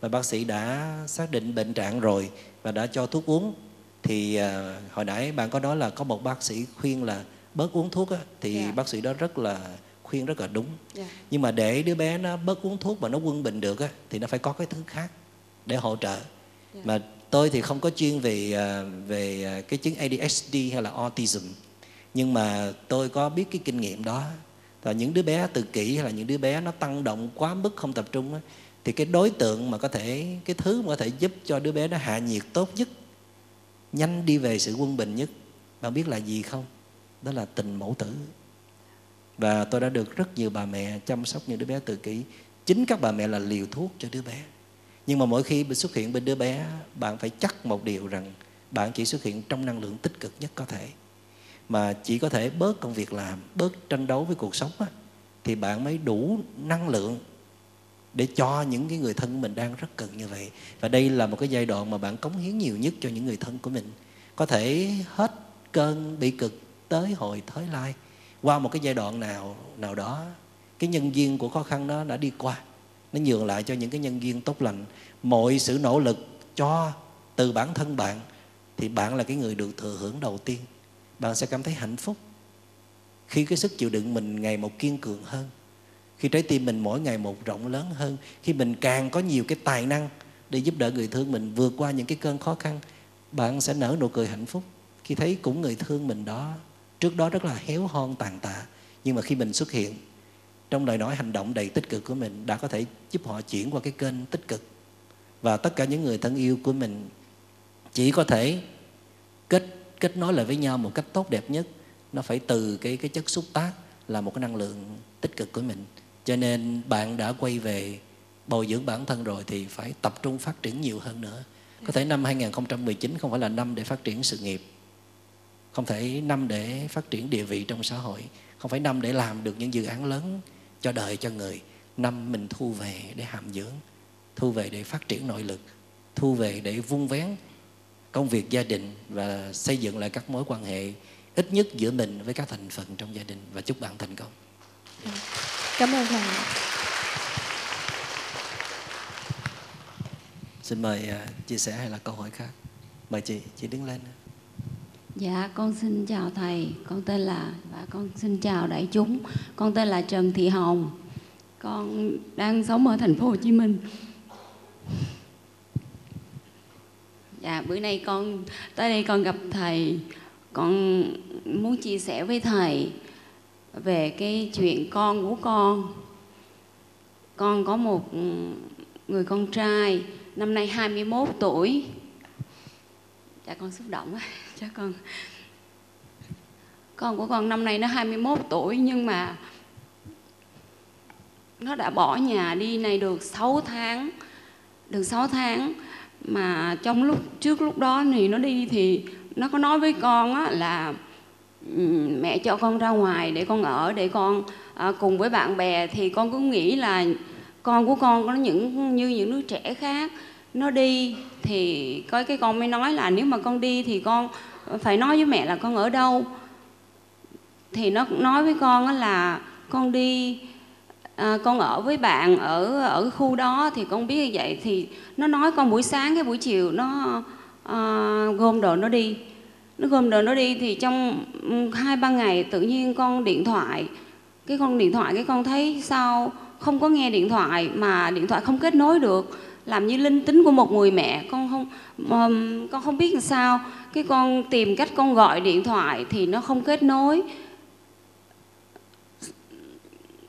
A: và bác sĩ đã xác định bệnh trạng rồi và đã cho thuốc uống thì à, hồi nãy bạn có nói là có một bác sĩ khuyên là bớt uống thuốc á, thì yeah. Dạ. bác sĩ đó rất là khuyên rất là đúng yeah. Dạ. nhưng mà để đứa bé nó bớt uống thuốc mà nó quân bình được á, thì nó phải có cái thứ khác để hỗ trợ yeah. Dạ. mà tôi thì không có chuyên về à, về à, cái chứng ADHD hay là autism nhưng mà tôi có biết cái kinh nghiệm đó và những đứa bé tự kỷ hay là những đứa bé nó tăng động quá mức không tập trung á, thì cái đối tượng mà có thể cái thứ mà có thể giúp cho đứa bé nó hạ nhiệt tốt nhất nhanh đi về sự quân bình nhất bạn biết là gì không đó là tình mẫu tử. Và tôi đã được rất nhiều bà mẹ chăm sóc những đứa bé tự kỷ. Chính các bà mẹ là liều thuốc cho đứa bé. Nhưng mà mỗi khi xuất hiện bên đứa bé bạn phải chắc một điều rằng bạn chỉ xuất hiện trong năng lượng tích cực nhất có thể. Mà chỉ có thể bớt công việc làm bớt tranh đấu với cuộc sống á, thì bạn mới đủ năng lượng để cho những cái người thân mình đang rất cần như vậy. Và đây là một cái giai đoạn mà bạn cống hiến nhiều nhất cho những người thân của mình. Có thể hết cơn bị cực tới hồi, tới lai. Qua một cái giai đoạn nào nào đó, cái nhân duyên của khó khăn đó đã đi qua. Nó nhường lại cho những cái nhân duyên tốt lành. Mọi sự nỗ lực cho từ bản thân bạn, thì bạn là cái người được thừa hưởng đầu tiên. Bạn sẽ cảm thấy hạnh phúc. Khi cái sức chịu đựng mình ngày một kiên cường hơn, khi trái tim mình mỗi ngày một rộng lớn hơn, khi mình càng có nhiều cái tài năng để giúp đỡ người thương mình vượt qua những cái cơn khó khăn, bạn sẽ nở nụ cười hạnh phúc. Khi thấy cũng người thương mình đó trước đó rất là héo hon, tàn tạ. Nhưng mà khi mình xuất hiện, trong lời nói hành động đầy tích cực của mình đã có thể giúp họ chuyển qua cái kênh tích cực. Và tất cả những người thân yêu của mình chỉ có thể kết kết nối lại với nhau một cách tốt đẹp nhất. Nó phải từ cái cái chất xúc tác là một cái năng lượng tích cực của mình. Cho nên bạn đã quay về bồi dưỡng bản thân rồi thì phải tập trung phát triển nhiều hơn nữa. Có thể năm 2019 không phải là năm để phát triển sự nghiệp không thể năm để phát triển địa vị trong xã hội. Không phải năm để làm được những dự án lớn cho đời cho người. Năm mình thu về để hàm dưỡng thu về để phát triển nội lực thu về để vun vén công việc gia đình và xây dựng lại các mối quan hệ ít nhất giữa mình với các thành phần trong gia đình. Và chúc bạn thành công.
B: Cảm ơn thầy.
A: Xin mời uh, chia sẻ hay là câu hỏi khác. Mời chị chị đứng lên
C: Dạ, con xin chào thầy, con tên là và con xin chào đại chúng. Con tên là Trần Thị Hồng. Con đang sống ở thành phố Hồ Chí Minh. Dạ, bữa nay con tới đây con gặp thầy, con muốn chia sẻ với thầy về cái chuyện con của con. Con có một người con trai năm nay 21 tuổi. Dạ con xúc động quá Chắc con. Con của con năm nay nó 21 tuổi nhưng mà nó đã bỏ nhà đi này được 6 tháng được 6 tháng. Mà trong lúc trước lúc đó thì nó đi thì nó có nói với con á, là mẹ cho con ra ngoài để con ở để con à, cùng với bạn bè. Thì con cũng nghĩ là con của con có những như những đứa trẻ khác nó đi thì coi cái con mới nói là nếu mà con đi thì con phải nói với mẹ là con ở đâu. Thì nó nói với con là con đi à, con ở với bạn ở ở khu đó thì con biết như vậy. Thì nó nói con buổi sáng cái buổi chiều nó à, gom đồ nó đi. Nó gom đồ nó đi thì trong ừ, hai ba ngày tự nhiên con điện thoại cái con điện thoại cái con thấy sao không có nghe điện thoại mà điện thoại không kết nối được làm như linh tính của một người mẹ con không um, con không biết làm sao. Cái con tìm cách con gọi điện thoại thì nó không kết nối.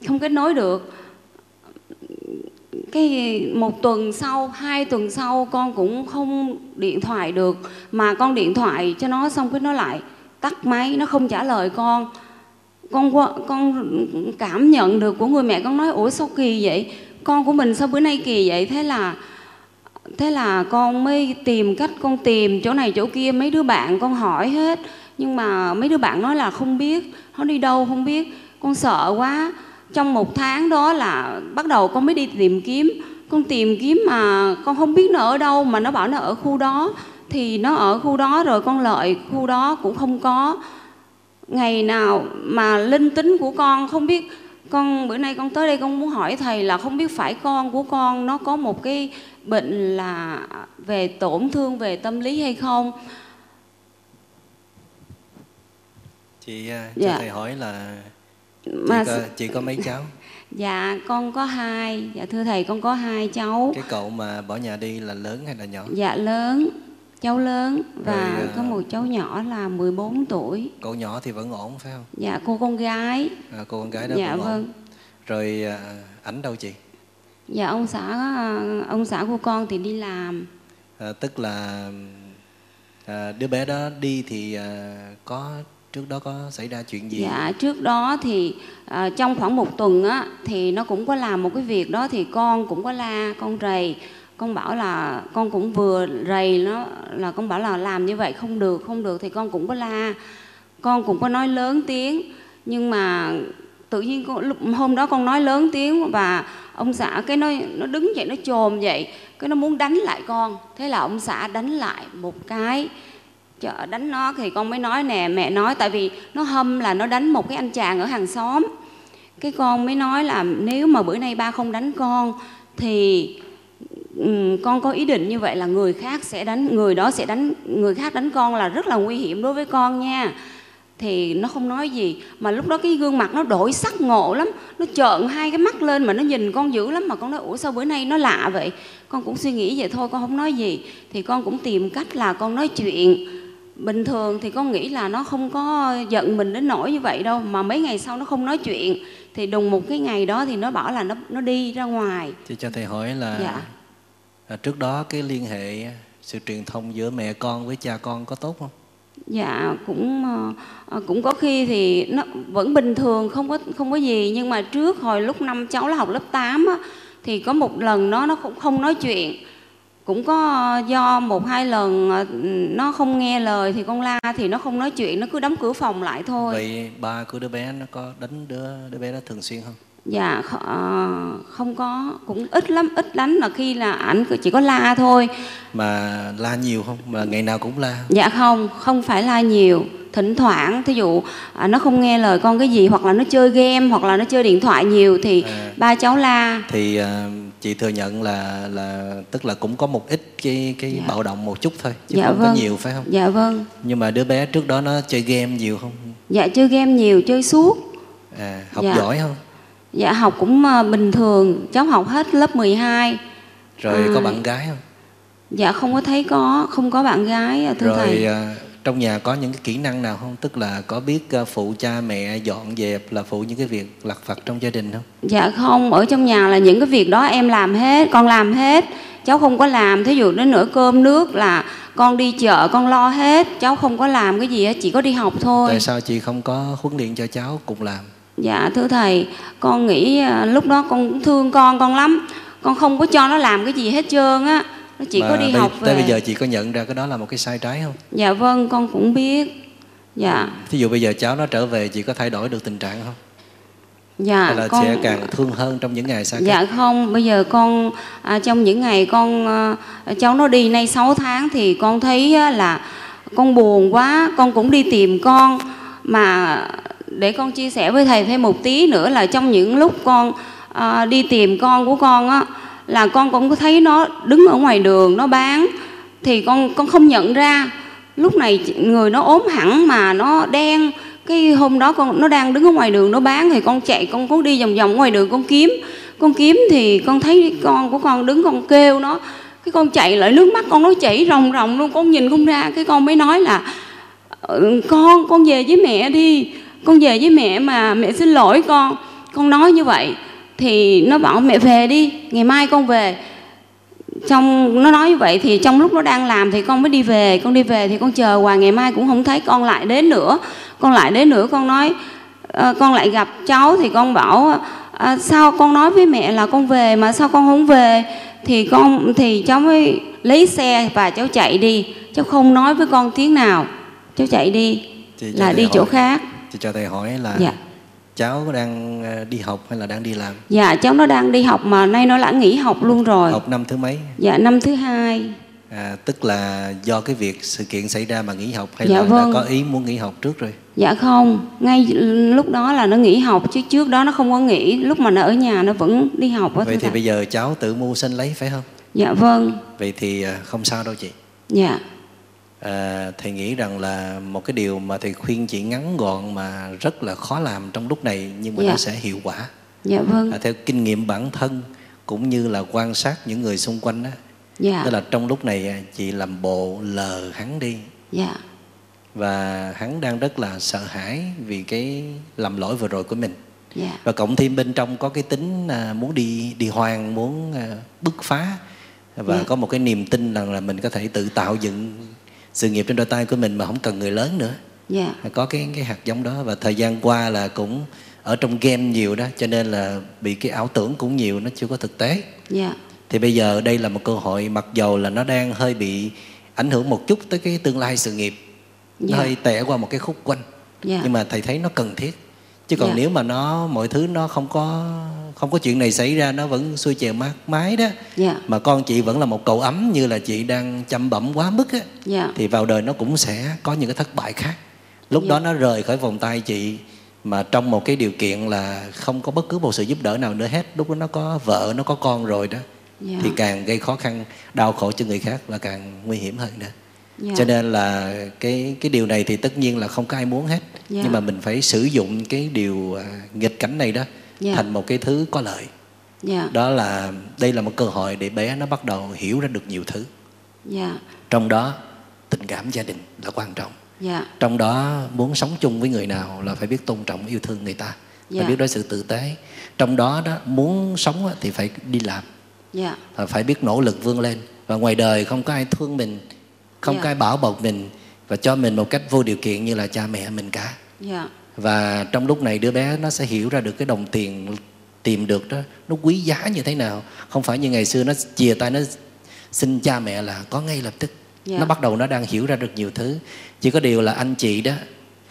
C: Không kết nối được. Cái một tuần sau hai tuần sau con cũng không điện thoại được. Mà con điện thoại cho nó xong cái nó lại tắt máy nó không trả lời con. Con con cảm nhận được của người mẹ con nói ủa sao kỳ vậy? Con của mình sao bữa nay kỳ vậy? Thế là thế là con mới tìm cách con tìm chỗ này chỗ kia, mấy đứa bạn con hỏi hết. Nhưng mà mấy đứa bạn nói là không biết, nó đi đâu không biết. Con sợ quá. Trong một tháng đó là bắt đầu con mới đi tìm kiếm. Con tìm kiếm mà con không biết nó ở đâu, mà nó bảo nó ở khu đó. Thì nó ở khu đó rồi con lợi khu đó cũng không có. Ngày nào mà linh tính của con không biết con bữa nay con tới đây con muốn hỏi thầy là không biết phải con của con nó có một cái bệnh là về tổn thương về tâm lý hay không?
A: Chị à, cho dạ. thầy hỏi là chị, mà có, chị có mấy cháu?
C: Dạ con có hai. Dạ thưa thầy con có hai cháu.
A: Cái cậu mà bỏ nhà đi là lớn hay là nhỏ?
C: Dạ lớn cháu lớn và Rồi, có à, một cháu nhỏ là 14 tuổi.
A: Cậu nhỏ thì vẫn ổn phải không?
C: Dạ cô con gái.
A: À, cô con gái đó
C: dạ vâng
A: ổn. rồi à, ảnh đâu chị?
C: Dạ ông xã ông xã của con thì đi làm.
A: À, tức là à, đứa bé đó đi thì à, có trước đó có xảy ra chuyện gì?
C: Dạ trước đó thì à, trong khoảng một tuần á thì nó cũng có làm một cái việc đó thì con cũng có la con rầy con bảo là con cũng vừa rầy nó là con bảo là làm như vậy không được không được thì con cũng có la. Con cũng có nói lớn tiếng nhưng mà tự nhiên con, lúc hôm đó con nói lớn tiếng và ông xã cái nó nó đứng dậy nó chồm vậy cái nó muốn đánh lại con. Thế là ông xã đánh lại một cái. Chợ đánh nó thì con mới nói nè mẹ nói tại vì nó hâm là nó đánh một cái anh chàng ở hàng xóm. Cái con mới nói là nếu mà bữa nay ba không đánh con thì um, con có ý định như vậy là người khác sẽ đánh người đó sẽ đánh người khác đánh con là rất là nguy hiểm đối với con nha. Thì nó không nói gì mà lúc đó cái gương mặt nó đổi sắc ngộ lắm nó trợn hai cái mắt lên mà nó nhìn con dữ lắm mà con nói ủa sao bữa nay nó lạ vậy? Con cũng suy nghĩ vậy thôi con không nói gì. Thì con cũng tìm cách là con nói chuyện. Bình thường thì con nghĩ là nó không có giận mình đến nỗi như vậy đâu mà mấy ngày sau nó không nói chuyện thì đùng một cái ngày đó thì nó bảo là nó nó đi ra ngoài.
A: Thì cho thầy hỏi là
C: dạ
A: à, trước đó cái liên hệ sự truyền thông giữa mẹ con với cha con có tốt không?
C: Dạ cũng ờ, cũng có khi thì nó vẫn bình thường không có không có gì. Nhưng mà trước hồi lúc năm cháu là học lớp 8 á, thì có một lần nó nó cũng không nói chuyện. Cũng có do một hai lần ờ, nó không nghe lời thì con la thì nó không nói chuyện nó cứ đóng cửa phòng lại thôi.
A: Vậy ba của đứa bé nó có đánh đứa đứa bé đó thường xuyên không
C: dạ ờ, không có cũng ít lắm ít lắm là khi là ảnh chỉ có la thôi.
A: Mà la nhiều không? Mà ngày nào cũng la?
C: Dạ không không phải la nhiều thỉnh thoảng. Thí dụ à, nó không nghe lời con cái gì hoặc là nó chơi game hoặc là nó chơi điện thoại nhiều thì
A: À.
C: ba cháu la.
A: Thì à, chị thừa nhận là là tức là cũng có một ít cái cái
C: Dạ.
A: bạo động một chút thôi chứ
C: Dạ
A: không có
C: vâng.
A: nhiều phải không?
C: Dạ vâng.
A: Nhưng mà đứa bé trước đó nó chơi game nhiều không?
C: Dạ chơi game nhiều chơi suốt.
A: À học
C: Dạ.
A: giỏi không
C: dạ học cũng à, bình thường cháu học hết lớp 12
A: rồi
C: À.
A: có bạn gái không
C: dạ không có thấy có không có bạn gái à, thưa
A: rồi
C: thầy
A: à, trong nhà có những cái kỹ năng nào không tức là có biết phụ cha mẹ dọn dẹp là phụ những cái việc lặt vặt trong gia đình không
C: Dạ không, ở trong nhà là những cái việc đó em làm hết, con làm hết. Cháu không có làm, thí dụ đến nửa cơm nước là con đi chợ con lo hết, cháu không có làm cái gì hết, chỉ có đi học thôi.
A: tại sao chị không có huấn luyện cho cháu cùng làm
C: Dạ thưa thầy, con nghĩ à, lúc đó con cũng thương con con lắm. Con không có cho nó làm cái gì hết trơn á. Nó chỉ
A: Mà
C: có đi
A: bây-
C: học
A: tới
C: về.
A: bây giờ chị có nhận ra cái đó là một cái sai trái không
C: Dạ vâng, con cũng biết. Dạ,
A: thí dụ bây giờ cháu nó trở về chị có thay đổi được tình trạng không
C: dạ
A: hay là
C: con
A: sẽ càng thương hơn trong những ngày xa cách
C: Dạ không, bây giờ con à, trong những ngày con à, cháu nó đi nay 6 tháng thì con thấy á, là con buồn quá, con cũng đi tìm con mà để con chia sẻ với thầy thêm một tí nữa là trong những lúc con à, đi tìm con của con á là con cũng có thấy nó đứng ở ngoài đường nó bán thì con con không nhận ra. Lúc này người nó ốm hẳn mà nó đen cái hôm đó con nó đang đứng ở ngoài đường nó bán thì con chạy con có đi vòng vòng ngoài đường con kiếm. Con kiếm thì con thấy con của con đứng con kêu nó cái con chạy lại nước mắt con nó chảy ròng ròng luôn. Con nhìn không ra cái con mới nói là ừ, con con về với mẹ đi con về với mẹ mà mẹ xin lỗi con con nói như vậy thì nó bảo mẹ về đi ngày mai con về. Trong nó nói như vậy thì trong lúc nó đang làm thì con mới đi về con đi về thì con chờ hoài ngày mai cũng không thấy con lại đến nữa. Con lại đến nữa con nói ờ, con lại gặp cháu thì con bảo "À, sao con nói với mẹ là con về mà sao con không về? Thì con thì cháu mới lấy xe và cháu chạy đi cháu không nói với con tiếng nào. Cháu chạy đi
A: Chị
C: là đi chỗ khác
A: chị cho thầy hỏi là
C: Dạ.
A: cháu có đang ờ, đi học hay là đang đi làm?
C: Dạ cháu nó đang đi học mà nay nó đã nghỉ học luôn rồi.
A: Học năm thứ mấy?
C: Dạ năm thứ hai.
A: À, tức là do cái việc sự kiện xảy ra mà nghỉ học hay
C: Dạ
A: là
C: vâng.
A: đã có ý muốn nghỉ học trước rồi?
C: Dạ không, ngay lúc đó là nó nghỉ học chứ trước đó nó không có nghỉ, lúc mà nó ở nhà nó vẫn đi học á
A: vậy thì
C: thầy.
A: bây giờ cháu tự mua sinh lấy phải không?
C: Dạ vâng,
A: vậy thì à, không sao đâu chị.
C: Dạ,
A: à, thầy nghĩ rằng là một cái điều mà thầy khuyên chị ngắn gọn mà rất là khó làm trong lúc này nhưng mà
C: Dạ.
A: nó sẽ hiệu quả.
C: Dạ vâng,
A: à, theo kinh nghiệm bản thân cũng như là quan sát những người xung quanh đó
C: dạ,
A: tức là trong lúc này à, chị làm bộ lờ hắn đi.
C: Dạ,
A: và hắn đang rất là sợ hãi vì cái lầm lỗi vừa rồi của mình.
C: Dạ,
A: và cộng thêm bên trong có cái tính à, muốn đi đi hoang muốn à, bứt phá. Và
C: Dạ.
A: có một cái niềm tin rằng là mình có thể tự tạo dựng sự nghiệp trên đôi tay của mình mà không cần người lớn nữa.
C: Dạ,
A: có cái cái hạt giống đó và thời gian qua là cũng ở trong game nhiều đó cho nên là bị cái ảo tưởng cũng nhiều nó chưa có thực tế.
C: Dạ,
A: thì bây giờ đây là một cơ hội mặc dầu là nó đang hơi bị ảnh hưởng một chút tới cái tương lai sự nghiệp nó
C: Dạ.
A: hơi tẻ qua một cái khúc quanh.
C: Dạ.
A: nhưng mà thầy thấy nó cần thiết chứ còn
C: Dạ.
A: nếu mà nó mọi thứ nó không có không có chuyện này xảy ra nó vẫn xuôi chèo mát mái đó
C: dạ.
A: mà con chị vẫn là một cậu ấm như là chị đang chăm bẩm quá mức á
C: dạ.
A: thì vào đời nó cũng sẽ có những cái thất bại khác. Lúc
C: Dạ.
A: đó nó rời khỏi vòng tay chị mà trong một cái điều kiện là không có bất cứ một sự giúp đỡ nào nữa hết. Lúc đó nó có vợ nó có con rồi đó
C: dạ.
A: thì càng gây khó khăn đau khổ cho người khác và càng nguy hiểm hơn nữa
C: dạ.
A: cho nên là cái cái điều này thì tất nhiên là không có ai muốn hết.
C: Dạ.
A: nhưng mà mình phải sử dụng cái điều à, nghịch cảnh này đó
C: Dạ.
A: thành một cái thứ có lợi.
C: Dạ.
A: Đó là đây là một cơ hội để bé nó bắt đầu hiểu ra được nhiều thứ.
C: Dạ.
A: Trong đó tình cảm gia đình là quan trọng.
C: Dạ.
A: Trong đó muốn sống chung với người nào là phải biết tôn trọng yêu thương người ta.
C: Dạ.
A: phải biết đối xử tử tế. Trong đó đó muốn sống thì phải đi làm.
C: Dạ.
A: Và phải biết nỗ lực vươn lên. Và ngoài đời không có ai thương mình không
C: Dạ.
A: có ai bảo bọc mình và cho mình một cách vô điều kiện như là cha mẹ mình cả.
C: Dạ.
A: Và trong lúc này đứa bé nó sẽ hiểu ra được cái đồng tiền tìm được đó nó quý giá như thế nào. Không phải như ngày xưa nó chia tay nó xin cha mẹ là có ngay lập tức.
C: Dạ.
A: nó bắt đầu nó đang hiểu ra được nhiều thứ. Chỉ có điều là anh chị đó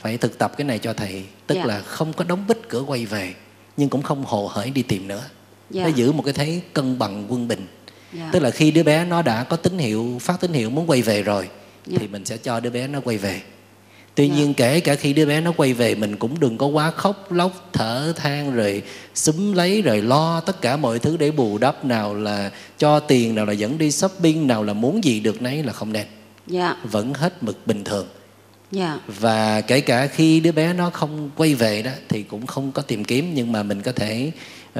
A: phải thực tập cái này cho thầy tức
C: Dạ.
A: là không có đóng bít cửa quay về nhưng cũng không hồ hởi đi tìm nữa.
C: Dạ.
A: Nó giữ một cái thế cân bằng quân bình
C: dạ.
A: Tức là khi đứa bé nó đã có tín hiệu phát tín hiệu muốn quay về rồi
C: Dạ.
A: thì mình sẽ cho đứa bé nó quay về. Tuy
C: Dạ.
A: nhiên kể cả khi đứa bé nó quay về mình cũng đừng có quá khóc lóc thở than rồi xúm lấy rồi lo tất cả mọi thứ để bù đắp nào là cho tiền nào là dẫn đi shopping nào là muốn gì được nấy là không nên.
C: Dạ.
A: Vẫn hết mực bình thường.
C: Dạ.
A: Và kể cả khi đứa bé nó không quay về đó thì cũng không có tìm kiếm nhưng mà mình có thể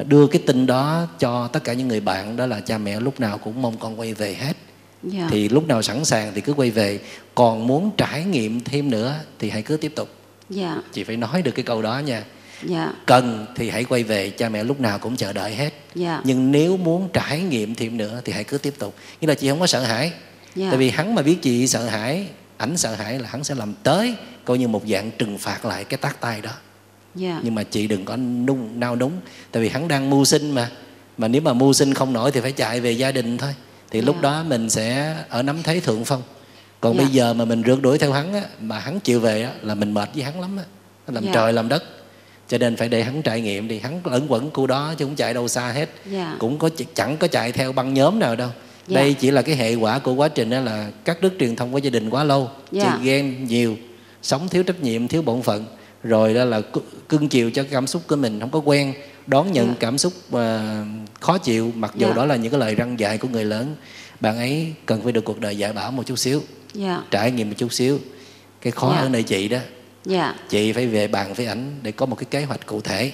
A: đưa cái tin đó cho tất cả những người bạn đó là cha mẹ lúc nào cũng mong con quay về hết.
C: Dạ.
A: Thì lúc nào sẵn sàng thì cứ quay về còn muốn trải nghiệm thêm nữa thì hãy cứ tiếp tục.
C: Dạ.
A: Chị phải nói được cái câu đó nha.
C: Dạ.
A: Cần thì hãy quay về cha mẹ lúc nào cũng chờ đợi hết.
C: Dạ.
A: Nhưng nếu muốn trải nghiệm thêm nữa thì hãy cứ tiếp tục. Nghĩa là chị không có sợ hãi.
C: Dạ.
A: Tại vì hắn mà biết chị sợ hãi ảnh sợ hãi là hắn sẽ làm tới coi như một dạng trừng phạt lại cái tác tay đó
C: dạ
A: nhưng mà chị đừng có nung nao núng. Tại vì hắn đang mưu sinh mà. Mà nếu mà mưu sinh không nổi thì phải chạy về gia đình thôi. Thì lúc
C: Dạ.
A: đó mình sẽ ở nắm thế thượng phong. Còn
C: Dạ.
A: bây giờ mà mình rượt đuổi theo hắn á, mà hắn chịu về á, là mình mệt với hắn lắm á. Làm
C: Dạ.
A: trời làm đất. Cho nên phải để hắn trải nghiệm đi. Hắn ẩn quẩn khu đó chứ không chạy đâu xa hết.
C: Dạ
A: cũng có chẳng có chạy theo băng nhóm nào đâu.
C: Dạ.
A: đây chỉ là cái hệ quả của quá trình đó là cắt đứt truyền thông với gia đình quá lâu.
C: Dạ.
A: chơi game nhiều sống thiếu trách nhiệm thiếu bổn phận rồi đó là cưng chiều cho cảm xúc của mình không có quen. Đón nhận
C: Dạ.
A: cảm xúc à, khó chịu mặc dù
C: Dạ.
A: đó là những cái lời răng dạy của người lớn. Bạn ấy cần phải được cuộc đời dạy bảo một chút xíu
C: dạ.
A: trải nghiệm một chút xíu. Cái khó
C: Dạ.
A: ở nơi chị đó
C: dạ.
A: chị phải về bàn với ảnh để có một cái kế hoạch cụ thể.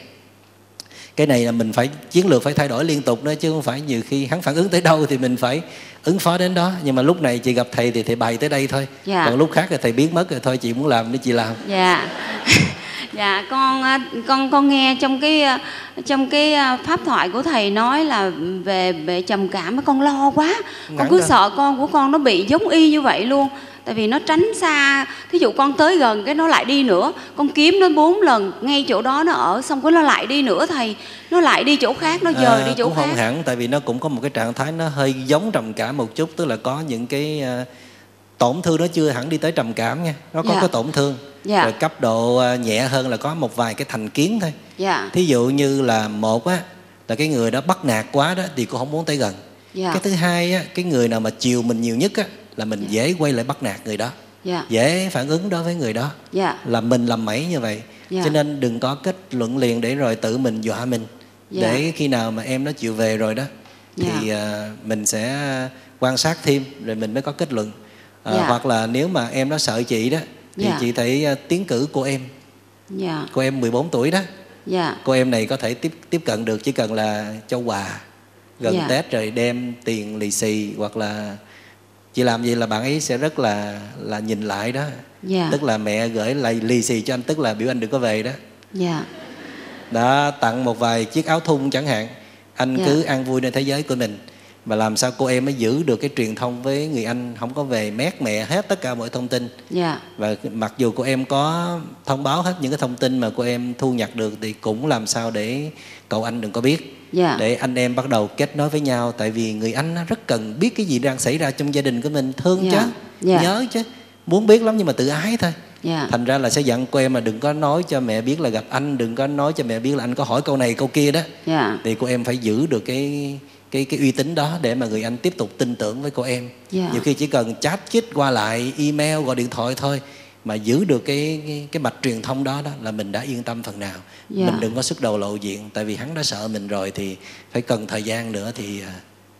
A: Cái này là mình phải chiến lược phải thay đổi liên tục nữa chứ không phải nhiều khi hắn phản ứng tới đâu thì mình phải ứng phó đến đó. Nhưng mà lúc này chị gặp thầy thì thầy bày tới đây thôi.
C: Dạ.
A: còn lúc khác thì thầy biến mất rồi thôi chị muốn làm thì chị làm.
C: Dạ dạ con à, con con nghe trong cái à, trong cái à, pháp thoại của thầy nói là về về trầm cảm con lo quá. Con cứ sợ con của con nó bị giống y như vậy luôn. Tại vì nó tránh xa thí dụ con tới gần cái nó lại đi nữa con kiếm nó bốn lần ngay chỗ đó nó ở xong cái nó lại đi nữa thầy. Nó lại đi chỗ khác nó dời
A: À,
C: đi chỗ
A: cũng
C: khác.
A: không hẳn tại vì nó cũng có một cái trạng thái nó hơi giống trầm cảm một chút tức là có những cái à, tổn thương nó chưa? Hẳn đi tới trầm cảm nha. Nó có
C: Dạ.
A: cái tổn thương.
C: Dạ.
A: rồi cấp độ à, nhẹ hơn là có một vài cái thành kiến thôi.
C: Dạ.
A: Thí dụ như là một á là cái người đó bắt nạt quá đó thì cô không muốn tới gần.
C: Dạ.
A: Cái thứ hai á cái người nào mà chiều mình nhiều nhất á là mình dễ quay lại bắt nạt người đó.
C: Dạ.
A: Dễ phản ứng đối với người đó.
C: Dạ.
A: Là mình làm mẩy như vậy.
C: Dạ.
A: cho nên đừng có kết luận liền để rồi tự mình dọa mình.
C: Dạ.
A: để khi nào mà em nó chịu về rồi đó thì
C: Dạ.
A: à, mình sẽ quan sát thêm rồi mình mới có kết luận À,
C: Dạ.
A: hoặc là nếu mà em nó sợ chị đó thì
C: Dạ.
A: chị thể à, tiến cử cô em.
C: Dạ.
A: Cô em 14 tuổi đó.
C: Dạ.
A: Cô em này có thể tiếp tiếp cận được chỉ cần là cho quà gần
C: Dạ.
A: tết rồi đem tiền lì xì hoặc là chị làm gì là bạn ấy sẽ rất là là nhìn lại đó.
C: Dạ.
A: Tức là mẹ gửi lại lì xì cho anh tức là biểu anh đừng có về đó.
C: Dạ.
A: Đã tặng một vài chiếc áo thun chẳng hạn. Anh
C: Dạ.
A: cứ ăn vui nơi thế giới của mình và làm sao cô em mới giữ được cái truyền thông với người anh? Không có về mét mẹ hết tất cả mọi thông tin.
C: Dạ.
A: Và mặc dù cô em có thông báo hết những cái thông tin mà cô em thu nhặt được thì cũng làm sao để cậu anh đừng có biết.
C: Dạ.
A: Để anh em bắt đầu kết nối với nhau tại vì người anh rất cần biết cái gì đang xảy ra trong gia đình của mình thương
C: Dạ,
A: chứ
C: dạ.
A: nhớ chứ muốn biết lắm nhưng mà tự ái thôi.
C: Dạ.
A: Thành ra là sẽ dặn cô em mà đừng có nói cho mẹ biết là gặp anh đừng có nói cho mẹ biết là anh có hỏi câu này câu kia đó.
C: Dạ.
A: Thì cô em phải giữ được cái cái cái uy tín đó để mà người anh tiếp tục tin tưởng với cô em
C: Dạ.
A: nhiều khi chỉ cần chat chít qua lại email gọi điện thoại thôi mà giữ được cái cái, cái mạch truyền thông đó đó là mình đã yên tâm phần nào
C: Dạ.
A: mình đừng có sức đầu lộ diện tại vì hắn đã sợ mình rồi thì phải cần thời gian nữa thì à,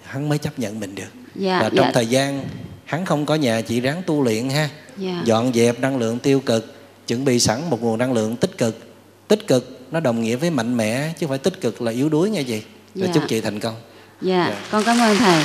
A: hắn mới chấp nhận mình được
C: Dạ,
A: và trong
C: dạ.
A: thời gian hắn không có nhà chị ráng tu luyện ha
C: Dạ.
A: dọn dẹp năng lượng tiêu cực chuẩn bị sẵn một nguồn năng lượng tích cực tích cực nó đồng nghĩa với mạnh mẽ chứ không phải tích cực là yếu đuối nha chị và
C: Dạ.
A: chúc chị thành công
C: dạ
A: Dạ.
C: con cảm ơn thầy